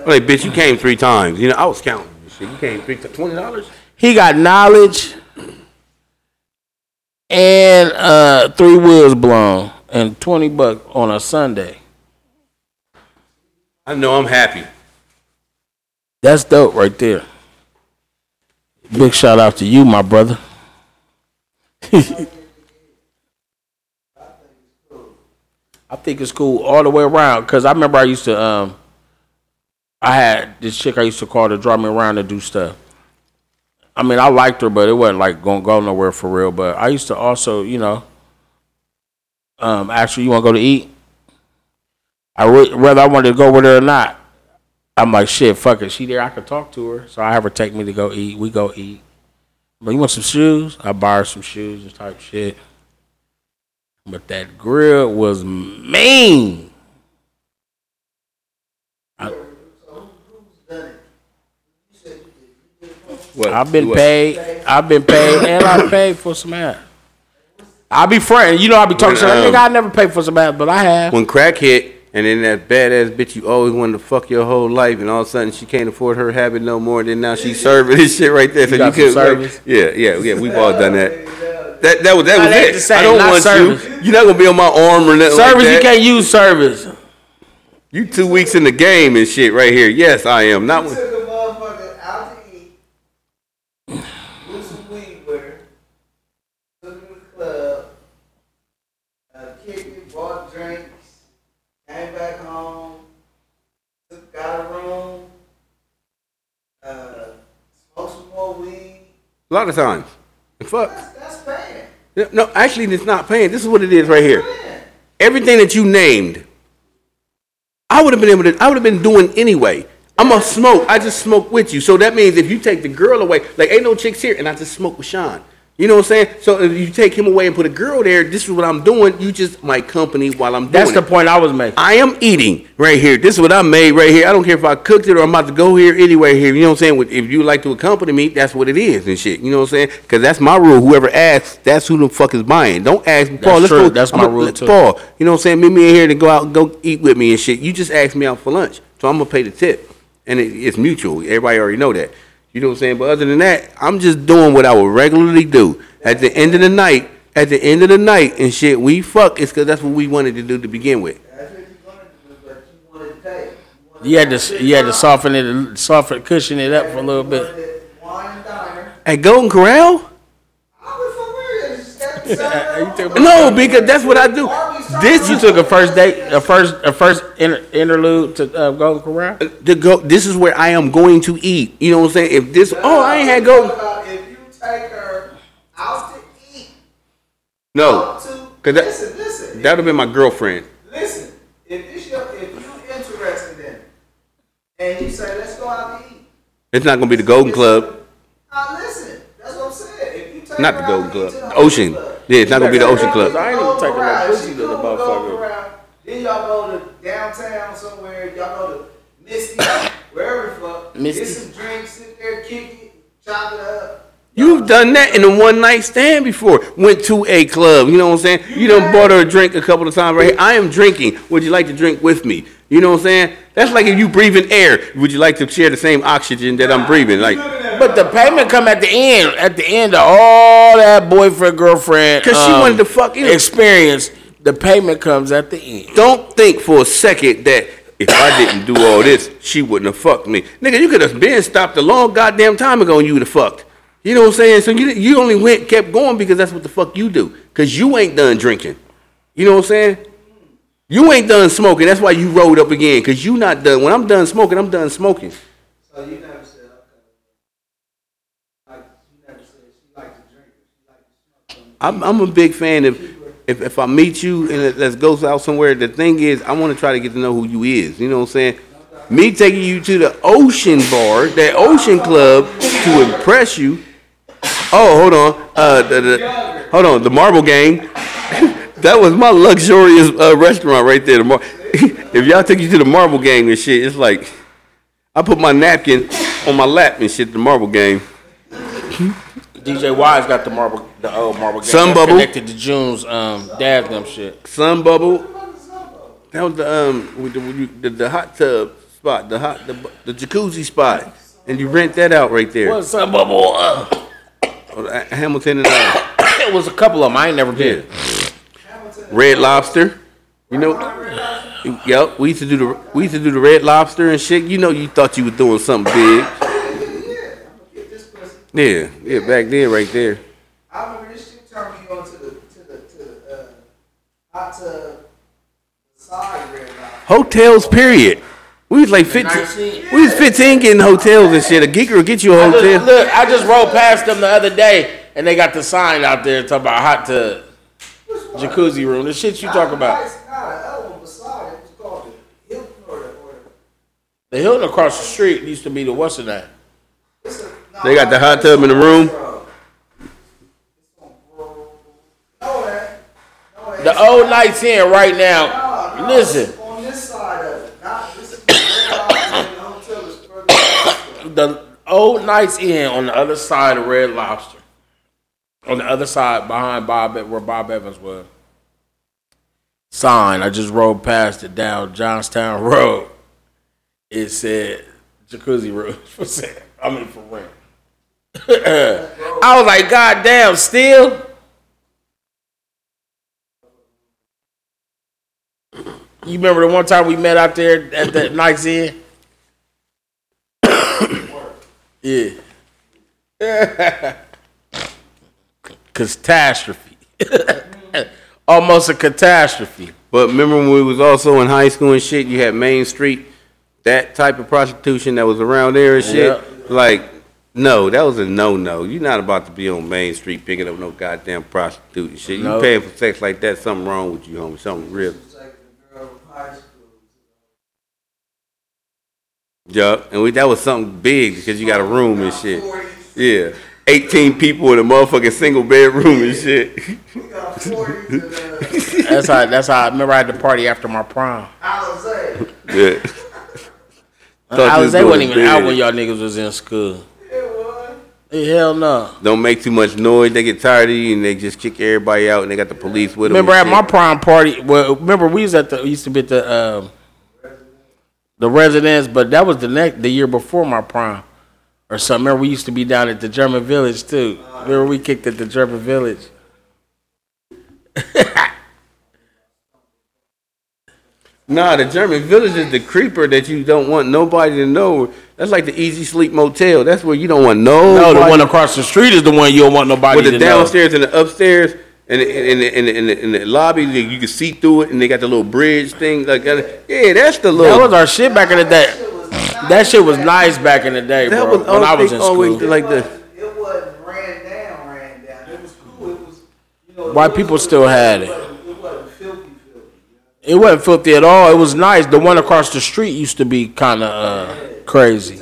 Like, bitch, you came three times. You know, I was counting. Shit, you came three times. Twenty dollars. He got knowledge and uh three woods blown and twenty bucks on a Sunday. I know. I'm happy. That's dope right there. Big shout out to you, my brother. <laughs> I think it's cool all the way around. Cause I remember I used to um, I had this chick I used to call to drive me around to do stuff. I mean, I liked her, but it wasn't like going to go nowhere for real. But I used to also, you know, um, actually, you want to go to eat? I would whether I wanted to go with her or not. I'm like, shit, fuck it. She there, I could talk to her. So I have her take me to go eat. We go eat. But you want some shoes? I buy her some shoes and type shit. But that grill was mean. What? I've been what? paid. I've been paid, and I paid for some ass. I be friend. You know, I be talking When, shit. Um, nigga, I never paid for some ass, but I have. When crack hit, and then that badass bitch you always wanted to fuck your whole life, and all of a sudden she can't afford her habit no more, and then now she's serving this shit right there. So got you, some could, like, service? yeah, yeah, yeah. We've all done that. That that was that Nah, was they it. the same, I don't want service. you. You're not gonna be on my arm or nothing. Service, like you can't use service. You two weeks in the game and shit right here. Yes, I am. Not Took when, a motherfucker out to eat with some weed with her. Took him to the club. Uh, kicked it, bought drinks. Came back home. Took, got a room. Uh, smoked some more weed. A lot of times. And fuck. That's, that's. No, No, actually, it's not paying. This is what it is right here. Everything that you named, I would have been able to. I would have been doing anyway. I'm a smoke. I just smoke with you. So that means if you take the girl away, like ain't no chicks here, and I just smoke with Sean. You know what I'm saying? So if you take him away and put a girl there, this is what I'm doing. You just my company while I'm doing That's the it. point I was making. I am eating right here. This is what I made right here. I don't care if I cooked it or I'm about to go here anyway. Here, you know what I'm saying? If you like to accompany me, that's what it is and shit. You know what I'm saying? Because that's my rule. Whoever asks, that's who the fuck is buying. Don't ask me, Paul. let's true. go. That's I'm my rule, too. Paul, you know what I'm saying? Meet me in here to go out and go eat with me and shit. You just asked me out for lunch, so I'm gonna pay the tip, and it, it's mutual. Everybody already know that. You know what I'm saying? But other than that, I'm just doing what I would regularly do. At the end of the night, at the end of the night and shit, we fuck. It's because that's what we wanted to do to begin with. You wanted to do, but you wanted to take. wanted You had to you had to soften it, soften, cushion it up for a little bit. wanted it and. At Golden Corral? I was for real. Just got the sound You took- on. No, because that's what I do. This You took a first date, a first a first inter, interlude to uh, Golden Corral. the go. This is where I am going to eat. You know what I'm saying? If this, oh, I ain't had Talk Golden. If you take her out to eat, No, out to 'cause that- listen, listen, that would have been my girlfriend. listen. If this your, if you interested in, it, and you say let's go out to eat, It's not gonna be the Golden Club, Now listen, that's what I'm saying. If you take not the out Golden Club, the Ocean. Yeah, it's not gonna be the Ocean Club. I ain't even Golden taking no pussy to the cool with motherfucker. Then y'all go to downtown somewhere. Y'all go to Misty, wherever the fuck. Misty. Get some drinks, sit there, kick it, chop it up. You've done that in a one night stand before. Went to a club. You know what I'm saying? You done bought her a drink a couple of times right here. I am drinking. Would you like to drink with me? You know what I'm saying? That's like if you breathing air. Would you like to share the same oxygen that I'm breathing? Like, But the payment come at the end, at the end of all that boyfriend girlfriend. Cause she um, wanted to fuck you. experience. The payment comes at the end. don't think for a second that if I didn't do all this, she wouldn't have fucked me. Nigga, you could have been stopped a long goddamn time ago and you would have fucked. You know what I'm saying? So you you only went kept going because that's what the fuck you do. Cause you ain't done drinking. You know what I'm saying? You ain't done smoking. That's why you rolled up again. Cause you not done. When I'm done smoking, I'm done smoking. So you never said okay. Like you never said she liked to drink. She liked to smoke. I'm, I'm a big fan of if, if I meet you and let- let's go out somewhere. The thing is, I want to try to get to know who you is. You know what I'm saying? Me taking you to the Ocean Bar, that Ocean Club, to impress you. Oh, hold on. Uh, the, the, hold on. The Marble Game. <laughs> that was my luxurious uh, restaurant right there. The Mar- <laughs> if y'all took you to the Marble Game and shit, it's like I put my napkin on my lap and shit. The Marble Game. DJ Wise got the marble, the old marble. game. Sun Bubble. connected to June's um, dad them shit. Sun Bubble. That was the um with the, with you- the the hot tub spot, the hot the, the jacuzzi spot, and you rent that out right there. What's Sun Bubble? Uh, Oh, uh, Hamilton and uh, <coughs> it was a couple of them. I ain't never been. Red Lobster. You know, yep. We used to do the we used to do the Red Lobster and shit. You know, you thought you were doing something big. Yeah, I'm gonna get this pussy. Yeah, yeah. Back there, right there. I remember this shit turned me on to the to the to the uh, hot tub side red line. Hotels, period. We was like 15. We was 15 getting hotels and shit. A geeker will get you a I just, hotel. look, I just rode past them the other day, and they got the sign out there talking about hot tub, jacuzzi room. The shit you talk about. It's not the other beside it. It's called the Hilton or the, or The Hilton across the street used to be the what's the name? it's a, no, They got the hot tub in the room. The old Knights Inn right now. No, no, Listen, on this side of it. Not this is the red line and the hotel is further down. <coughs> the old Knights Inn on the other side of Red Lobster, on the other side behind Bob where Bob Evans was. Sign. I just rode past it down Johnstown <laughs> Road. It said jacuzzi room for sale. I mean for rent. <coughs> I was like, God damn, still. You remember the one time we met out there at that <coughs> Knights Inn? Yeah. <laughs> catastrophe. <laughs> Almost a catastrophe. But remember when we was also in high school and shit, you had Main Street, that type of prostitution that was around there and shit. Yeah. Like, no, that was a no-no. You're not about to be on Main Street picking up no goddamn prostitute and shit. You No. paying for sex like that, something wrong with you, homie. Something real. It's like the girl from high school. Yup. And we, that was something big because you got a room and shit. Yeah. 18 people in a motherfucking single bedroom and shit. We got 40s and uh, That's how. That's how. I remember I had the party after my prom. Alizé. yeah. Thought you I was was they going wasn't to even out when y'all niggas was in school. It was. Hey, hell no. Don't make too much noise. They get tired of you and they just kick everybody out and they got the police with them. Remember at and my shit. prom party? Well, remember we was at the used to be at the um, the residence, but that was the next the year before my prom or something. Remember we used to be down at the German Village too. Remember we kicked at the German Village. <laughs> Nah, the German village is the creeper that you don't want nobody to know. That's like the Easy Sleep Motel. That's where you don't want No, nobody. the one across the street is the one you don't want nobody with to the know. downstairs and the upstairs and the, in, the, in, the, in, the, in the lobby you can see through it and they got the little bridge thing like. Yeah, that's the little. That was our shit back in the day. That shit was nice back in the day, that bro. was when I was always- in always school. like the. It wasn't ran down, ran down. It was cool. It was, you know. White people was- still had it. wasn't- It wasn't filthy, filthy. It wasn't filthy at all. It was nice. The one across the street used to be kind of uh, crazy.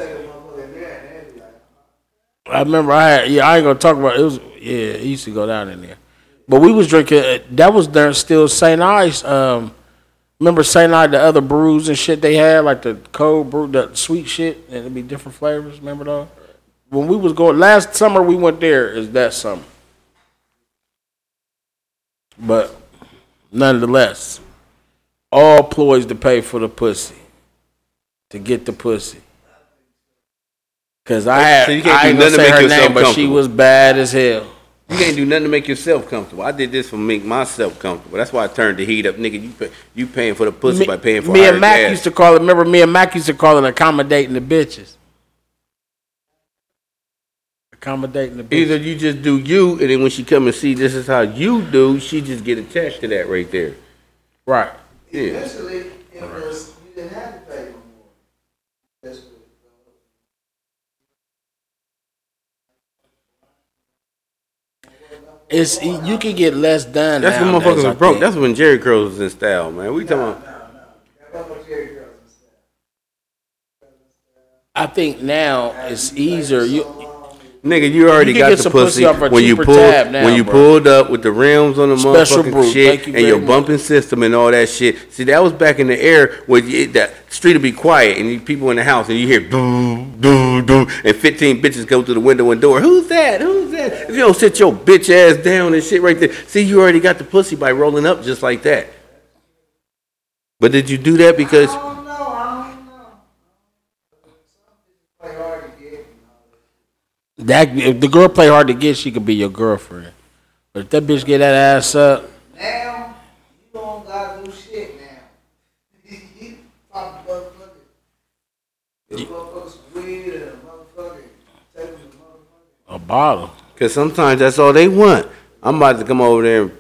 I remember I had. Yeah, I ain't gonna talk about it. it was yeah. It used to go down in there, but we was drinking. uh, That was there still Saint Ides. Um, remember Saint Ides, the other brews and shit they had, like the cold brew, the sweet shit, and it'd be different flavors. Remember though? When we was going last summer, we went there. Is that summer? But nonetheless, all ploys to pay for the pussy, to get the pussy. Cause I had, So you can't I do ain't gonna to say make her yourself name, but she was bad as hell. You can't do nothing to make yourself comfortable. I did this for make myself comfortable. That's why I turned the heat up, nigga. You pay, you paying for the pussy Me, by paying for me and Mac gas. used to call it. Remember, me and Mac used to call it accommodating the bitches. Accommodating the bitches. Either you just do you, and then when she come and see this is how you do, she just get attached to that right there. Right. Yeah. Eventually, it was, you didn't have to pay no more. That's what, It's you can get less done. That's when nowadays, motherfuckers was broke. That's when Jheri Curls was in style, man. We talking about that wasn't Jerry Girls and stuff. I think now it's easier. You nigga. You already You can got get the some pussy, pussy off a when you cheaper pulled tab now, when you bro. pulled up with the rims on the Special motherfucking brew. shit Thank you and your much. bumping system and all that shit. See, that was back in the air where you, that street would be quiet and you people in the house and you hear boom, boom, boom, and fifteen bitches go through the window and door. Who's that? Who's that? If you don't sit your bitch ass down and shit right there, see, you already got the pussy by rolling up just like that. But did you do that because? I don't know, I don't know. Some people play hard to get, you know. That if the girl play hard to get, she could be your girlfriend. But if that bitch get that ass up, Now, you don't gotta do shit now. <laughs> you pop a motherfucker. Give a weed and a motherfucker. Take him to motherfucker. a bottle. Cause sometimes that's all they want. I'm about to come over there and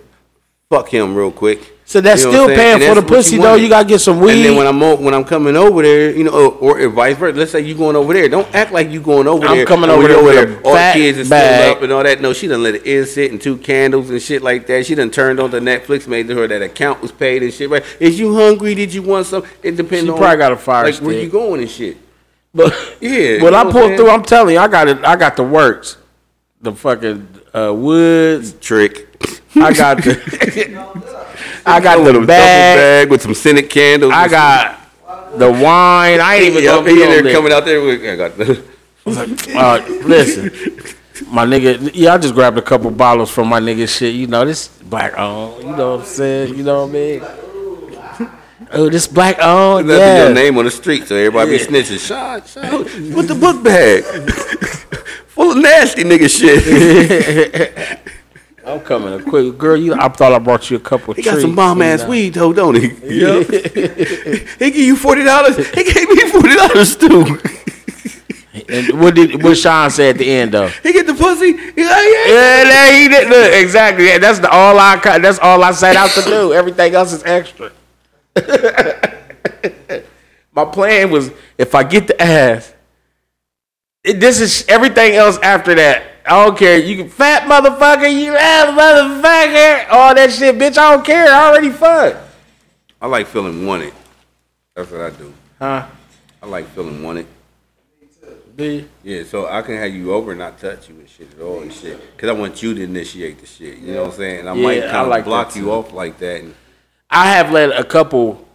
fuck him real quick. So that's You know still I'm paying And for the pussy though. You gotta get some weed. And then when I'm o- when I'm coming over there, you know, or, or vice versa. Let's say you going over there. Don't act like you going over there. I'm coming over there with a all the fat kids is bag. still up and all that. No, she done let it in sit and two candles and shit like that. She done turned on the Netflix, made sure that account was paid and shit. Right? Is you hungry? Did you want some? It depends She on probably got a fire like where you going and shit. But <laughs> Yeah, when I pull through, I'm telling you, I got it. I got the works. The fucking uh, woods. Trick. I got the. <laughs> <laughs> I got A little bag. bag with some scented candles. I got the wine. I ain't even yeah, gonna he be in on there there. coming out there with. I got the. Uh, listen, my nigga. Yeah, I just grabbed a couple bottles from my nigga shit. You know this black on. You know what I'm saying? You know what I mean? <laughs> Oh, this black on. That's Yeah. your name on the street, so everybody Yeah. be snitching. Shot, shot. With the book bag. <laughs> Full of nasty nigga shit. <laughs> I'm coming up quick, girl. You, I thought I brought you a couple. He got some bomb ass weed though, don't he? <laughs> Yeah. <laughs> he give you forty dollars. He gave me forty dollars too. <laughs> And what did what Sean say at the end though? He get the pussy. He like, yeah. Yeah, that he did. Look, exactly. Yeah, That's the all I. That's all I set out to do. Everything else is extra. My plan was if I get the ass, it, this is everything else after that. I don't care. You can fat motherfucker. You ass motherfucker. All that shit, bitch. I don't care. I already fucked. I like feeling wanted. That's what I do. Huh? I like feeling wanted. You? Yeah, so I can have you over and not touch you and shit at all and shit. Cause I want you to initiate the shit. You know what I'm saying? And I Yeah, might I kind of like block you off like that. And I have let a couple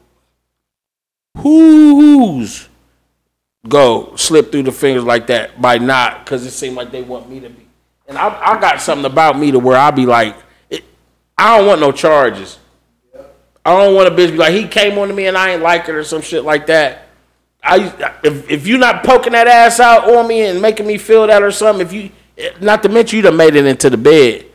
who's go slip through the fingers like that by not because it seemed like they want me to be. And I, I got something about me to where I be like, it, I don't want no charges. I don't want a bitch be like he came on to me and I ain't like it or some shit like that. I if if you not poking that ass out on me and making me feel that or something, if you not to mention you done made it into the bed.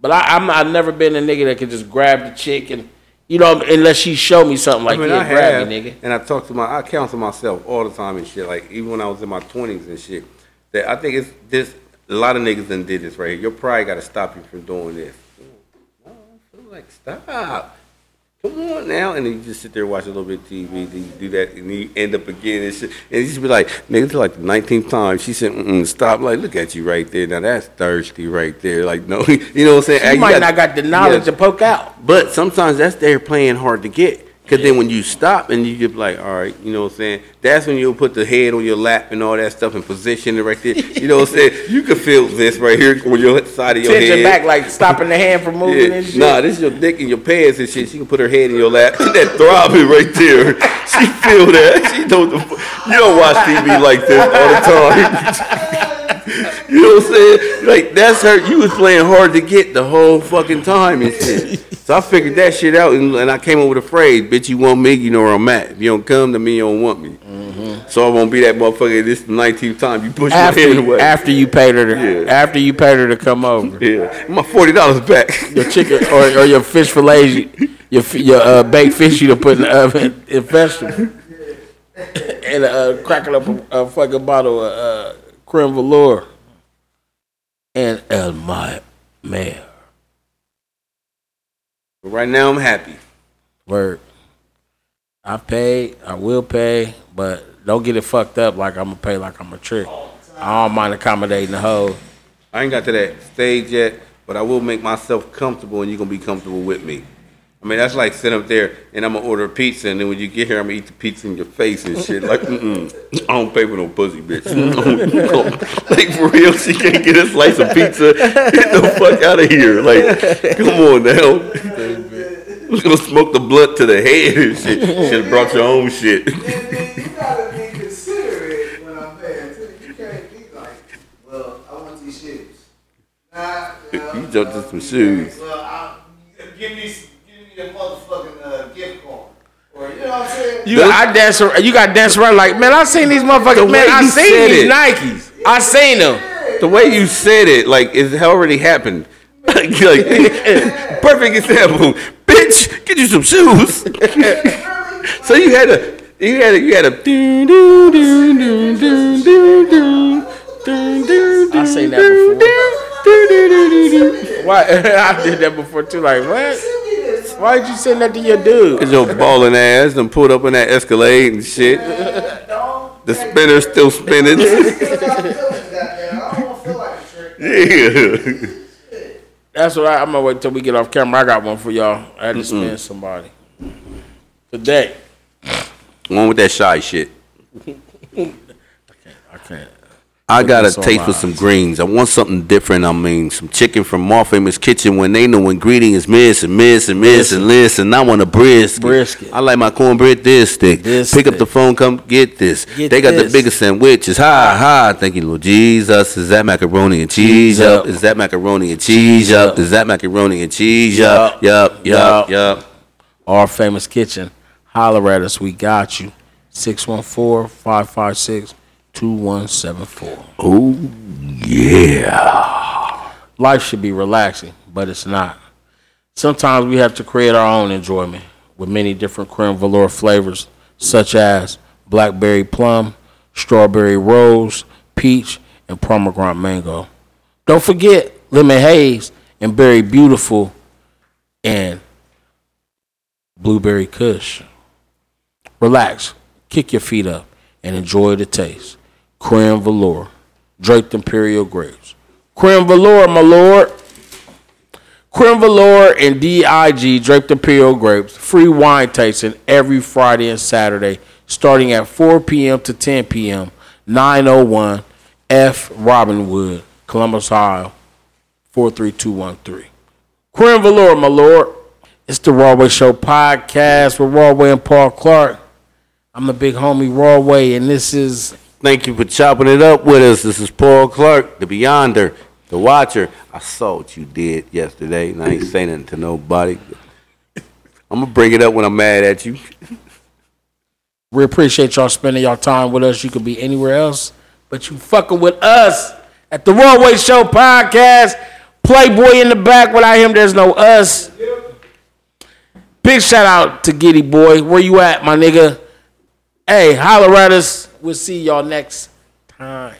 But I, I'm I've never been a nigga that could just grab the chick and you know unless she show me something like I mean, yeah I grab have, me nigga. and I talk to my, I counsel myself all the time and shit. Like even when I was in my twenties and shit, that I think it's this. A lot of niggas done did this right here. Your pride got to stop you from doing this. No, I feel like stop. Come on now, and then you just sit there watch a little bit of TV, then you do that, and you end up again and shit. And you just be like, nigga, it's like the nineteenth time. She said, Mm-mm, "Stop!" Like, look at you right there. Now that's thirsty right there. Like, no, <laughs> you know what I'm saying? You might got- not got the knowledge got- to poke out. but sometimes that's there playing hard to get. Cause then when you stop and you just like, all right, you know what I'm saying? That's when you'll put the head on your lap and all that stuff and position it right there. You know what I'm saying? You can feel this right here on your side of your head Tension head. back like stopping the hand from moving Yeah. and shit. Nah, this is your dick and your pants and shit. She can put her head in your lap. <laughs> that throbbing right there. She feel that. She fu- You don't watch TV like this all the time. <laughs> You know what I'm saying? Like that's her. You was playing hard to get the whole fucking time and shit. So I figured that shit out, and, and I came up with a phrase: "Bitch, you want me? You know where I'm at. If you don't come to me, you don't want me." So I won't be that motherfucker. This is the 19th time you push after my hand you, away. after you paid her to, Yeah. after you paid her to come over. <laughs> yeah, my forty dollars back. Your chicken or, or your fish fillets, you- your your uh, baked fish you to put in the oven in vegetable, <laughs> and uh, cracking up a, a fucking bottle of uh, creme velour and El My Mayor. But right now I'm happy. Word. I paid. I will pay, but don't get it fucked up like I'm gonna pay like I'm a trick. I don't mind accommodating the hoe. I ain't got to that stage yet, but I will make myself comfortable, and you're gonna be comfortable with me. I mean, that's like sitting up there and I'm gonna order a pizza, and then when you get here, I'm gonna eat the pizza in your face and shit. Like, mm-mm, I don't pay for no pussy, bitch. <laughs> like for real, she can't get a slice of pizza. Get the fuck out of here! Like, come on now. We're gonna smoke the blunt to the head and shit. Should have brought your own shit. You gotta be considerate when I'm paying. You can't be like, well, I want these shoes. Nah, nah, You jumped in some shoes. Well, I, give me, s- give me you I dance. You got dance around like, man. I seen these motherfuckers. The man, I seen these it. Nikes. I seen them. The way you said it, like it already happened. like, perfect example, bitch. Get you some shoes. so you had a, you had a, you had a. Seen that before. Why I did that before too? Like what? Send me this, Why did you send that to your dude? Cause your balling ass and pulled up in that Escalade and shit. The spinner's still spinning. feel my feelings, goddamn. I don't want to feel like a trick. yeah. That's what I, I'm gonna wait till we get off camera. I got one for y'all. I had to spin somebody today. One with that shy shit. <laughs> I can't. I got a taste for some greens. I want something different. I mean, some chicken from More Famous Kitchen when they know ingredients miss and miss and miss and list. And I want a brisket. Brisket. I like my cornbread this thick. This Pick up the phone, come get this. Get they got this. the biggest sandwiches. Hi, hi. Thank you, Lord Jesus. Is that macaroni and cheese Cheese up? up. Is that macaroni and cheese up? Is that macaroni and cheese up? Yup, yup, Yup. yup. Our famous kitchen. Holler at us. We got you. 614-556-2174. Oh, yeah. Life should be relaxing, but it's not. Sometimes we have to create our own enjoyment with many different creme velour flavors, such as blackberry plum, strawberry rose, peach, and pomegranate mango. Don't forget lemon haze and berry beautiful and blueberry kush. Relax, kick your feet up, and enjoy the taste. Creme velour, draped imperial grapes. Creme velour, my lord. Creme Velour and DIG Draped Imperial Grapes. Free wine tasting every Friday and Saturday, starting at 4 p.m. to 10 p.m. 901 F. Robinwood, Columbus, Ohio 43213. Creme Velour, my lord. It's the Rawway Show podcast with Rawway and Paul Clark. I'm the big homie Rawway, and this is Thank you for chopping it up with us. This is Paul Clark, the Beyonder, the Watcher. I saw what you did yesterday, and I ain't saying nothing to nobody. I'm gonna bring it up when I'm mad at you. <laughs> We appreciate y'all spending y'all time with us. You could be anywhere else, but you fucking with us at the Rawway Show podcast. Playboy in the back. Without him, there's no us. Big shout out to Giddy Boy. Where you at, my nigga? Hey, holler at us. We'll see y'all next time.